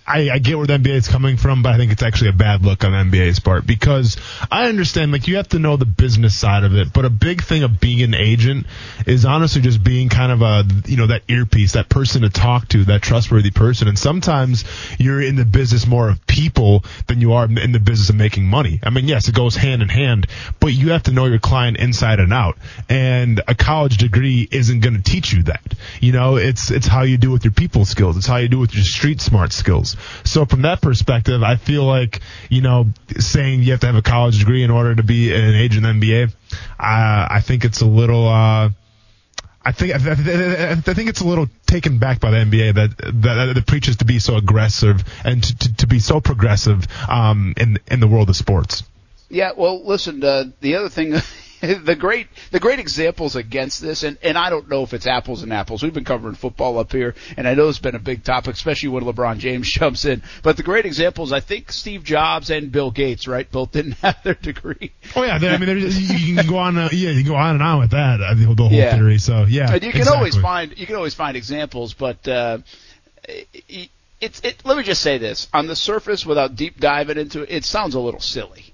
I, I get where the NBA is coming from, but I think it's actually a bad look on NBA's part because I understand like you have to know the business side of it, but a big thing of being an agent is honestly just being kind of a you know that earpiece, that person to talk to, that trustworthy person. And sometimes you're in the business more of people than you are in the business of making money. I mean, yes, it goes hand in hand, but you have to know your client inside and out. And a college degree isn't going to teach you that. You know, it's it's how you do with your people skills. It's how you do with your street smart skills. So from that perspective, I feel like you know saying you have to have a college degree in order to be an agent in the NBA, I I think it's a little. uh I think I think it's a little taken back by the NBA that that, that preaches to be so aggressive and to, to, to be so progressive um, in in the world of sports. Yeah, well, listen, uh, the other thing, the great, the great examples against this, and, and I don't know if it's apples and apples. We've been covering football up here, and I know it's been a big topic, especially when LeBron James jumps in. But the great examples, I think Steve Jobs and Bill Gates, right, both didn't have their degree. Oh yeah, I mean, you can go on, uh, yeah, you can go on and on with that, uh, the, the whole Yeah. theory. So yeah, and you can exactly. always find you can always find examples, but uh, it, it's it. Let me just say this: on the surface, without deep diving into it, it sounds a little silly.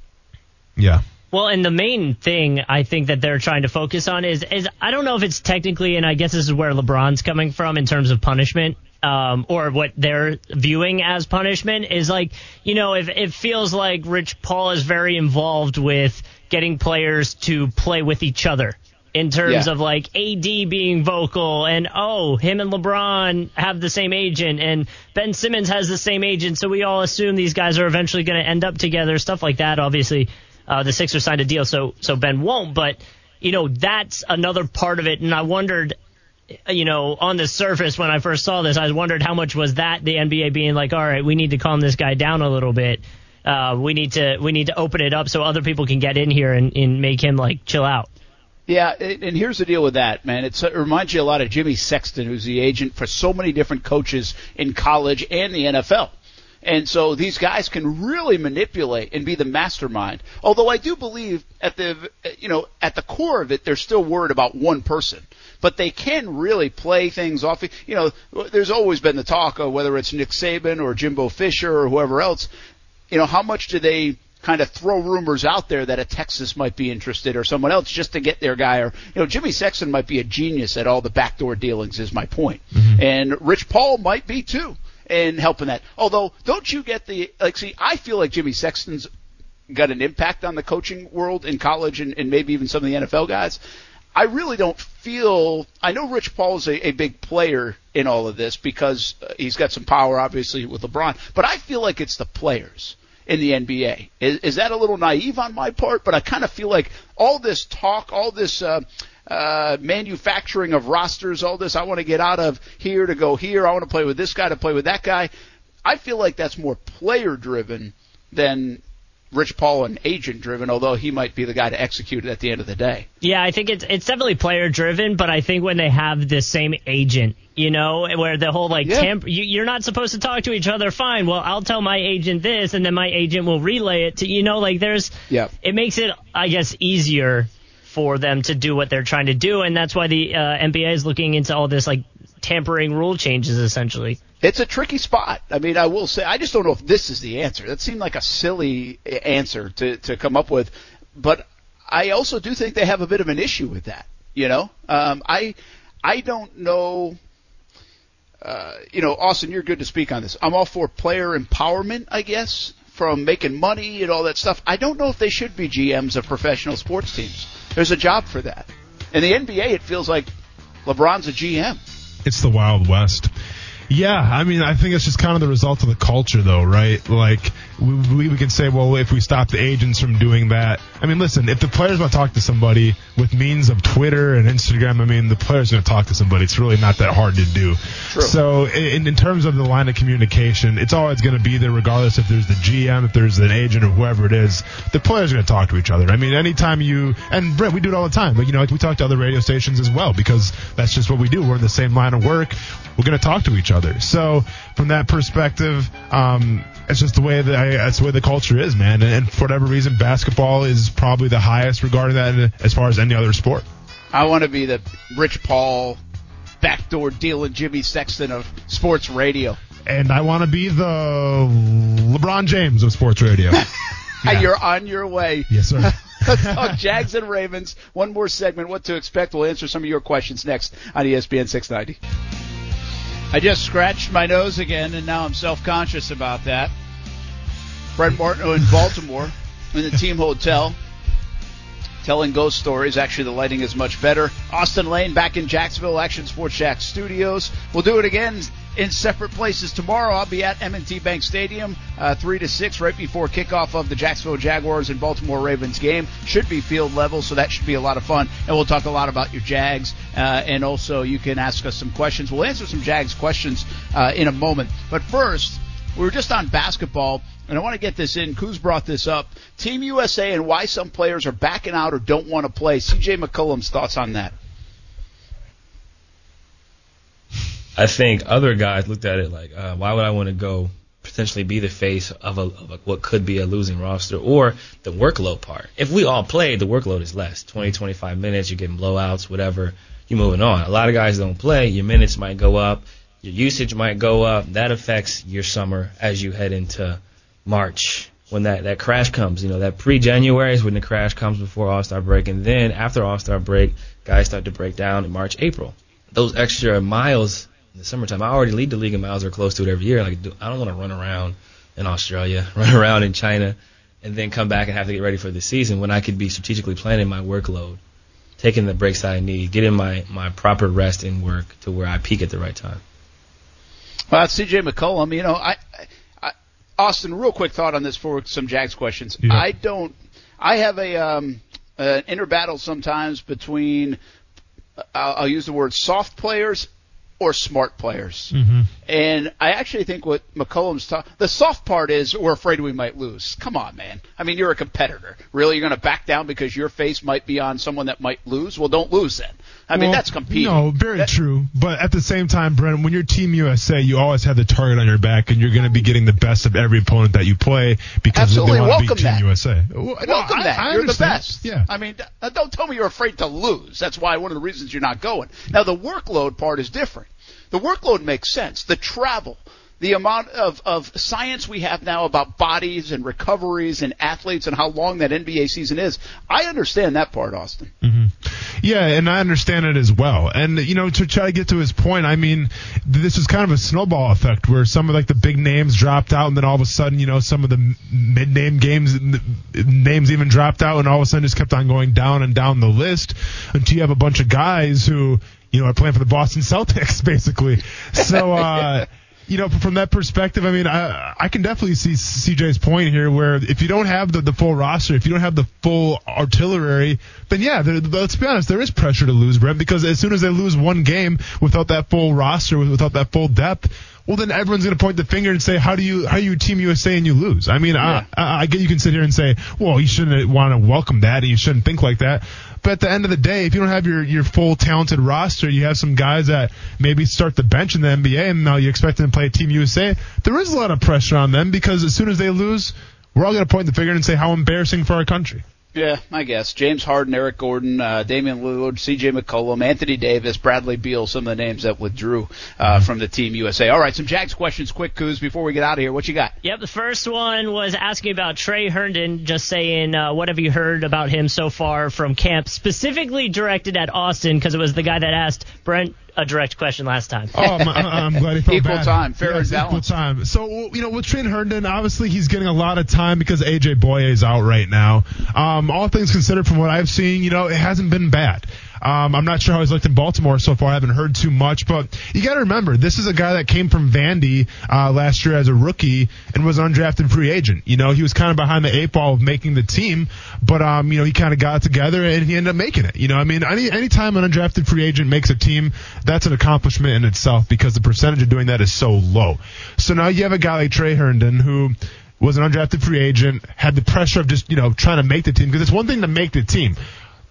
Yeah. Well, and the main thing I think that they're trying to focus on is is I don't know if it's technically, and I guess this is where LeBron's coming from in terms of punishment. Um, or what they're viewing as punishment is like, you know, if it feels like Rich Paul is very involved with getting players to play with each other in terms Yeah. of like AD being vocal and oh, him and LeBron have the same agent and Ben Simmons has the same agent, so we all assume these guys are eventually going to end up together, stuff like that. Obviously, uh, the Sixers signed a deal, so so Ben won't, but you know that's another part of it, and I wondered. You know, on the surface, when I first saw this, I wondered how much was that the NBA being like, all right, we need to calm this guy down a little bit. Uh, we need to we need to open it up so other people can get in here and, and make him like chill out. Yeah, and here's the deal with that, man. It's, it reminds you a lot of Jimmy Sexton, who's the agent for so many different coaches in college and the NFL. And so these guys can really manipulate and be the mastermind. Although I do believe at the you know at the core of it, they're still worried about one person. But they can really play things off. You know, there's always been the talk of whether it's Nick Saban or Jimbo Fisher or whoever else. You know, how much do they kind of throw rumors out there that a Texas might be interested or someone else just to get their guy or you know Jimmy Sexton might be a genius at all the backdoor dealings is my point. Mm-hmm. And Rich Paul might be too in helping that. Although don't you get the like see I feel like Jimmy Sexton's got an impact on the coaching world in college and, and maybe even some of the NFL guys. I really don't feel. I know Rich Paul's a, a big player in all of this because uh, he's got some power, obviously, with LeBron. But I feel like it's the players in the NBA. Is, is that a little naive on my part? But I kind of feel like all this talk, all this uh, uh, manufacturing of rosters, all this I want to get out of here to go here. I want to play with this guy to play with that guy. I feel like that's more player driven than Rich Paul and agent driven, although he might be the guy to execute it at the end of the day. Yeah, I think it's it's definitely player driven, but I think when they have the same agent, you know, where the whole like Yeah. temp, you, you're not supposed to talk to each other. Fine, well, I'll tell my agent this, and then my agent will relay it to you know, like there's, Yeah. it makes it, I guess, easier for them to do what they're trying to do, and that's why the uh, NBA is looking into all this like tampering rule changes essentially. It's a tricky spot. I mean, I will say, I just don't know if this is the answer. That seemed like a silly answer to, to come up with, but I also do think they have a bit of an issue with that. You know, um, I I don't know. Uh, you know, Austin, you're good to speak on this. I'm all for player empowerment, I guess, from making money and all that stuff. I don't know if they should be GMs of professional sports teams. There's a job for that. In the NBA, it feels like LeBron's a GM. It's the Wild West. Yeah, I mean, I think it's just kind of the result of the culture, though, right? Like, we, we, we can say, well, if we stop the agents from doing that, I mean, listen, if the players want to talk to somebody with means of Twitter and Instagram, I mean, the players going to talk to somebody. It's really not that hard to do. True. So, in, in terms of the line of communication, it's always going to be there, regardless if there's the GM, if there's an agent, or whoever it is. The players are going to talk to each other. I mean, anytime you and Brent, we do it all the time. But you know, like we talk to other radio stations as well because that's just what we do. We're in the same line of work. We're going to talk to each other. So, from that perspective, um, it's just the way that I, that's the way the culture is, man. And, and for whatever reason, basketball is probably the highest regarding that as far as any other sport. I want to be the Rich Paul backdoor dealing Jimmy Sexton of sports radio. And I want to be the LeBron James of sports radio. You're on your way. yes, sir. Let's talk Jags and Ravens. One more segment. What to expect? We'll answer some of your questions next on ESPN 690. I just scratched my nose again, and now I'm self-conscious about that. Brent Martineau in Baltimore in the team hotel, telling ghost stories. Actually, the lighting is much better. Austin Lane back in Jacksonville, Action Sports Jax Studios. We'll do it again in separate places tomorrow. I'll be at M&T Bank Stadium, uh, three to six, right before kickoff of the Jacksonville Jaguars and Baltimore Ravens game. Should be field level, so that should be a lot of fun. And we'll talk a lot about your Jags, uh, and also you can ask us some questions. We'll answer some Jags questions uh, in a moment. But first, we were just on basketball, and I want to get this in. Kuz brought this up. Team USA and why some players are backing out or don't want to play. CJ McCollum's thoughts on that. I think other guys looked at it like, uh, why would I want to go potentially be the face of, a, of a, what could be a losing roster or the workload part? If we all play, the workload is less 20, 25 minutes, you're getting blowouts, whatever, you're moving on. A lot of guys don't play, your minutes might go up, your usage might go up. That affects your summer as you head into March, when that, that crash comes. You know, that pre-January is when the crash comes before All-Star break, and then after All-Star break, guys start to break down in March, April. Those extra miles in the summertime, I already lead the league in miles or close to it every year. Like, I don't want to run around in Australia, run around in China, and then come back and have to get ready for the season when I could be strategically planning my workload, taking the breaks that I need, getting my, my proper rest and work to where I peak at the right time. Well, CJ McCollum, you know, I, I, Austin, real quick thought on this for some Jags questions. Yeah. I don't, I have a, um, an inner battle sometimes between, I'll, I'll use the word soft players or smart players. Mm-hmm. And I actually think what McCollum's talking, the soft part is we're afraid we might lose. Come on, man. I mean, you're a competitor. Really, you're going to back down because your face might be on someone that might lose? Well, don't lose then. I mean, that's competing. No, very true. But at the same time, Brent, when you're Team USA, you always have the target on your back, and you're going to be getting the best of every opponent that you play because Absolutely. they want to Welcome beat Team that. USA. Well, no, Welcome I- that. I you're the best. Yeah. I mean, don't tell me you're afraid to lose. That's why one of the reasons you're not going. Now, the workload part is different. The workload makes sense. The travel, the amount of, of science we have now about bodies and recoveries and athletes and how long that NBA season is. I understand that part, Austin. Yeah, and I understand it as well. And you know, to try to get to his point, I mean, this is kind of a snowball effect where some of like the big names dropped out, and then all of a sudden, you know, some of the mid-name games names even dropped out, and all of a sudden just kept on going down and down the list until you have a bunch of guys who you know are playing for the Boston Celtics, basically. So. uh you know, from that perspective, I mean, I, I can definitely see CJ's point here where if you don't have the, the full roster, if you don't have the full artillery, then yeah, there, let's be honest, there is pressure to lose, Brent, because as soon as they lose one game without that full roster, without that full depth, well, then everyone's going to point the finger and say, how do you, how are you Team USA and you lose? I mean, I, I, I get you can sit here and say, well, you shouldn't want to welcome that and you shouldn't think like that. But at the end of the day, if you don't have your, your full talented roster, you have some guys that maybe start the bench in the NBA and now you expect them to play Team USA. There is a lot of pressure on them because as soon as they lose, we're all going to point the finger and say how embarrassing for our country. Yeah, I guess. James Harden, Eric Gordon, uh, Damian Lillard, C.J. McCollum, Anthony Davis, Bradley Beal, some of the names that withdrew uh, from the Team USA. All right, some Jags questions, quick, Kuz, before we get out of here. What you got? Yep, the first one was asking about Tre Herndon, just saying, uh, what have you heard about him so far from camp, specifically directed at Austin, because it was the guy that asked Brent a direct question last time. Oh, I'm, I'm glad he felt Equal bad. time, fair Yes, and equal balanced. time. So you know, with Trent Herndon, obviously he's getting a lot of time because AJ Bouye is out right now. Um, all things considered, from what I've seen, you know, it hasn't been bad. Um, I'm not sure how he's looked in Baltimore so far. I haven't heard too much, but you got to remember, this is a guy that came from Vandy uh, last year as a rookie and was an undrafted free agent. You know, he was kind of behind the eight ball of making the team, but um, you know, he kind of got it together and he ended up making it. You know, I mean, any anytime an undrafted free agent makes a team, that's an accomplishment in itself because the percentage of doing that is so low. So now you have a guy like Tre Herndon who was an undrafted free agent, had the pressure of just, you know, trying to make the team because it's one thing to make the team.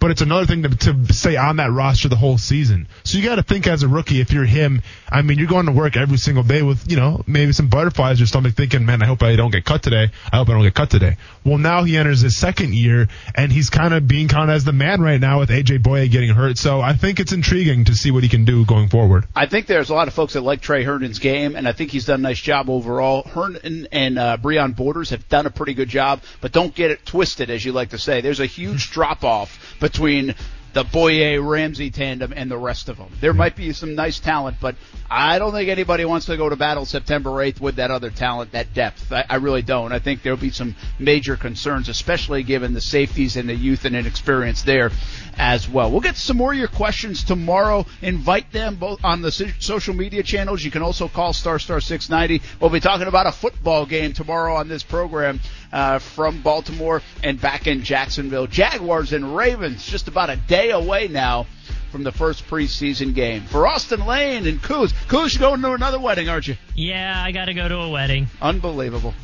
But it's another thing to, to stay on that roster the whole season. So you got to think as a rookie, if you're him, I mean, you're going to work every single day with, you know, maybe some butterflies in your stomach thinking, man, I hope I don't get cut today. I hope I don't get cut today. Well, now he enters his second year and he's kind of being counted as the man right now with AJ Bouye getting hurt. So I think it's intriguing to see what he can do going forward. I think there's a lot of folks that like Tre Herndon's game, and I think he's done a nice job overall. Herndon and uh, Breon Borders have done a pretty good job, but don't get it twisted, as you like to say. There's a huge drop off between the Bouye Ramsey tandem and the rest of them. There might be some nice talent, but I don't think anybody wants to go to battle September 8th with that other talent, that depth. I, I really don't. I think there'll be some major concerns, especially given the safeties and the youth and inexperience there as well. We'll get some more of your questions tomorrow. Invite them both on the social media channels. You can also call star star 690. We'll be talking about a football game tomorrow on this program uh, from Baltimore and back in Jacksonville. Jaguars and Ravens just about a day away now from the first preseason game. For Austin Lane and Kuz. Kuz, you're going to another wedding, aren't you? Yeah, I got to go to a wedding. Unbelievable.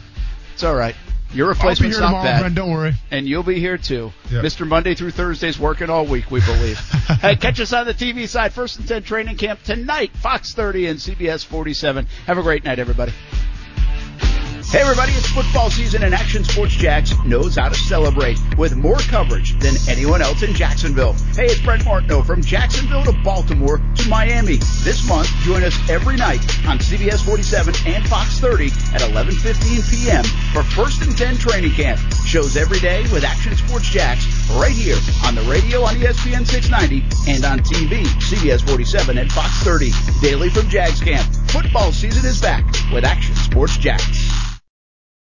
It's all right. Your I'll be replacement's here not tomorrow, bad. Brent. Don't worry. And you'll be here too. Yep. Mr. Monday through Thursday's working all week, we believe. hey, catch us on the TV side. First and 10 training camp tonight, Fox 30 and CBS 47. Have a great night, everybody. Hey everybody, it's football season and Action Sports Jax knows how to celebrate with more coverage than anyone else in Jacksonville. Hey, it's Brent Martineau from Jacksonville to Baltimore to Miami. This month, join us every night on CBS 47 and Fox 30 at 11:15 p.m. for First and 10 training camp. Shows every day with Action Sports Jax right here on the radio on ESPN 690 and on TV, CBS 47 and Fox 30. Daily from Jags Camp. Football season is back with Action Sports Jax.